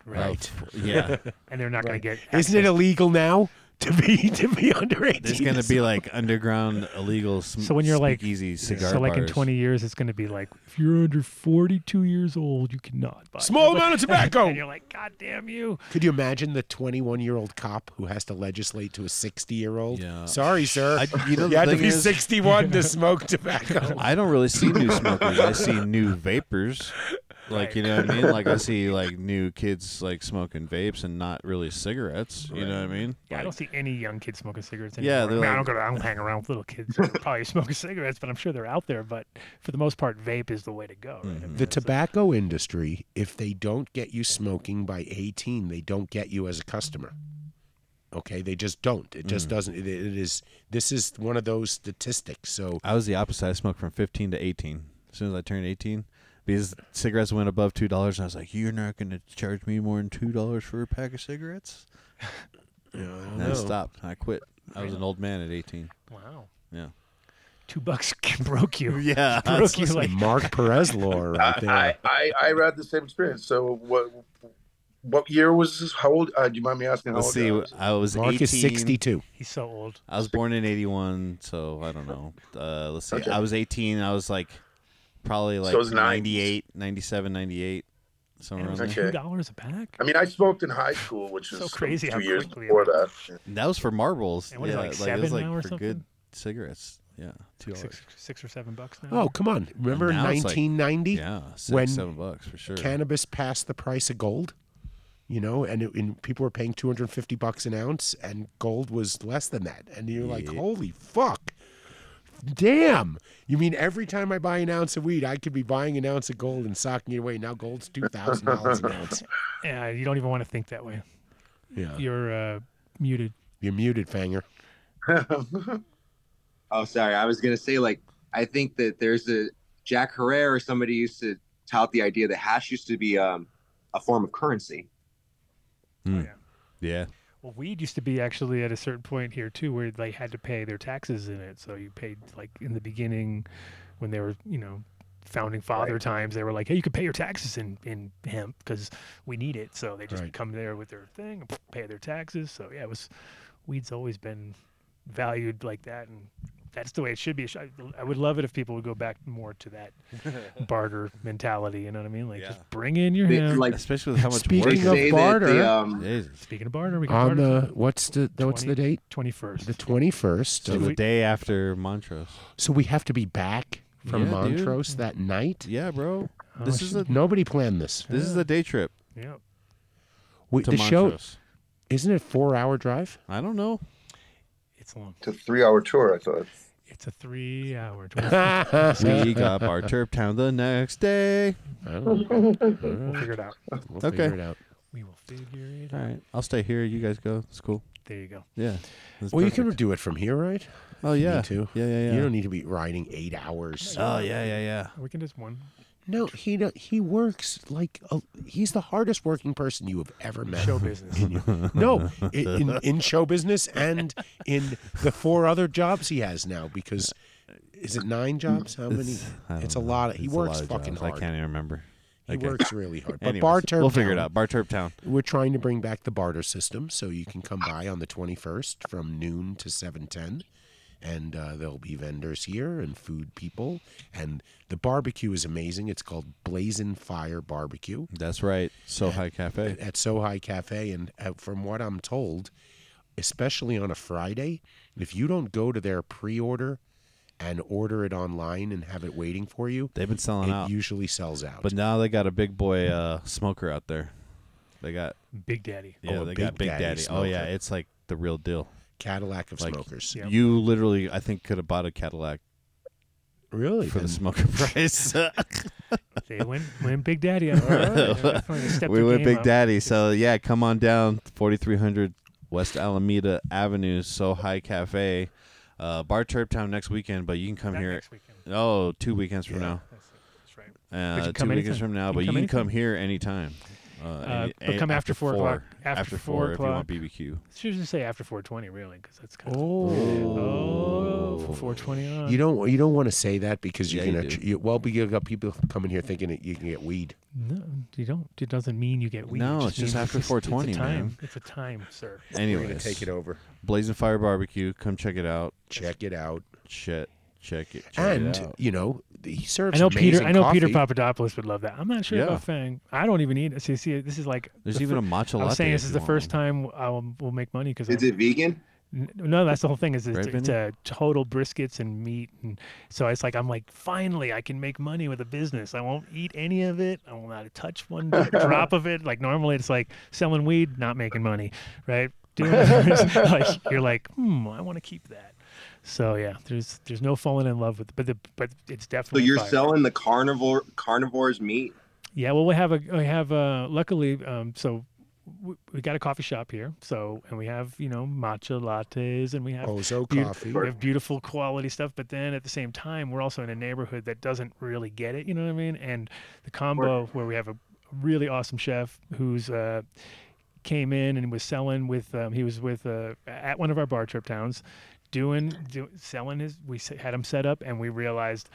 Right. Yeah. and they're not going to get. Isn't it illegal now to be to be under 18? There's going to be like underground illegal sm- So when you're like, easy cigar so like in 20 years, it's going to be like, if you're under 42 years old, you cannot buy Small Like- amount of tobacco. and you're like, God damn you! Could you imagine the 21 year old cop who has to legislate to a 60 year old? Yeah. Sorry, sir. I- you know, you the have to be is- 61 to smoke tobacco. I don't really see new smokers. I see new vapors. Like you know what I mean? Like I see like new kids like smoking vapes and not really cigarettes. You know what I mean? Yeah, I don't see any young kids smoking cigarettes Yeah, anymore. they're I, mean, I don't go. To, I don't hang around with little kids who are probably smoking cigarettes, but I'm sure they're out there. But for the most part, vape is the way to go. Right? I Mm-hmm. mean, The it's like- tobacco industry, if they don't get you smoking by 18, they don't get you as a customer. Okay, they just don't. It just Mhm. doesn't. It, it is. This is one of those statistics. So I was the opposite. I smoked from 15 to 18. As soon as I turned 18, because cigarettes went above two dollars, and I was like, "You're not going to charge me more than two dollars for a pack of cigarettes." Yeah, I don't and I stopped. I quit. I was an old man at 18. Wow. Yeah. two bucks broke you. Yeah, broke you like Mark Perez lore right there. I, I, I read the same experience. So what what year was this? How old? Uh, do you mind me asking how Let's old? see. you are? I was Mark 18. is 62. He's so old. I was born in 81, so I don't know. Uh, let's see. Okay. I was 18. I was like probably like it was 90s. 98, 97, 98, somewhere around Okay. there. two dollars a pack. I mean, I smoked in high school, which So is crazy how two years before that. And That was for marbles. And what is it, yeah, like it seven was like now or for something? good cigarettes. Yeah, two dollars. Six, six or seven bucks now. Oh, come on. Remember now it's like- 1990? yeah, six, when seven bucks for sure. Cannabis passed the price of gold, you know, and, it, and people were paying 250 bucks an ounce, and gold was less than that. And you're like, holy fuck. Damn. You mean every time I buy an ounce of weed, I could be buying an ounce of gold and socking it away. Now gold's $2,000 an ounce. Yeah, you don't even want to think that way. Yeah. You're uh, muted. You're muted, Fanger. Oh, sorry. I was gonna say like I think that there's a Jack Herer or somebody used to tout the idea that hash used to be um, a form of currency. Hmm. Yeah. Well, weed used to be actually at a certain point here too, where they had to pay their taxes in it. So you paid like in the beginning, when they were, you know, founding father times, they were like, "Hey, you could pay your taxes in in hemp because we need it." So they just Right. come there with their thing, and pay their taxes. So yeah, it was weed's always been valued like that, and that's the way it should be. I I would love it if people would go back more to that barter mentality. You know what I mean? Like just bring in your They- hemp. like- Especially with how much Speaking work. of say barter, the, um, Speaking of barter, we can on barter the what's the what's the date? twenty first. The 21st. So of- the day after Montrose. So we have to be back from Yeah, dude. Montrose that night. Yeah, bro. Oh, This is the Nobody planned this. this is a day trip Yeah. We, to the show Montrose. isn't it a four-hour drive? I don't know. It's long. It's a three-hour tour. I thought. It's a three hour. we got our Turp Town the next day. Oh. We'll figure it out. We'll Okay. figure it out. We will figure it All out. right, I'll stay here. You guys go. It's cool. There you go. Yeah. that's Well, you can perfect. do it from here, right? Oh If you yeah. need to. Yeah, yeah, yeah. You don't need to be riding eight hours. Oh yeah, yeah, yeah. We can just one. No, he he works like a, he's the hardest working person you have ever met. Show business. In your- no, in, in in show business and in the four other jobs he has now. Because is it nine jobs? How many? It's, It's, a lot. Of, he works fucking jobs. hard. I can't even remember. He Okay. works really hard. But Anyways, Bar Turp we'll figure it out. Bar Turp Town. We're trying to bring back the barter system, so you can come by on the 21st from noon to 7:10, and uh, there'll be vendors here and food people, and the barbecue is amazing. It's called Blazing Fire Barbecue That's right. So High Cafe. at So High Cafe, and uh, from what I'm told, especially on a Friday, if you don't go to their pre-order and order it online and have it waiting for you, They've been selling it out. usually sells out. But now they got a big boy uh, smoker out there. They got Big Daddy. yeah, Oh, a they got Big Big Daddy Daddy. Oh yeah, it's like the real deal. Cadillac of Like smokers. Yep. you literally, I think, could have bought a Cadillac Really? for the smoker price. They went went Big Daddy. All right. We their went Big up. Daddy. So yeah, come on down, forty three hundred West Alameda Avenue, So High Cafe, uh, Bar Turp Town next weekend. But you can come Not here. next. Oh, two weekends from now. That's, that's right. Uh, two weekends anytime. from now, You but you come can come here anytime. Uh, Uh, but come after four o'clock. After After, four four, if you want o'clock. BBQ. Should just say after 420, really, because that's kind of. Oh. Oh, from 420 on. You don't you don't want to say that because you're Yeah, you gonna do. tr- you, well, but you got people coming here thinking that you can get weed. No, you don't. It doesn't mean you get weed. No, it's just means after it's 420, it's a time. man. It's a time, sir. We're gonna take it over. Blazing Fire Barbecue. Come check it out. Check it out. Check, check it. Check and it out. you know he serves. I know Peter. I know Peter. Papadopoulos would love that. I'm not sure Yeah. about Fang. I don't even eat it. See, see, this is like There's the even fir- a matcha latte. I latte. was saying this is the first one. time I will, we'll make money because Is it vegan? No, that's the whole thing. Is it's, it's a total briskets and meat, and so it's like I'm like, finally, I can make money with a business. I won't eat any of it. I will not touch one drop of it. Like normally, it's like selling weed, not making money, right? Doing like you're like, hmm, I want to keep that. So yeah, there's there's no falling in love with, but the but it's definitely. So definitely. you're fire. selling the carnivore carnivore's meat. Yeah, well, we have a we have uh luckily um so we, we got a coffee shop here. So and we have you know matcha lattes and we have Ozo beau- coffee. We have beautiful quality stuff, but then at the same time, we're also in a neighborhood that doesn't really get it. You know what I mean? And the combo where we have a really awesome chef who's uh came in and was selling with um, he was with uh, at one of our bar trip towns doing do, selling his we had him set up and we realized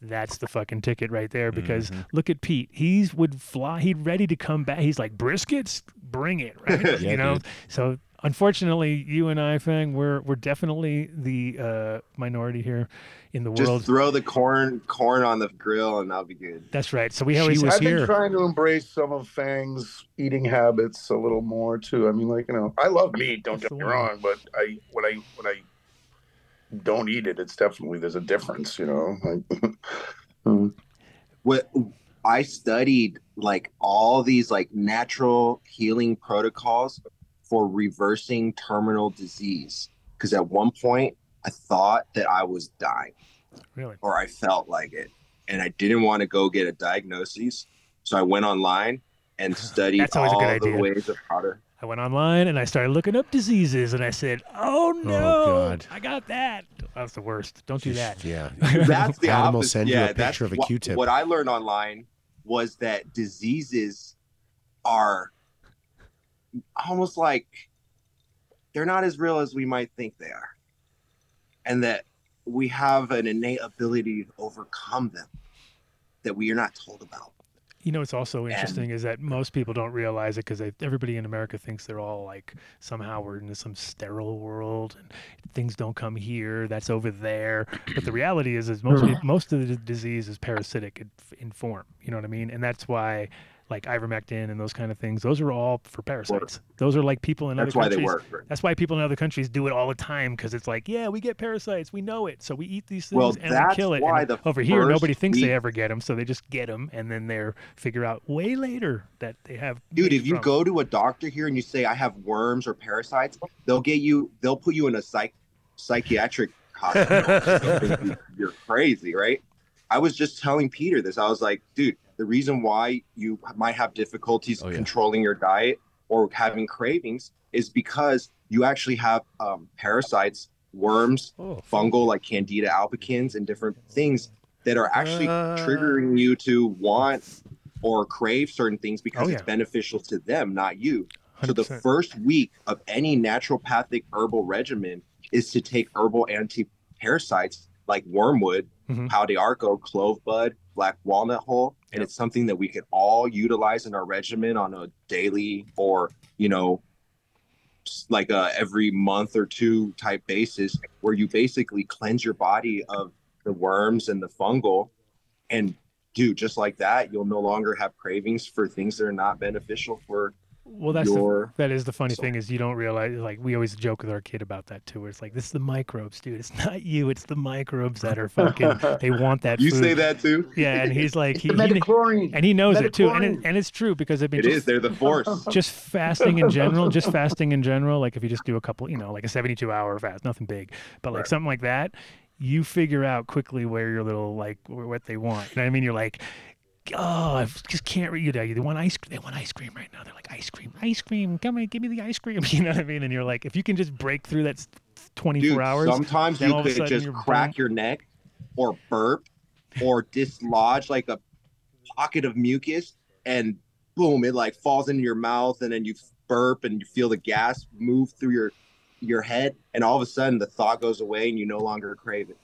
that's the fucking ticket right there because look at Pete. He's would fly he'd ready to come back. He's like briskets? Bring it right? Yeah, you know? dude. so unfortunately you and I Fang we're we're definitely the uh, minority here in the Just world. Just throw the corn corn on the grill and that'll be good. that's right. So we always I've been trying to embrace some of Fang's eating habits a little more too. I mean, like you know, I love meat. Don't get me wrong, but I when I when I don't eat it, it's definitely there's a difference. You know, like mm. what I studied like all these like natural healing protocols for reversing terminal disease because at one point I thought that I was dying really or I felt like it and I didn't want to go get a diagnosis so I went online and studied That's always a all good the idea. ways of how to I went online and I started looking up diseases and I said, "Oh, oh no, God. I got that." That's the worst. Don't do that. Yeah. that's the Adam will opposite. send you yeah, a that's picture of a what, What I learned online was that diseases are almost like they're not as real as we might think they are, and that we have an innate ability to overcome them that we are not told about. You know, what's also interesting is that most people don't realize it because everybody in America thinks they're all like somehow we're in some sterile world and things don't come here. That's over there. But the reality is, is most most of the disease is parasitic in, in form. You know what I mean? And that's why, like ivermectin and those kind of things, those are all for parasites. Those are like people in other countries. That's other why they countries. work, right? That's why people in other countries do it all the time because it's like, yeah, we get parasites, we know it, so we eat these things Well, and we kill it. And over here, nobody thinks they ever get them, so they just get them, and then they're figure out way later that they have. Dude, if you from- go to a doctor here and you say I have worms or parasites, they'll get you. They'll put you in a psych psychiatric hospital. You're crazy, right? I was just telling Peter this. I was like, dude, the reason why you might have difficulties controlling your diet or having cravings is because you actually have um, parasites, worms, fungal like Candida albicans, and different things that are actually triggering you to want or crave certain things because Oh, it's beneficial to them, not you. So the first week of any naturopathic herbal regimen is to take herbal anti-parasites like wormwood, Mhm. pau de arco, clove bud, black walnut hull, and it's something that we can all utilize in our regimen on a daily or you know like a every month or two type basis where you basically cleanse your body of the worms and the fungal and do just like that you'll no longer have cravings for things that are not beneficial for Well, that's your the, that is the funny thing is you don't realize like we always joke with our kid about that too. Where it's like this is the microbes, dude. It's not you. It's the microbes that are fucking. they want that. You food. say that too? Yeah, and he's like he, he and he knows it too, and it, and it's true because I mean It just, is, they're the force. Just fasting in general, just fasting in general. Like if you just do a couple, you know, like a seventy-two hour fast, nothing big, but like Right. something like that, you figure out quickly where your little like what they want. You know what I mean? You're like. Oh, I just can't read you. They want ice. They want ice cream right now. They're like ice cream, ice cream. Come on, give me the ice cream. You know what I mean? And you're like, if you can just break through that s- 24 Dude, hours. sometimes you all of a could just crack boom. your neck or burp or dislodge like a pocket of mucus and boom, it like falls into your mouth and then you burp and you feel the gas move through your your head and all of a sudden the thought goes away and you no longer crave it.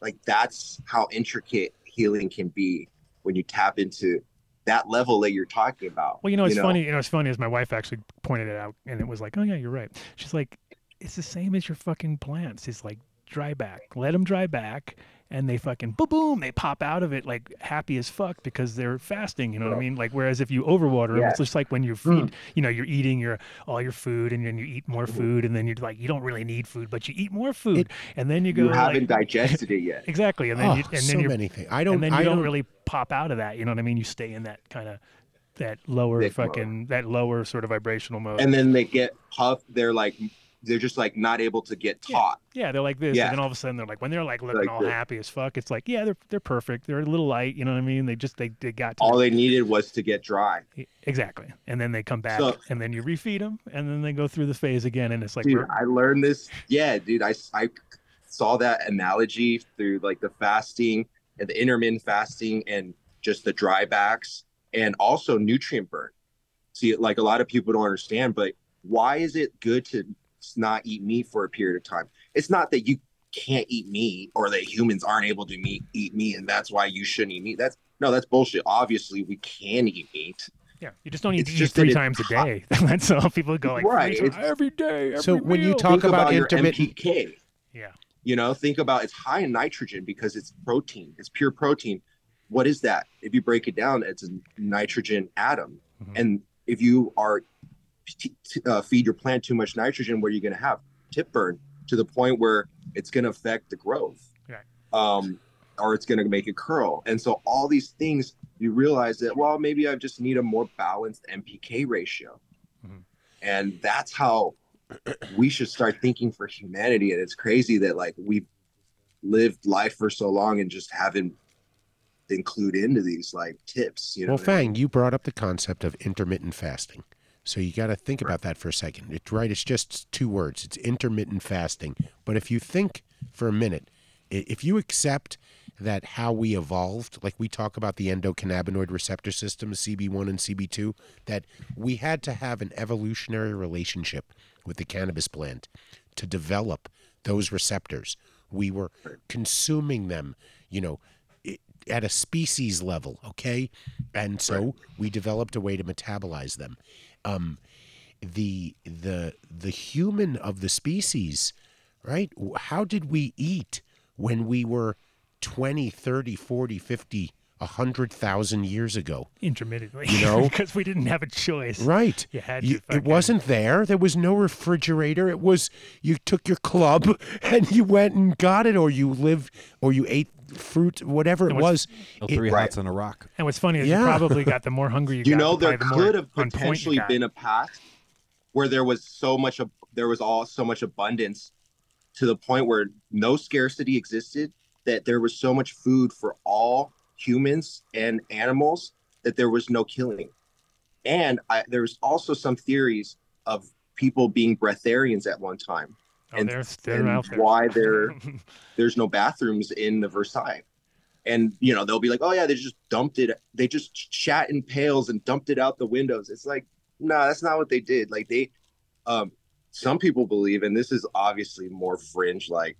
Like that's how intricate healing can be when you tap into that level that you're talking about. Well, you know, it's funny. You know, it's funny is my wife actually pointed it out, and it was like, oh yeah, you're right. She's like, it's the same as your fucking plants. It's like dry back. Let them dry back, and they fucking boom boom they pop out of it like happy as fuck because they're fasting. You know what I mean? Like whereas if you overwater them, Yeah. it's just like when you hmm. feed, you know, you're eating your all your food and then you eat more mm-hmm. food and then you're like you don't really need food, but you eat more food and then you go You haven't digested it yet. Exactly, and then Oh, you, and so then you're, many things. I don't- And then you I don't, don't- really pop out of that. You know what I mean? You stay in that kind of that lower Thick mode. fucking that lower sort of vibrational mode. And then they get puffed. They're like, they're just like not able to get taught. yeah, they're like this, Yeah. and then all of a sudden they're like when they're like looking Like all this. happy as fuck. It's like yeah, they're they're perfect. They're a little light. You know what I mean? They just they they got to All they needed was to get dry. exactly, and then they come back, So- and then you refeed them, and then they go through the phase again, and it's like dude, we're- I learned this. Yeah, dude, I, I saw that analogy through like the fasting and the intermittent fasting and just the dry backs and also nutrient burn. See, like a lot of people don't understand, but why is it good to not eat meat for a period of time? It's not that you can't eat meat or that humans aren't able to meat, eat meat and that's why you shouldn't eat meat. That's no, that's bullshit. Obviously, we can eat meat. yeah, you just don't need It's to eat just that three times a day. That's all people go like Right, three it's- times every day. So every when you talk Think about your intermittent- NPK. Yeah. You know, think about it's high in nitrogen because it's protein. It's pure protein. What is that? If you break it down, it's a nitrogen atom. Mm-hmm. And if you are t- t- uh, feed your plant too much nitrogen, what are you going to have? Tip burn to the point where it's going to affect the growth. Right. Um, or it's going to make it curl. And so all these things, you realize that well, maybe I just need a more balanced NPK ratio. Mm-hmm. And that's how we should start thinking for humanity. And it's crazy that like we've lived life for so long and just haven't clued into these like tips. You know, well, what I mean? Fang, you brought up the concept of intermittent fasting. So you got to think about that for a second. It's right. It's just two words. It's intermittent fasting. But if you think for a minute, if you accept that how we evolved, like we talk about the endocannabinoid receptor system, CB1 and CB2, that we had to have an evolutionary relationship with the cannabis plant to develop those receptors. We were consuming them, you know, at a species level, okay? And so we developed a way to metabolize them. Um, the the the human of the species, right? How did we eat when we were 20, 30, 40, 50, 100,000 years ago? intermittently, You know? because we didn't have a choice. Right. You had You- it wasn't there. There was no refrigerator. It was you took your club and you went and got it, or you lived, or you ate fruit, whatever it And what's- was. Three It- hots and a rock. And what's funny is Yeah. you probably got the more hungry you, you got. know there the could have on point you potentially been a path where there was so much ab- there was all so much abundance to the point where no scarcity existed that there was so much food for all humans and animals that there was no killing and I, there's also some theories of people being breatharians at one time Oh, and, they're- they're and why there there's no bathrooms in the Versailles. And you know, they'll be like, Oh yeah, they just dumped it, they just shat in pails and dumped it out the windows. It's like, no, that's not what they did. Like they um some people believe, and this is obviously more fringe, like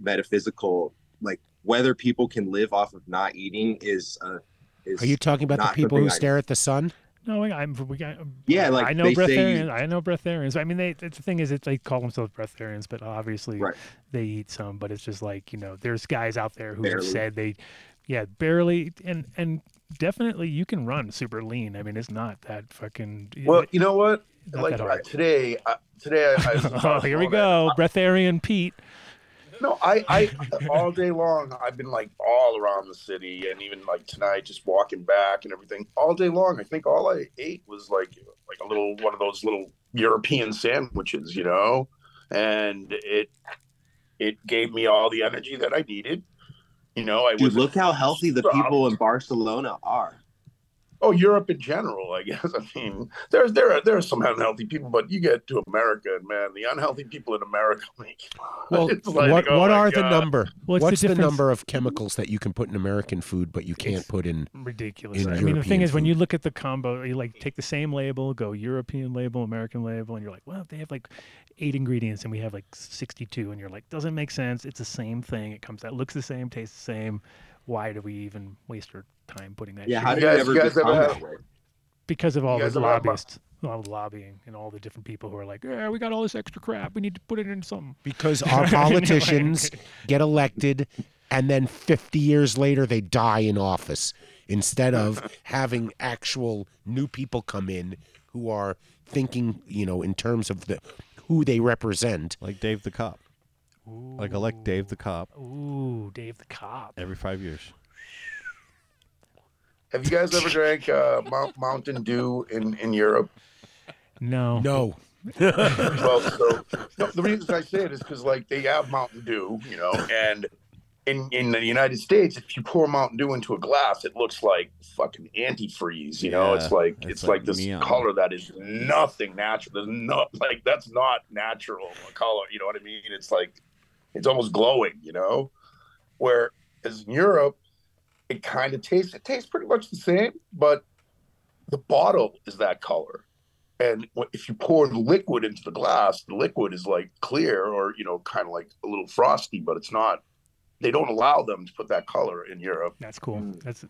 metaphysical, like whether people can live off of not eating is uh is Are you talking about the people who I- stare at the sun? No, I'm. We got. Yeah, like I know they say breatharians. you- I know breatharians. I mean, they. The thing is, it's they call themselves breatharians, but obviously they eat some. But it's just like you know, there's guys out there who have Barely. said they, yeah, barely, and and definitely you can run super lean. I mean, it's not that fucking. Well, you know what? Like that uh, hard. today, uh, today I, I oh, here we go, breatharian Pete. No, I, I uh, all day long I've been like all around the city, and even like tonight, just walking back and everything. All day long, I think all I ate was like like a little one of those little European sandwiches, you know, and it it gave me all the energy that I needed. You know, I was look how healthy the people in Barcelona are. Oh, Europe in general, I guess. I mean, there's there are there are some unhealthy people, but you get to America, and man, the unhealthy people in America, like, Well, it's like, what oh what my are the God. number? What's the What's the, difference- number of chemicals that you can put in American food, but you can't put in ridiculous. in I mean, the thing European is, when you look at the combo, you like take the same label, go European label, American label, and you're like, well, they have like eight ingredients, and we have like 62, and you're like, doesn't make sense. It's the same thing. It comes out, looks the same, tastes the same. Why do we even waste our time putting that? Yeah, shit how in? did it ever become that way? Because of all the ever have lobbyists, all the lobbying, and all the different people who are like, yeah, we got all this extra crap. We need to put it in something. because our what Like- politicians get elected and then 50 years later they die in office instead of having actual new people come in who are thinking, you know, in terms of the who they represent. Like Dave the cop. Like elect Dave the cop Ooh, Dave the cop. every five years. Have you guys ever drank uh, Mount, Mountain Dew in, in Europe? No. No. well, so no, the reason I say it is because like they have Mountain Dew, you know, and in in the United States, if you pour Mountain Dew into a glass, it looks like fucking antifreeze. You know, it's like it's it's, like like, this neon. color that is nothing natural. There's not like that's not natural color. You know what I mean? It's like it's almost glowing. You know, whereas in Europe, it kind of tastes it tastes pretty much the same, but the bottle is that color. And if you pour the liquid into the glass, the liquid is like clear or, you know, kind of like a little frosty, but it's not. They don't allow them to put that color in Europe. That's cool. Mm. That's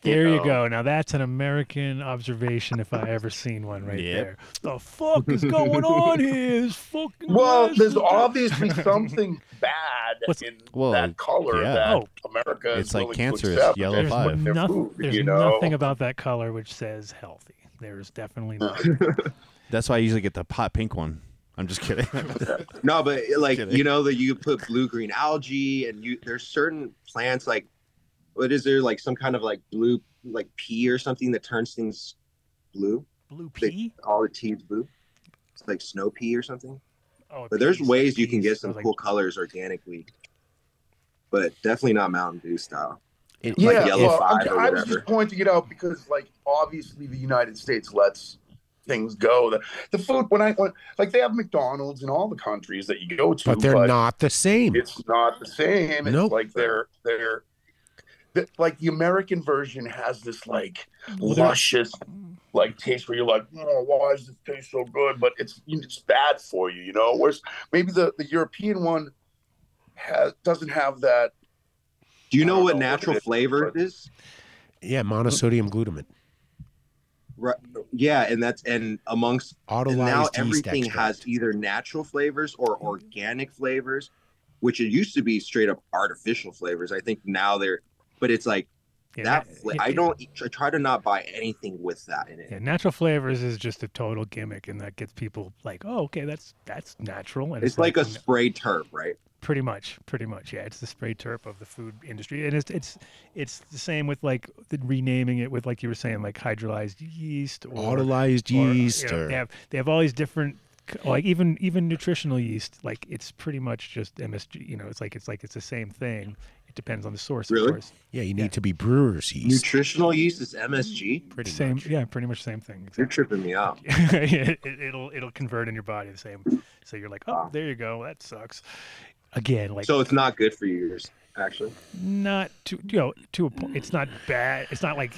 there you know. go. Now that's an American observation if I ever seen one right Yep. there. The fuck is going on here? Is fucking Well, there's obviously something bad What's- in Well, that color yeah. that Oh. America is It's like cancerous to yellow There's, five. in their noth- food, there's you know? nothing about that color which says healthy. There's definitely not. That's why I usually get the hot pink one. I'm just kidding. No, but like you know that you put blue green algae and you there's certain plants like what is there like some kind of like blue like pea or something that turns things blue? Blue They- pea? all the teas blue. It's like snow pea or something. Oh, But there's peas, ways you can get some was like, cool colors organically. But definitely not Mountain Dew style. It- Like yeah, yellow well, I'm- or I was just pointing it out because, like, obviously the United States lets things go. The, the food when I went, like, they have McDonald's in all the countries that you go to, But they're not the same. It's not the same. It's like they're they're. the- Like the American version has this like Well, luscious, like taste where you're like, oh, why does this taste so good? But it's it's bad for you, you know. Whereas maybe the the European one has doesn't have that. Do you know what know what natural it is, flavor but- is? Yeah, monosodium glutamate. Right. Yeah, and that's and amongst and now everything has either natural flavors or mm-hmm. organic flavors, which it used to be straight up artificial flavors. I think now they're, but it's like Yeah, that. Fla- it- I don't. I try to not buy anything with that in it. Yeah, natural flavors is just a total gimmick, and that gets people like, oh, okay, that's that's natural. And It's like a spray terp, right? Pretty much, pretty much, yeah. It's the spray terp of the food industry, and it's it's it's the same with like the renaming it with like you were saying, like hydrolyzed yeast or Autolyzed or, you yeast know, or- they have they have all these different like even even nutritional yeast like it's pretty much just MSG you know it's like it's like it's the same thing it depends on the source Really? of course Yeah, you need to be brewer's yeast. Nutritional yeast is MSG. Pretty same much. yeah pretty much same thing You're tripping me out. it, it'll it'll convert in your body the same so you're like oh there you go that sucks again like So it's not good for you, actually. not to you know to a point it's not bad it's not like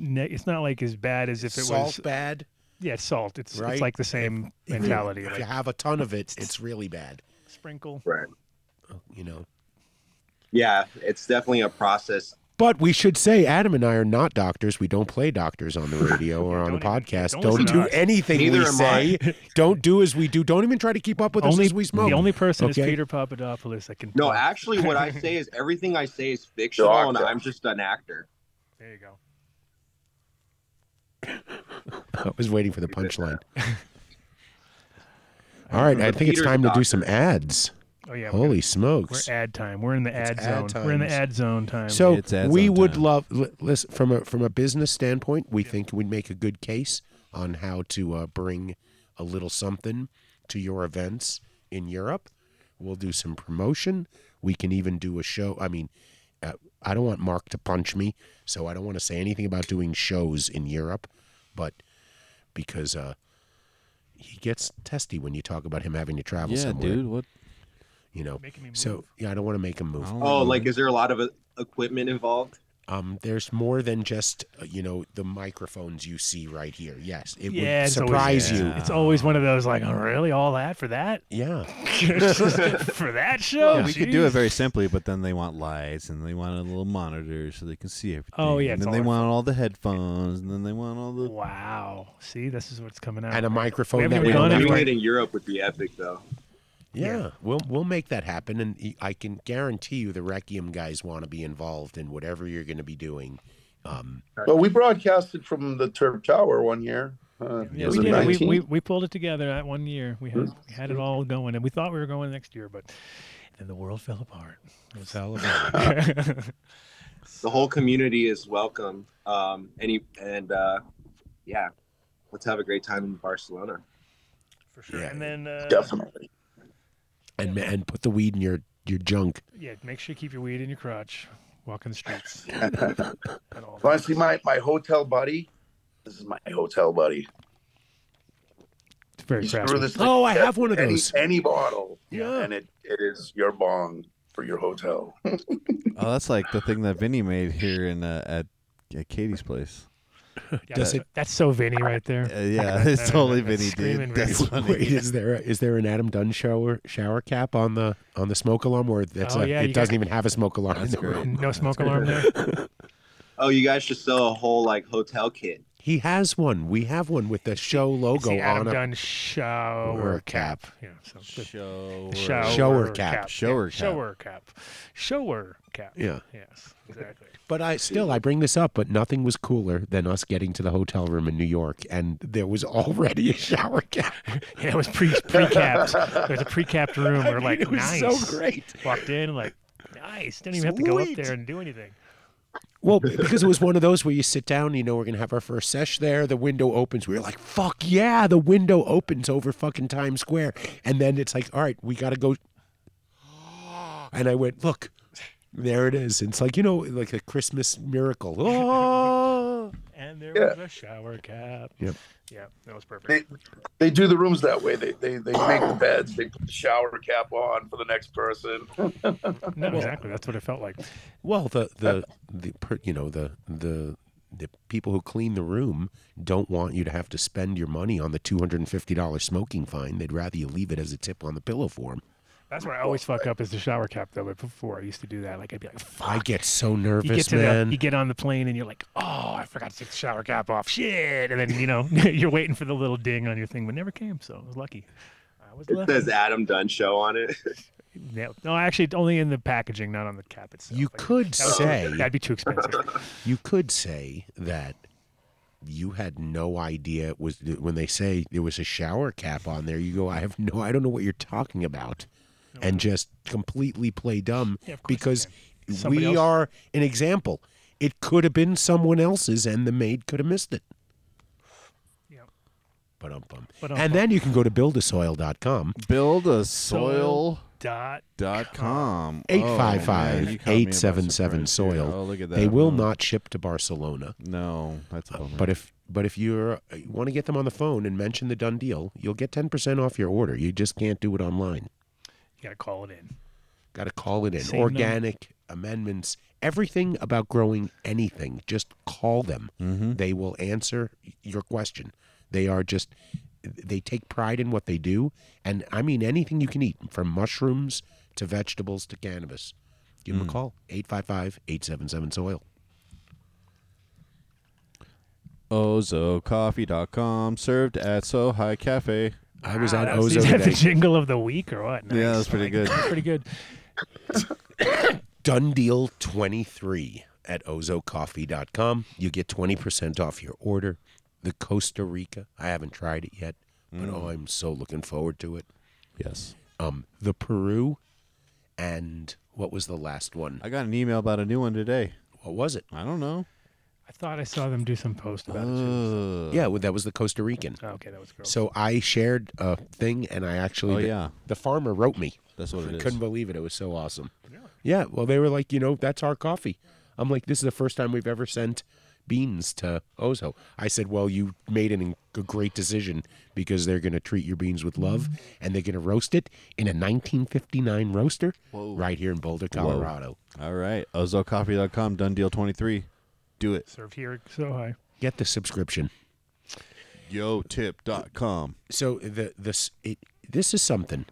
ne- it's not like as bad as if it was Salt was bad, yeah salt it's right? it's like the same If mentality If like you have a ton of it, it's really bad. sprinkle Right. Oh, you know. Yeah, it's definitely a process. But we should say Adam and I are not doctors. We don't play doctors on the radio or on a even- podcast. don't Don't, do us. anything Neither we am say. don't do as we do. Don't even try to keep up with only us as we smoke. the only person is Peter Papadopoulos that can No, talk. actually, what I say is everything I say is fictional, and I'm just an actor. there you go I was waiting for the punchline. All right, I But think it's Peter's time to do some ads. Oh yeah we're Holy smokes! we're ad time we're in the ad It's zone ad we're in the times. ad zone time So It's ads we on would time. love li- listen from a from a business standpoint. We think we'd make a good case on how to uh, bring a little something to your events in Europe. We'll do some promotion. We can even do a show. I mean, uh, I don't want Mark to punch me, so I don't want to say anything about doing shows in Europe, but because uh, he gets testy when you talk about him having to travel yeah, somewhere. dude. What? You know. Me So move. yeah, I don't want to make him move. I Oh, know, like is there a lot of uh, equipment involved? Um, there's more than just uh, you know the microphones you see right here. Yes, it yeah would it's always- surprise you. it's always one of those like oh really all that for that Yeah, for that show Yeah, we could do it very simply, but then they want lights and they want a little monitor so they can see everything. Oh, yeah, and then they our want all the headphones, and then they want all the. wow see this is what's coming out and a microphone haven't that we gone don't into have Doing to- it in Europe would be epic, though. Yeah, we'll we'll make that happen, and I can guarantee you the Rkiem guys want to be involved in whatever you're going to be doing. Um, Well, we broadcasted from the Terp Tower one year. Uh, Yeah, we did. We, we we pulled it together that one year. We had we had it all going, and we thought we were going next year, but then the world fell apart. It was all about. the whole community is welcome. Um, any and uh, yeah, let's have a great time in Barcelona. For sure. And then uh, Definitely. And and put the weed in your your junk. Yeah, make sure you keep your weed in your crotch. Walking the streets. Honestly, my, my hotel buddy? This is my hotel buddy. It's very You screw crafty. Oh, I have one of any, those. Any bottle. Yeah. And it, it is your bong for your hotel. Oh, that's like the thing that Vinny made here in uh, at, at Katie's place. Yeah, Does that's, it- that's so Vinny right there. Uh, yeah, it's totally Vinny, screaming dude. Vinny. That's funny. Wait, is there a, is there an Adam Dunn shower shower cap on the on the smoke alarm, or that's Oh, a, yeah, it doesn't got- even have a smoke alarm? in the room? No smoke alarm there. Oh, you guys should sell a whole like hotel kit. He has one. We have one with the show logo the Adam on it. Adam Dunn shower cap. cap. Yeah, so the, Shower. the shower, Shower cap. Shower yeah, cap. Shower cap. Shower cap. Yeah. Yes, exactly. But I still I bring this up, but nothing was cooler than us getting to the hotel room in New York, and there was already a shower cap. Yeah, it was pre pre capped. There's a pre capped room. We're mean, like, it was nice. so great. Walked in like, nice. Didn't even have to go up there and do anything. Well, because it was one of those where you sit down, you know, we're gonna have our first sesh there. The window opens. We were like, "Fuck yeah!" The window opens over fucking Times Square, and then it's like, "All right, we gotta go." And I went, "Look, there it is." It's like you know, like a Christmas miracle. Oh. And there Yeah. was a shower cap. Yep. Yeah, that was perfect. They, they do the rooms that way. They, they they make the beds. They put the shower cap on for the next person. No, exactly. That's what it felt like. Well, the the the per- you know the the the people who clean the room don't want you to have to spend your money on the two hundred and fifty dollars smoking fine. They'd rather you leave it as a tip on the pillow for them. That's where I always fuck up is the shower cap though. But before I used to do that, like I'd be like, I get so you nervous, get to man. the, you get on the plane and you're like, oh, I forgot to take the shower cap off. Shit, and then you know you're waiting for the little ding on your thing, but never came. So I was lucky. I was It lucky. says Adam Dunn show on it. Yeah. No, actually, only in the packaging, not on the cap itself. You Like, could that say that'd be too expensive. you could say that you had no idea it was when they say there was a shower cap on there. You go, I have no, I don't know what you're talking about, and just completely play dumb Yeah, of course you because we else- are an example. It could have been someone else's, and the maid could have missed it. Yep. Ba-dum-bum. Ba-dum-bum. And then you can go to buildasoil.com. Build a soil. Dot. Dot com. Oh, 855 man, you caught me by 877 surprise here. soil. Oh, look at that. They will huh? not ship to Barcelona. No, that's a uh, bummer. But if but if you're you want to get them on the phone and mention the done deal, you'll get 10% off your order. You just can't do it online. You gotta call it in. Got to call it in. Same number. Organic amendments, everything about growing anything, just call them. Mhm. They will answer your question. They are just they take pride in what they do, and I mean anything you can eat, from mushrooms to vegetables to cannabis. Give them a call 855-877 soil. OzoCoffee.com served at So High Cafe. I was at Ah, that's- Ozo Is that the today. jingle of the week or what? Yeah, Nice. that's pretty good. That's pretty good. Done deal 23 at ozocoffee.com. You get 20% off your order. The Costa Rica, I haven't tried it yet, but oh, I'm so looking forward to it. Yes. Um, the Peru, and what was the last one? I got an email about a new one today. What was it? I don't know. I thought I saw them do some post about it. Too. Uh, Yeah, well, that was the Costa Rican. Oh, okay, that was gross. So I shared a thing, and I actually, Oh, the, yeah. the farmer wrote me. That's what it I is. couldn't believe it. It was so awesome. Yeah, well, they were like, you know, that's our coffee. I'm like, this is the first time we've ever sent beans to Ozo. I said, well, you made an, a great decision because they're going to treat your beans with love and they're going to roast it in a 1959 roaster right here in Boulder, Colorado. All right. OzoCoffee.com, done deal 23. Do it. Served here so high. Get the subscription. YoTip.com. So the this it this is something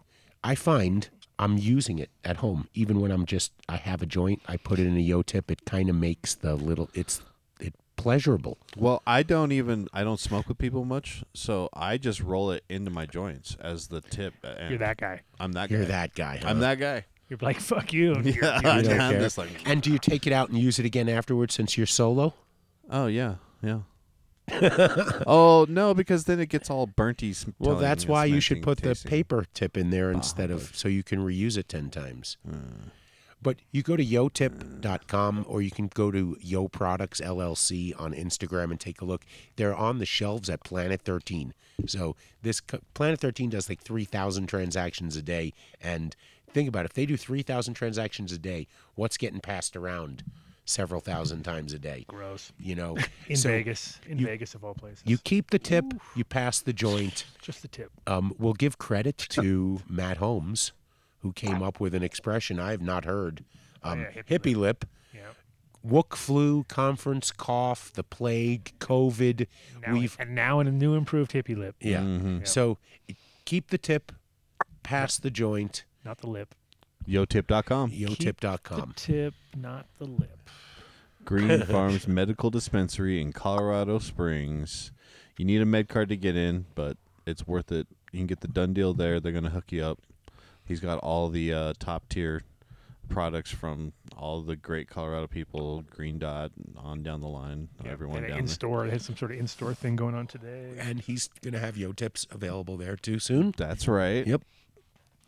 I find I'm using it at home even when I'm just I have a joint I put it in a yo tip it kind of makes the little it's it pleasurable. Well, I don't even I don't smoke with people much, so I just roll it into my joints as the tip. Uh, and You're that guy. I'm that You're guy. that guy. huh? I'm that guy. You're like fuck you. Yeah, you're- I You care. this like. And do you take it out and use it again afterwards since you're solo? Oh yeah, yeah. oh no, because then it gets all burnty. sm- Well, telling that's me why you should smelting, put the tasting. paper tip in there instead of so you can reuse it 10 times. Uh. But you go to yotip.com or you can go to Yo Products LLC on Instagram and take a look. They're on the shelves at Planet 13. So this co- Planet 13 does like 3,000 transactions a day and think about it, if they do 3,000 transactions a day, what's getting passed around several thousand times a day? Gross. You know, in So Vegas, in you- Vegas of all places. You keep the tip, you pass the joint. Just the tip. Um, we'll give credit to Matt Holmes, who came up with an expression I have not heard. Um, Oh, yeah, hippie, lip. Yeah. Wook flu, conference, cough, the plague, COVID. Now, We've and now in a new improved hippie lip. yeah. Mm-hmm. So keep the tip, pass the joint. Not the lip. Yotip.com. Yotip.com. The tip, not the lip. Green Farms Medical Dispensary in Colorado Springs. You need a med card to get in, but it's worth it. You can get the done deal there. They're going to hook you up. He's got all the uh, top tier products from all the great Colorado people, Green Dot, on down the line. everyone down in there. store, they had some sort of in store thing going on today. And he's going to have Yo Tips available there too soon. That's right. Yep.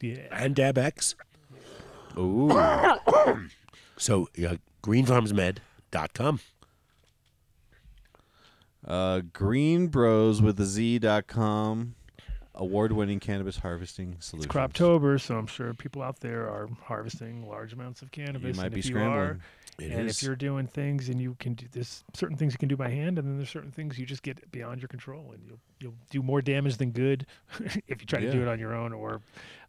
Yeah. And DabX. Ooh. So uh, greenfarmsmed.com. Uh, Green Bros with the Z.com. Award winning cannabis harvesting solutions. It's Croptober, so I'm sure people out there are harvesting large amounts of cannabis. You might and be if you scrambling. are, It and is. if you're doing things and you can do there's certain things you can do by hand, and then there's certain things you just get beyond your control, and you'll you'll do more damage than good if you try to do it on your own or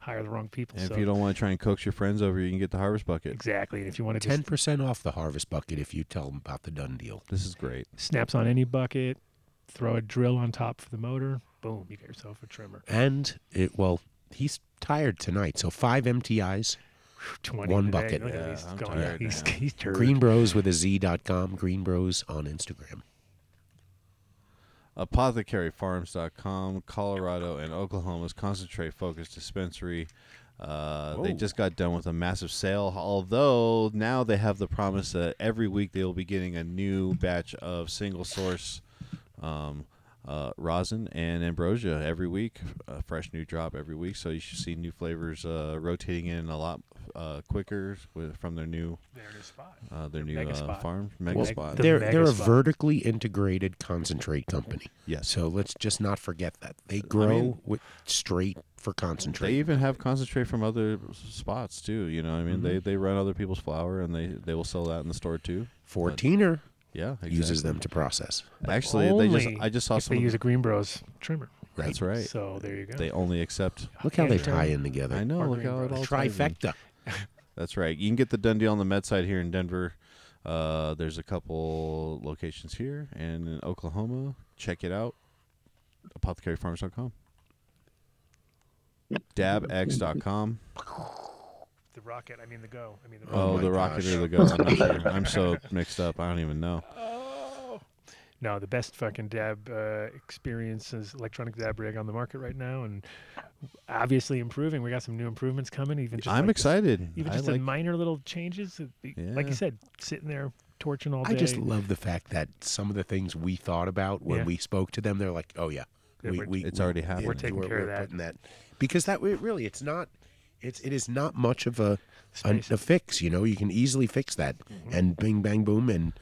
hire the wrong people. And so if you don't want to try and coax your friends over, you can get the harvest bucket. exactly, and if you want to ten percent off the harvest bucket if you tell them about the done deal. This is great. snaps on any bucket, throw a drill on top for the motor, boom, you get yourself a trimmer. And it well, he's tired tonight, so five MTIs, 20 one today. bucket. Yeah, he's I'm going. tired he's he's. Green Bros with a Z dot com. Green Bros on Instagram. apothecaryfarms.com, Colorado and Oklahoma's concentrate focused dispensary. Uh, they just got done with a massive sale, although now they have the promise that every week they will be getting a new batch of single source um, uh, rosin and ambrosia every week, a fresh new drop every week. So you should see new flavors uh, rotating in a lot uh, quicker with, from their new Their new spot. uh, their new Mega uh, spot. farm mega Well, spot. they're mega they're a spot. vertically integrated concentrate company. Yes. So let's just not forget that they grow mean- with straight for concentrate. They even have concentrate from other spots too. You know, what I mean, they they run other people's flour and they they will sell that in the store too. Fourteener Yeah, exactly. uses them to process. Actually, Only they just I just saw if some. they use a Green Bros trimmer. That's right. So there you go. They only accept. Look how they tie in together. I know. Or Look Green how it all ties in. Trifecta. That's right. You can get the done deal on the med side here in Denver. Uh, there's a couple locations here and in Oklahoma. Check it out. Apothecaryfarms.com. Dabx.com. the rocket. I mean the go. I mean the. Oh, my the rocket gosh. or the go. I'm not sure. I'm so mixed up. I don't even know. Oh. No, the best fucking dab uh, experience is electronic dab rig on the market right now, and obviously improving. We got some new improvements coming. Even just I'm like this- excited. even I just the like- minor little changes. it'd Like you said, sitting there torching all day. I just love the fact that some of the things we thought about when Yeah. we spoke to them, they're like, "Oh yeah, Yeah, we, we're- It's we- already happening. We're taking care of that. putting that because that really it's not it's it is not much of a a, a fix. You know, you can easily fix that and bing bang boom and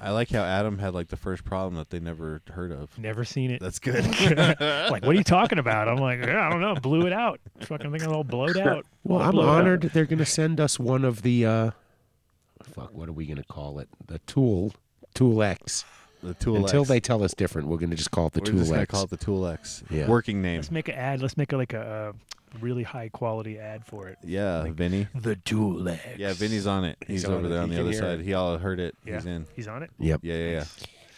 I like how Adam had like the first problem that they never heard of. Never seen it. That's good. like, what are you talking about? I'm like, yeah, I don't know. Blew it out. Fucking thing all blowed out. Well, All I'm blowed out. honored they're going to send us one of the uh fuck, what are we going to call it? The Tool Tool X. The Tool Until X. they tell us different, we're going to just call it the We're Tool just gonna X. call it the Tool X. Yeah. Working name. Let's make an ad. Let's make a, like a, uh really high quality ad for it. Yeah, Vinny. The Tool X. Yeah, Vinny's on it. He's He's, on over it. there He on the can other hear side. it. He all heard it. Yeah. He's in. He's on it. Yep. Yeah, yeah, yeah.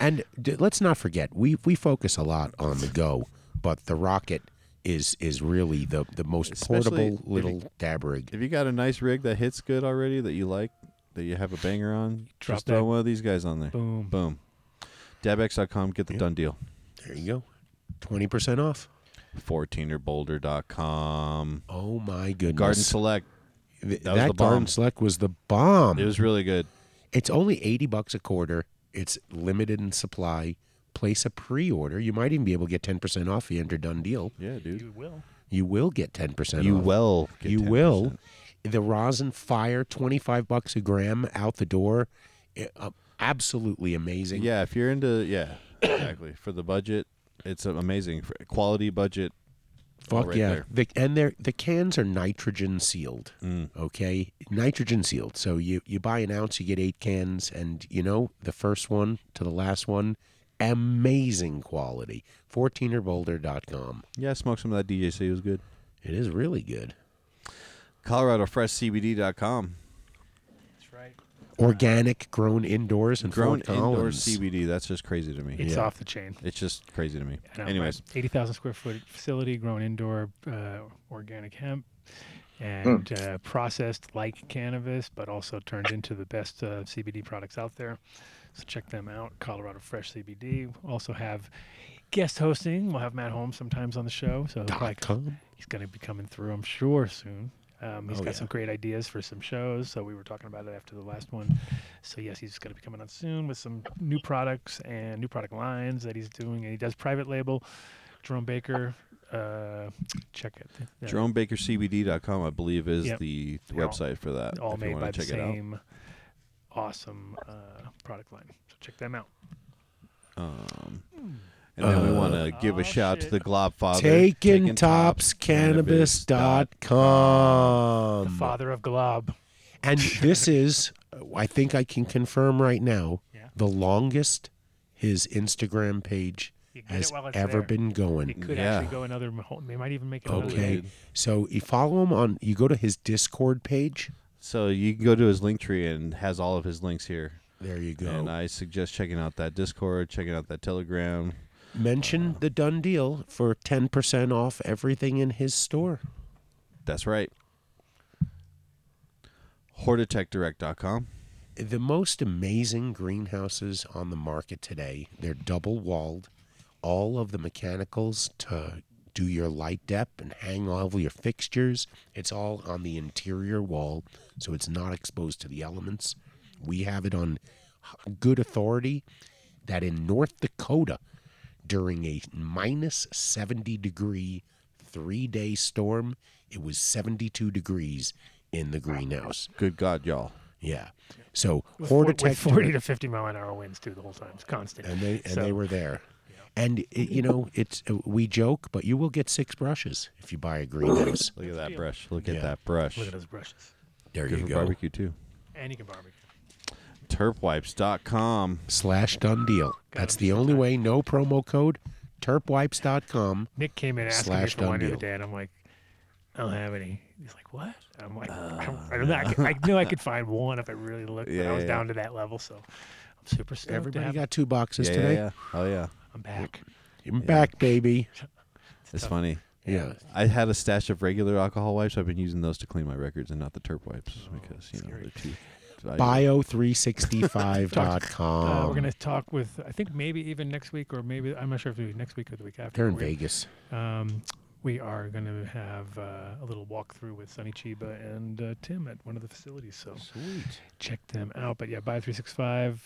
And d- let's not forget, we we focus a lot on the go, but the rocket is is really the the most Especially portable if little you- dab rig. If you got a nice rig that hits good already that you like, that you have a banger on, Drop just throw one of these guys on there. Boom. Boom. Dabx.com. Get the done deal. There you go. Twenty percent off. 14erboulder.com. Oh my goodness. Garden Select. Th- That was that the bomb. Garden Select was the bomb. It was really good. It's only 80 bucks a quarter. It's limited in supply. Place a pre-order. You might even be able to get 10% off if you enter done deal. Yeah, dude. You will. You will get 10% You off. will get you 10%. will. The rosin fire 25 bucks a gram out the door. Uh, absolutely amazing. Yeah, if you're into yeah, exactly for the budget, it's amazing quality budget. all Fuck right yeah! there. The, and they're the cans are nitrogen sealed. Mm. Okay, nitrogen sealed. So you you buy an ounce, you get eight cans, and you know the first one to the last one, amazing quality. 14erboulder.com. Yeah, I smoked some of that DJC. It was good. It is really good. ColoradoFreshCBD.com. That's right. Organic, grown indoors and Grown Fort indoor Collins. CBD. That's just crazy to me. It's Yeah. off the chain. It's just crazy to me. Know, Anyways, right? 80,000 square foot facility, grown indoor uh, organic hemp, and uh, processed like cannabis, but also turned into the best uh, CBD products out there. So check them out. Colorado Fresh CBD. Also have guest hosting. We'll have Matt Holmes sometimes on the show. So he'll probably- com? he's going to be coming through, I'm sure, soon. Um, he's Oh, got yeah. some great ideas for some shows. So we were talking about it after the last one. So yes, he's going to be coming on soon with some new products and new product lines that he's doing. And he does private label. Jerome Baker, uh, check it. Yeah. JeromeBakerCBD.com, I believe, is Yep. the They're all- website for that. All made by the check it out. same awesome uh, product line. So check them out. Um, and then we uh, want to give a oh, shout to the Globfather. Taking Tops Cannabis.com. The father of Glob. And this is, I think I can confirm right now, the longest his Instagram page You get has it while it's ever there. been going. It could actually go another. mo- They might even make it. another Okay. day. So you follow him on, you go to his Discord page. So you can go to his link tree and has all of his links here. There you go. And I suggest checking out that Discord, checking out that Telegram. Mention the done deal for 10% off everything in his store. That's right. HortitechDirect.com. The most amazing greenhouses on the market today. They're double walled. All of the mechanicals to do your light depth and hang all of your fixtures. It's all on the interior wall, so it's not exposed to the elements. We have it on good authority that in North Dakota, during a minus 70 degree three day storm, it was 72 degrees in the greenhouse. Good God, y'all. Yeah. So With, four- with Hortitech 40 to 50 mile an hour winds too the whole time. It's constant. and they and So- they were there. And it, you know, it's uh, we joke, but you will get six brushes if you buy a greenhouse. Look at that brush. Look at Yeah. that brush. Look at those brushes. There Good you for go. barbecue too. And you can barbecue. Terpwipes.com. Slash done deal. That's the only way. No promo code. Terpwipes.com. Nick came in asking me slash for one done the other deal. day, and I'm like, I don't have any. He's like, what? I'm like, Uh, I, don't, I, don't know. I, could- I knew I could find one if I really looked, but Yeah, I was yeah. down to that level, so I'm super stoked. to Everybody have got two boxes Yeah, today. yeah, yeah. Oh yeah. I'm back. I'm back, baby. It's funny. Yeah. I had a stash of regular alcohol wipes. so I've been using those to clean my records and not the terp wipes because you know they're too. Bio365.com. Uh, we're gonna talk with I think maybe even next week or maybe I'm not sure if it'll be next week or the week after. They're in We're- Vegas. Um, we are going to have uh, a little walkthrough with Sunny Chiba and uh, Tim at one of the facilities. So Sweet. check them out. But yeah, Bio three six five.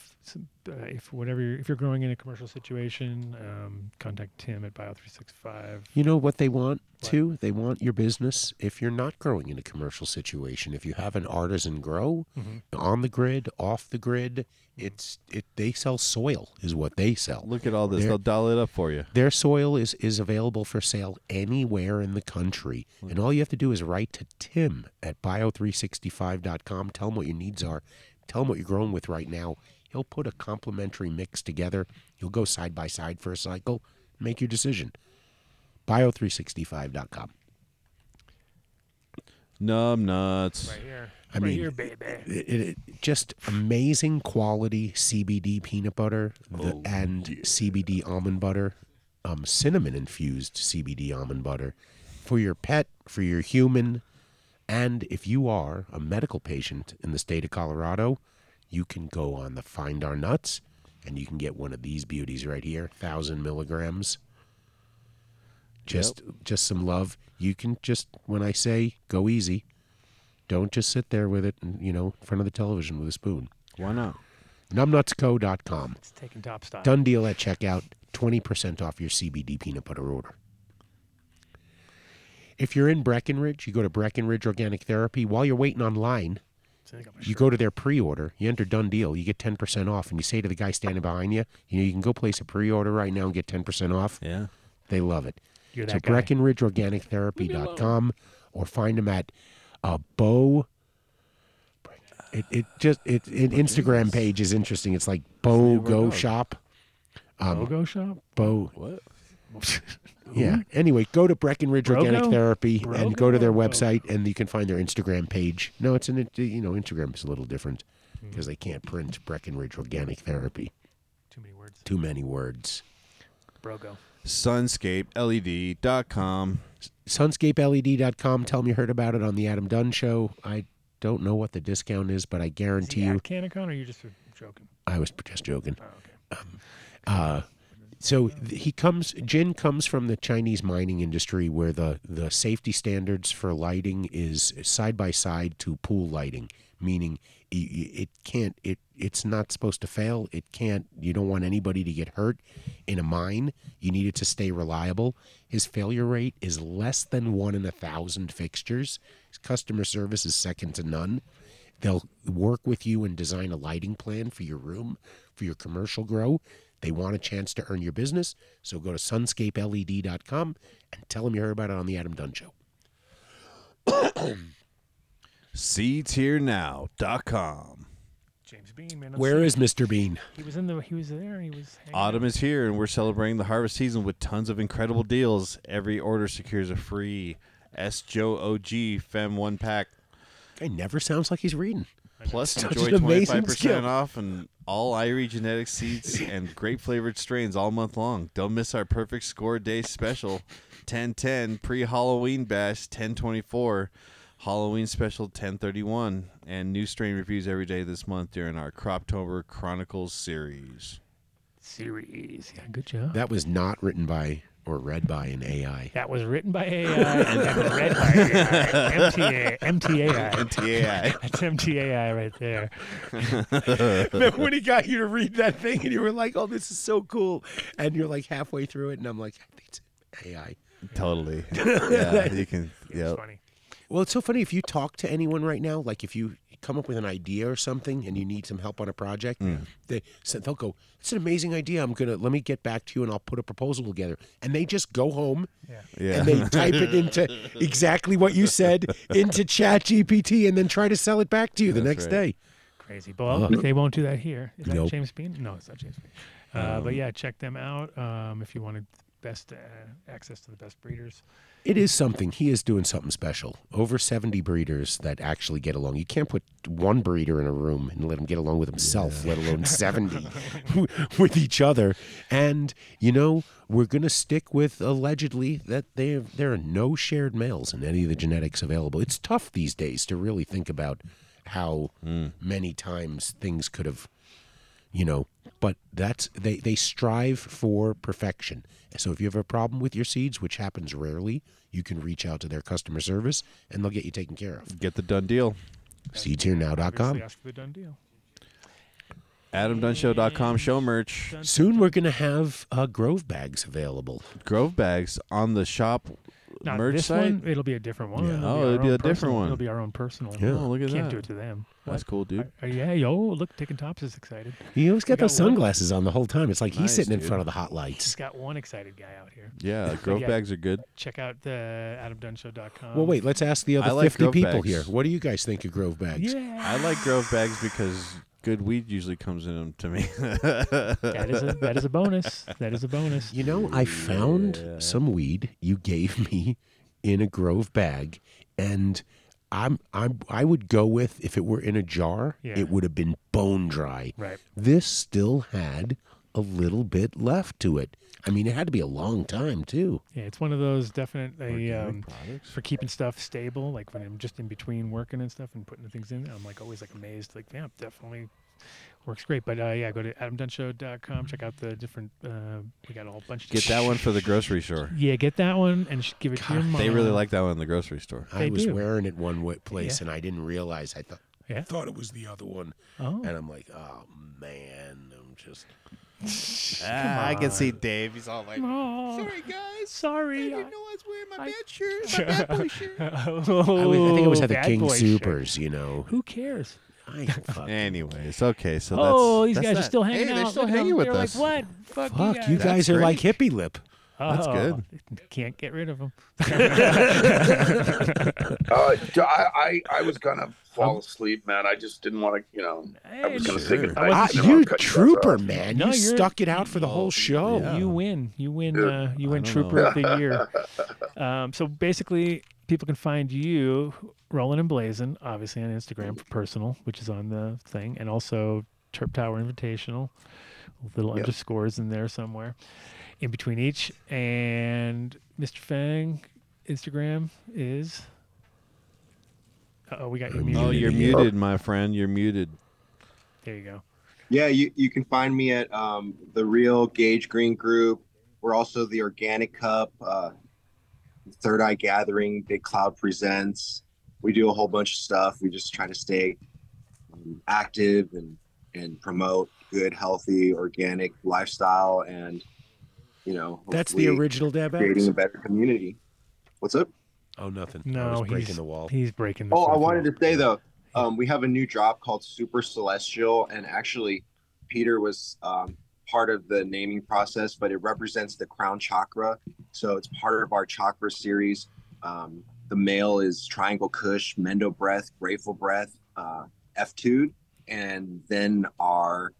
Uh, if whatever you're, if you're growing in a commercial situation, um, contact Tim at Bio three six five. You know what they want too? They want your business if you're not growing in a commercial situation. If you have an artisan grow Mhm. on the grid, off the grid, it's it they sell soil is what they sell. Look at all this. They're- They'll dial it up for you. Their soil is is available for sale anywhere in the country. And all you have to do is write to Tim at bio365.com. Tell him what your needs are. Tell him what you're growing with right now. He'll put a complimentary mix together. You'll go side by side for a cycle. Make your decision. Bio365.com. Numb nuts. Right here. I right mean, here, baby. It, it, just amazing quality CBD peanut butter the, Oh, and CBD almond butter, um, cinnamon infused CBD almond butter for your pet, for your human, and if you are a medical patient in the state of Colorado, you can go on the Find Our Nuts and you can get one of these beauties right here, thousand milligrams. Just just some love. You can just when I say go easy, don't just sit there with it and you know in front of the television with a spoon. Why not? Numbnutsco.com. It's taking top style. Done deal at checkout. Twenty percent off your CBD peanut butter order. If you're in Breckenridge, you go to Breckenridge Organic Therapy. While you're waiting online, you go to their pre-order. You enter done deal. You get ten percent off, and you say to the guy standing behind you, you know, you can go place a pre-order right now and get ten percent off. Yeah, they love it. You're so that guy. BreckenridgeOrganicTherapy.com or find them at uh, Bo. It, it just it, it Instagram page is interesting. It's like Bo Go Shop. Um, Logo shop. Bo. What? Yeah. Anyway, go to Breckenridge Organic Brogo? Therapy and go to their website, and you can find their Instagram page. No, it's an you know Instagram is a little different because they can't print Breckenridge Organic Therapy. Too many words. Too many words. Brogo. SunscapeLED.com. SunscapeLED.com. Tell them you heard about it on the Adam Dunn Show. I don't know what the discount is, but I guarantee you. CannaCon, or you just joking? I was just joking. Oh, Um, uh, so he comes. Jin comes from the Chinese mining industry, where the the safety standards for lighting is side by side to pool lighting, meaning y- y- it can't. It it's not supposed to fail. It can't. You don't want anybody to get hurt in a mine. You need it to stay reliable. His failure rate is less than one in a thousand fixtures. His customer service is second to none. They'll work with you and design a lighting plan for your room, for your commercial grow. They want a chance to earn your business. So go to sunscapeled.com and tell them you heard about it on the Adam Dunn Show. SeedsHereNow.com. James Bean, man. Where is Mr. Bean? He was in the. He was there. He was. hanging Autumn out. is here, and we're celebrating the harvest season with tons of incredible deals. Every order secures a free SJOG Fem one pack. Guy never sounds like he's reading. Plus, Such enjoy an amazing 25% off and all Irie genetic seeds and grape flavored strains all month long. Don't miss our perfect score day special 1010 pre Halloween bash 1024, Halloween special 1031, and new strain reviews every day this month during our Croptober Chronicles series. series. Yeah, good job. That was not written by or read by an AI. That was written by AI and then read by AI. MTA, MTAI. MTAI. That's MTAI right there. Remember when he got you to read that thing and you were like, oh, this is so cool. And you're like halfway through it, and I'm like, I think it's AI. Totally. Yeah, you can. Yeah. Well, it's so funny if you talk to anyone right now, like if you come up with an idea or something and you need some help on a project, Mm. they they'll go, "It's an amazing idea. I'm gonna let me get back to you and I'll put a proposal together." And they just go home Yeah. and they type it into exactly what you said into Chat GPT and then try to sell it back to you the next right. day. Crazy. But Uh-huh. they won't do that here. Is that Nope. James Bean? No, it's not James Bean. Uh, Um, but yeah, check them out um, if you wanted best uh, access to the best breeders. It is something. He is doing something special. Over 70 breeders that actually get along. You can't put one breeder in a room and let him get along with himself, let alone 70 with each other. And, you know, we're going to stick with allegedly that they there are no shared males in any of the genetics available. It's tough these days to really think about how hmm. many times things could have you know but that's they they strive for perfection so if you have a problem with your seeds which happens rarely you can reach out to their customer service and they'll get you taken care of Get the done deal. seedsherenow.com Obviously, ask for the done deal. AdamDunnShow.com show merch. soon we're going to have uh, grove bags available Grove bags on the shop Not merch this site. one. It'll be a different one. Yeah. It'll Oh, our it'll be own a different one. It'll be our own personal. Yeah. Oh, look at Can't that. do it to them. That's cool, dude. Uh, yeah, yo, look, Taking Tops is excited. he always got We those one- sunglasses on the whole time it's like he's Nice, sitting in front of the hot He's lights got one excited guy out here. Yeah, But Grove yeah, bags are good. Check out the AdamDunnShow.com. well wait let's ask the other like 50 people bags. here what do you guys think of grove bags Yeah. I like Grove bags because good weed usually comes in them to me. That is a that is a bonus. That is a bonus. You know, I found Yeah. some weed you gave me in a Grove bag, and I'm I'm I would go with if it were in a jar, Yeah. it would have been bone dry. Right. This still had a little bit left to it. I mean, it had to be a long time too. Yeah, it's one of those definitely um, for keeping stuff stable. Like when I'm just in between working and stuff and putting the things in, I'm like always like amazed. Like, yeah, definitely works great. But uh, yeah, go to adamdunnshow.com. Check out the different. Uh, we got a whole bunch. Get that one for the grocery store. Yeah, get that one and sh- give it to your mom. They really like that one in the grocery store. I They was do. wearing it one place Yeah. and I didn't realize. I thought Yeah. thought it was the other one. Oh. And I'm like, oh man, I'm just. Ah, I can see Dave. He's all like, Oh, "Sorry, guys. Sorry. I didn't know I was wearing my bad shirt. My My bad boy shirt." I, was, I think it was at the King boy shirt. Supers, you know. Who cares? I ain't Anyways, okay, so that's. oh, these that's guys are that. still hanging hey, out. They're still Look at them. hanging with They're us. Like, what? Fuck, Fuck, you you guys. guys are like hippie lip. That's Oh, good. Can't get rid of them. Uh, I, I I was gonna fall asleep, man. I just didn't want to, you know. I was gonna say Sure. goodnight. Ah, I didn't you cut you guys trooper, off. man. No, you you're- stuck it out for the whole show. Yeah. You win. You win. Yeah. Uh, you win don't Trooper know. of the Year. Um, so basically, people can find you rolling and blazing, obviously on Instagram for personal, which is on the thing, and also Terp Tower Invitational, with little Yep. underscores in there somewhere, in between each. And Mr. Fang, Instagram is. Oh, we got you muted. Oh, you're muted, my friend. You're muted. There you go. Yeah, you, you can find me at um, the Real Gage Green Group. We're also the Organic Cup, uh, Third Eye Gathering, Big Cloud Presents. We do a whole bunch of stuff. We just try to stay um, active and and promote good, healthy, organic lifestyle, and you know That's the hopefully original Dab creating a better community. What's up? Oh, nothing. I No, was breaking the wall. He's breaking the. Oh, I wanted wall. to say though, um, we have a new drop called Super Celestial, and actually, Peter was um, part of the naming process, but it represents the crown chakra, so it's part of our chakra series. Um, the male is Triangle Kush, Mendo Breath, Grateful Breath, uh, F2, and then our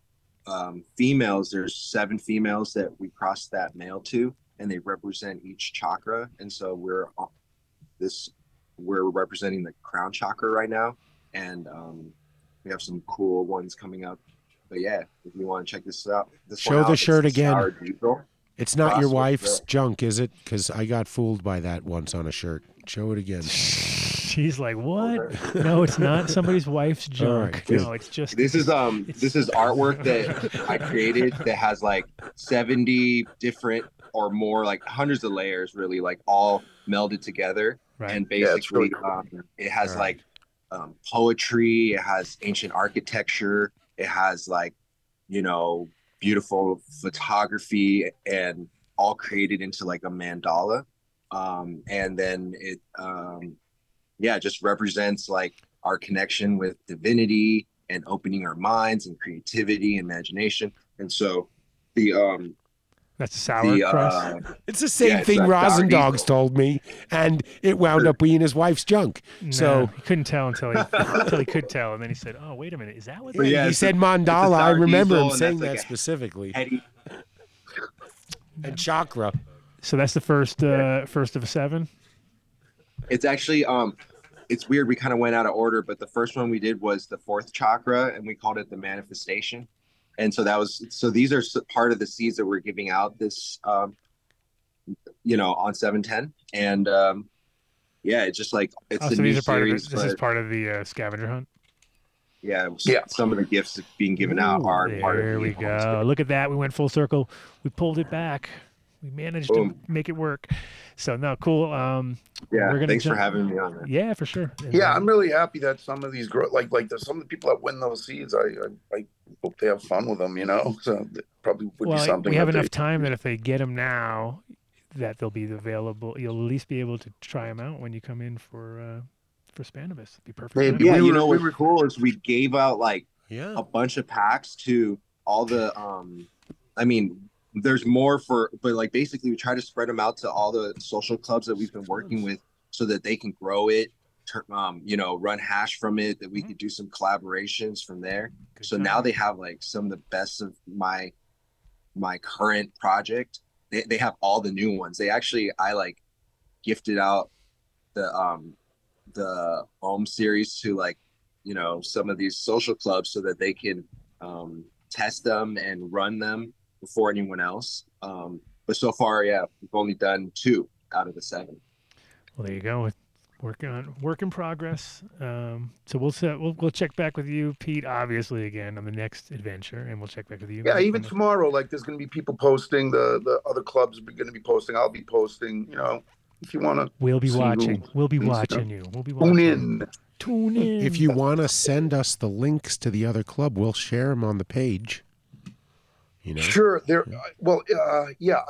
um, females. There's seven females that we cross that male to, and they represent each chakra, and so we're this we're representing the crown chakra right now and um, we have some cool ones coming up but yeah if you want to check this out this Show out, the shirt again. It's not your Cross wife's junk, is it? Because I got fooled by that once on a shirt. Show it again. She's like, what? no, it's not somebody's wife's All right, junk. good. no, it's just. this is um this is artwork that i created that has like 70 different or more like hundreds of layers really like all melded together Right. and Yeah, really basically um, it has Right. like um, poetry it has ancient architecture it has like you know beautiful photography and all created into like a mandala um, and then it um, yeah it just represents like our connection with divinity and opening our minds and creativity and imagination and so the um That's a sour the crust. uh, It's the same Yeah, thing that sour Rosendogs told me, and it wound up being his wife's junk. No, So he couldn't tell until he until he could tell, and then he said, "Oh, wait a minute, is that what?" But that yeah, he said a- mandala. I remember diesel, him saying that like a specifically. heady And chakra. So that's the first uh, first of a seven. it's actually um it's weird we kind of went out of order but the first one we did was the fourth chakra and we called it the manifestation and so that was so these are part of the seeds that we're giving out this um you know on 710 and um yeah it's just like it's oh, a so new these are part series of the, this is part of the uh, scavenger hunt. yeah, s- Yeah. some of the gifts being given out are part of There we go. Look at that. We went full circle. We pulled it back. We managed Boom. to make it work. So no, cool. Um, yeah we're gonna thanks for having me on that Yeah, for sure. And, Yeah, uh, I'm really happy that some of these grow like like there's some of the people that win those seeds. I I, I hope they have fun with them. You know, so probably would well, be something. we have enough they- time that if they get them now, that they'll be available. You'll at least be able to try them out when you come in for uh, for Spannabis. It'd be perfect. Hey, yeah you were- know we what's cool is we gave out like Yeah. a bunch of packs to all the um i mean there's more for but like basically we try to spread them out to all the social clubs that we've been working with so that they can grow it um you know run hash from it that we could do some collaborations from there. Good so time. now they have like some of the best of my my current project. They, they have all the new ones. They actually i like gifted out the um the Om series to like you know some of these social clubs so that they can um, test them and run them before anyone else. Um, but so far, yeah, we've only done two out of the seven. Well, there you go. working on work in progress. Um, so we'll set we'll we'll check back with you, Pete. Obviously, again on the next adventure, and we'll check back with you. Yeah, even the- tomorrow, like there's gonna be people posting. The the other clubs are gonna be posting. I'll be posting. You know, if you wanna. We'll be see who- watching. We'll be watching you. We'll be watching. Tune in. Tune in. If you want to send us the links to the other club, we'll share them on the page. You know, Sure. There. Well, uh, yeah.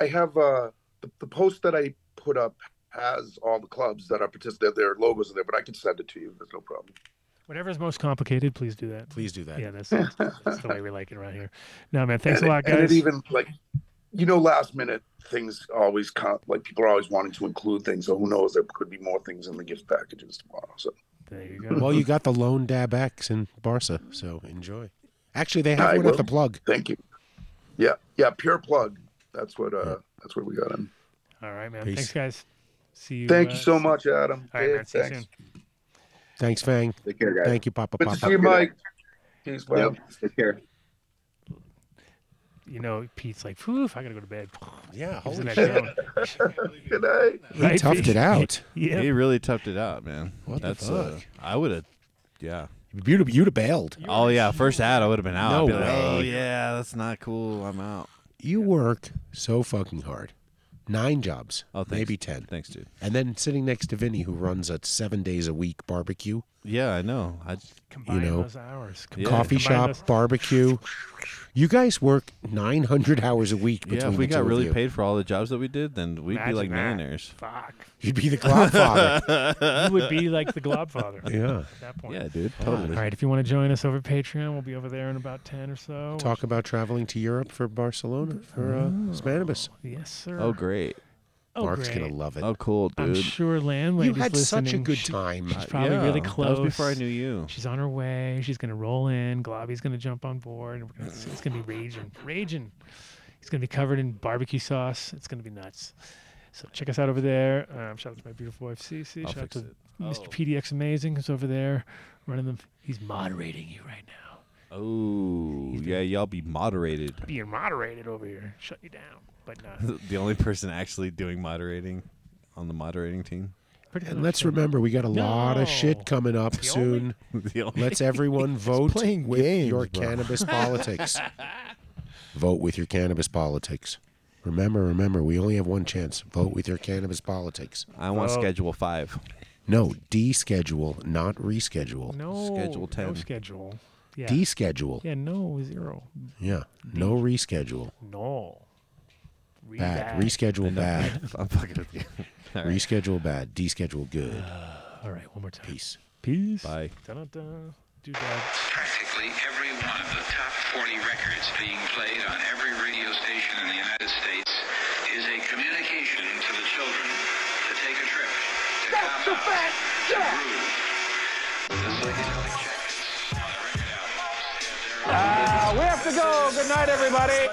I have uh, the, the post that I put up has all the clubs that are participating. Their logos are there, but I can send it to you. There's no problem. Whatever is most complicated, please do that. Please do that. Yeah, that's, that's, that's the way we like it around here. No, man, thanks and a lot, it, and it even like, you know, last minute things always come. Like people are always wanting to include things. So who knows? There could be more things in the gift packages tomorrow. So there you go. well, you got the Lone Dab X in Barca, so enjoy. Actually, they have I one at will. the plug. Thank you. Yeah, yeah. Pure plug. That's what. Uh, that's what we got in. All right, man. Peace. Thanks, guys. See you. Thank uh, you so much, Adam. All right, Dave, man. See you thanks. soon. Thanks, Fang. Take care, guys. Thank you, Papa. Good Papa. to see you, Mike. Peace, man. Yep. Take care. You know, Pete's like, "Phew, I gotta go to bed." Yeah, He was in holy that shit. zone. Good night. He Right, toughed Pete? it out. Yeah. He really toughed it out, man. What the That's uh, fuck? I would have, yeah. You'd have, you'd have bailed. Oh yeah, first ad I would have been out. No I'd be like, oh yeah, that's not cool. I'm out. You work so fucking hard. Nine jobs. Oh, thanks. maybe ten. Thanks, dude. And then sitting next to Vinny, who runs a seven days a week barbecue, Yeah, I know. I Combine know, those hours. Yeah. coffee Combine shop, those- barbecue. You guys work 900 hours a week between yeah. If we the got of really you. paid for all the jobs that we did, then we'd be like that. millionaires. Fuck. You'd be the Godfather. you would be like the Globfather. Yeah. At that point. Yeah, dude. Oh, Totally. All right. If you want to join us over Patreon, we'll be over there in about ten or so. Talk about traveling to Europe for Barcelona for uh, Spannabis. Yes, sir. Oh great. Oh, Mark's great. gonna love it. Oh cool, dude. I'm dude. sure landlady's you had such a listening. good She- time. She's probably yeah, really that close. was before I knew you. She's on her way. She's gonna roll in. Globby's gonna jump on board. And we're gonna, it's gonna be raging, raging. He's gonna be covered in barbecue sauce. It's gonna be nuts. So check us out over there. Um, shout out to my beautiful wife Cece. I'll Shout out fix to it. Mr. Oh. PDX Amazing who's over there running them. He's moderating you right now. Oh yeah, y'all be moderated. Being moderated over here. Shut you down. But the only person actually doing moderating on the moderating team. pretty And much let's so. remember, we got a lot of shit coming up The soon. The only- Let's everyone vote playing with games, your bro. cannabis politics. vote with your cannabis politics. Remember, remember, we only have one chance. Vote with your cannabis politics. I want Vote. schedule five. No, deschedule, not reschedule. No Schedule No 10. schedule. Yeah. Deschedule. yeah. No zero. Yeah, no reschedule. No. Read Bad. that. Reschedule bad. I'm fucking with you. All right. Reschedule bad. Deschedule good. All right. One more time. Peace. Peace. Bye. Dun-dun-dun. Practically every one of the top 40 records being played on every radio station in the United States is a communication to the children to take a trip, to cop out, to groove. The psychedelic jackets on the record albums have Uh, we have to go. Good night, everybody.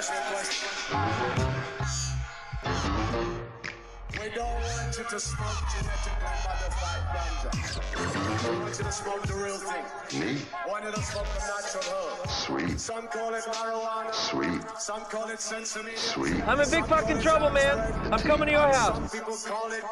We don't want you to smoke genetically modified ganja. We want you to smoke the real thing. Me? Want you to smoke the natural herb. Sweet. Some call it marijuana. Sweet. Some call it sensimilla. Sweet. I'm in big fucking trouble, man. I'm coming to your house. Some people call it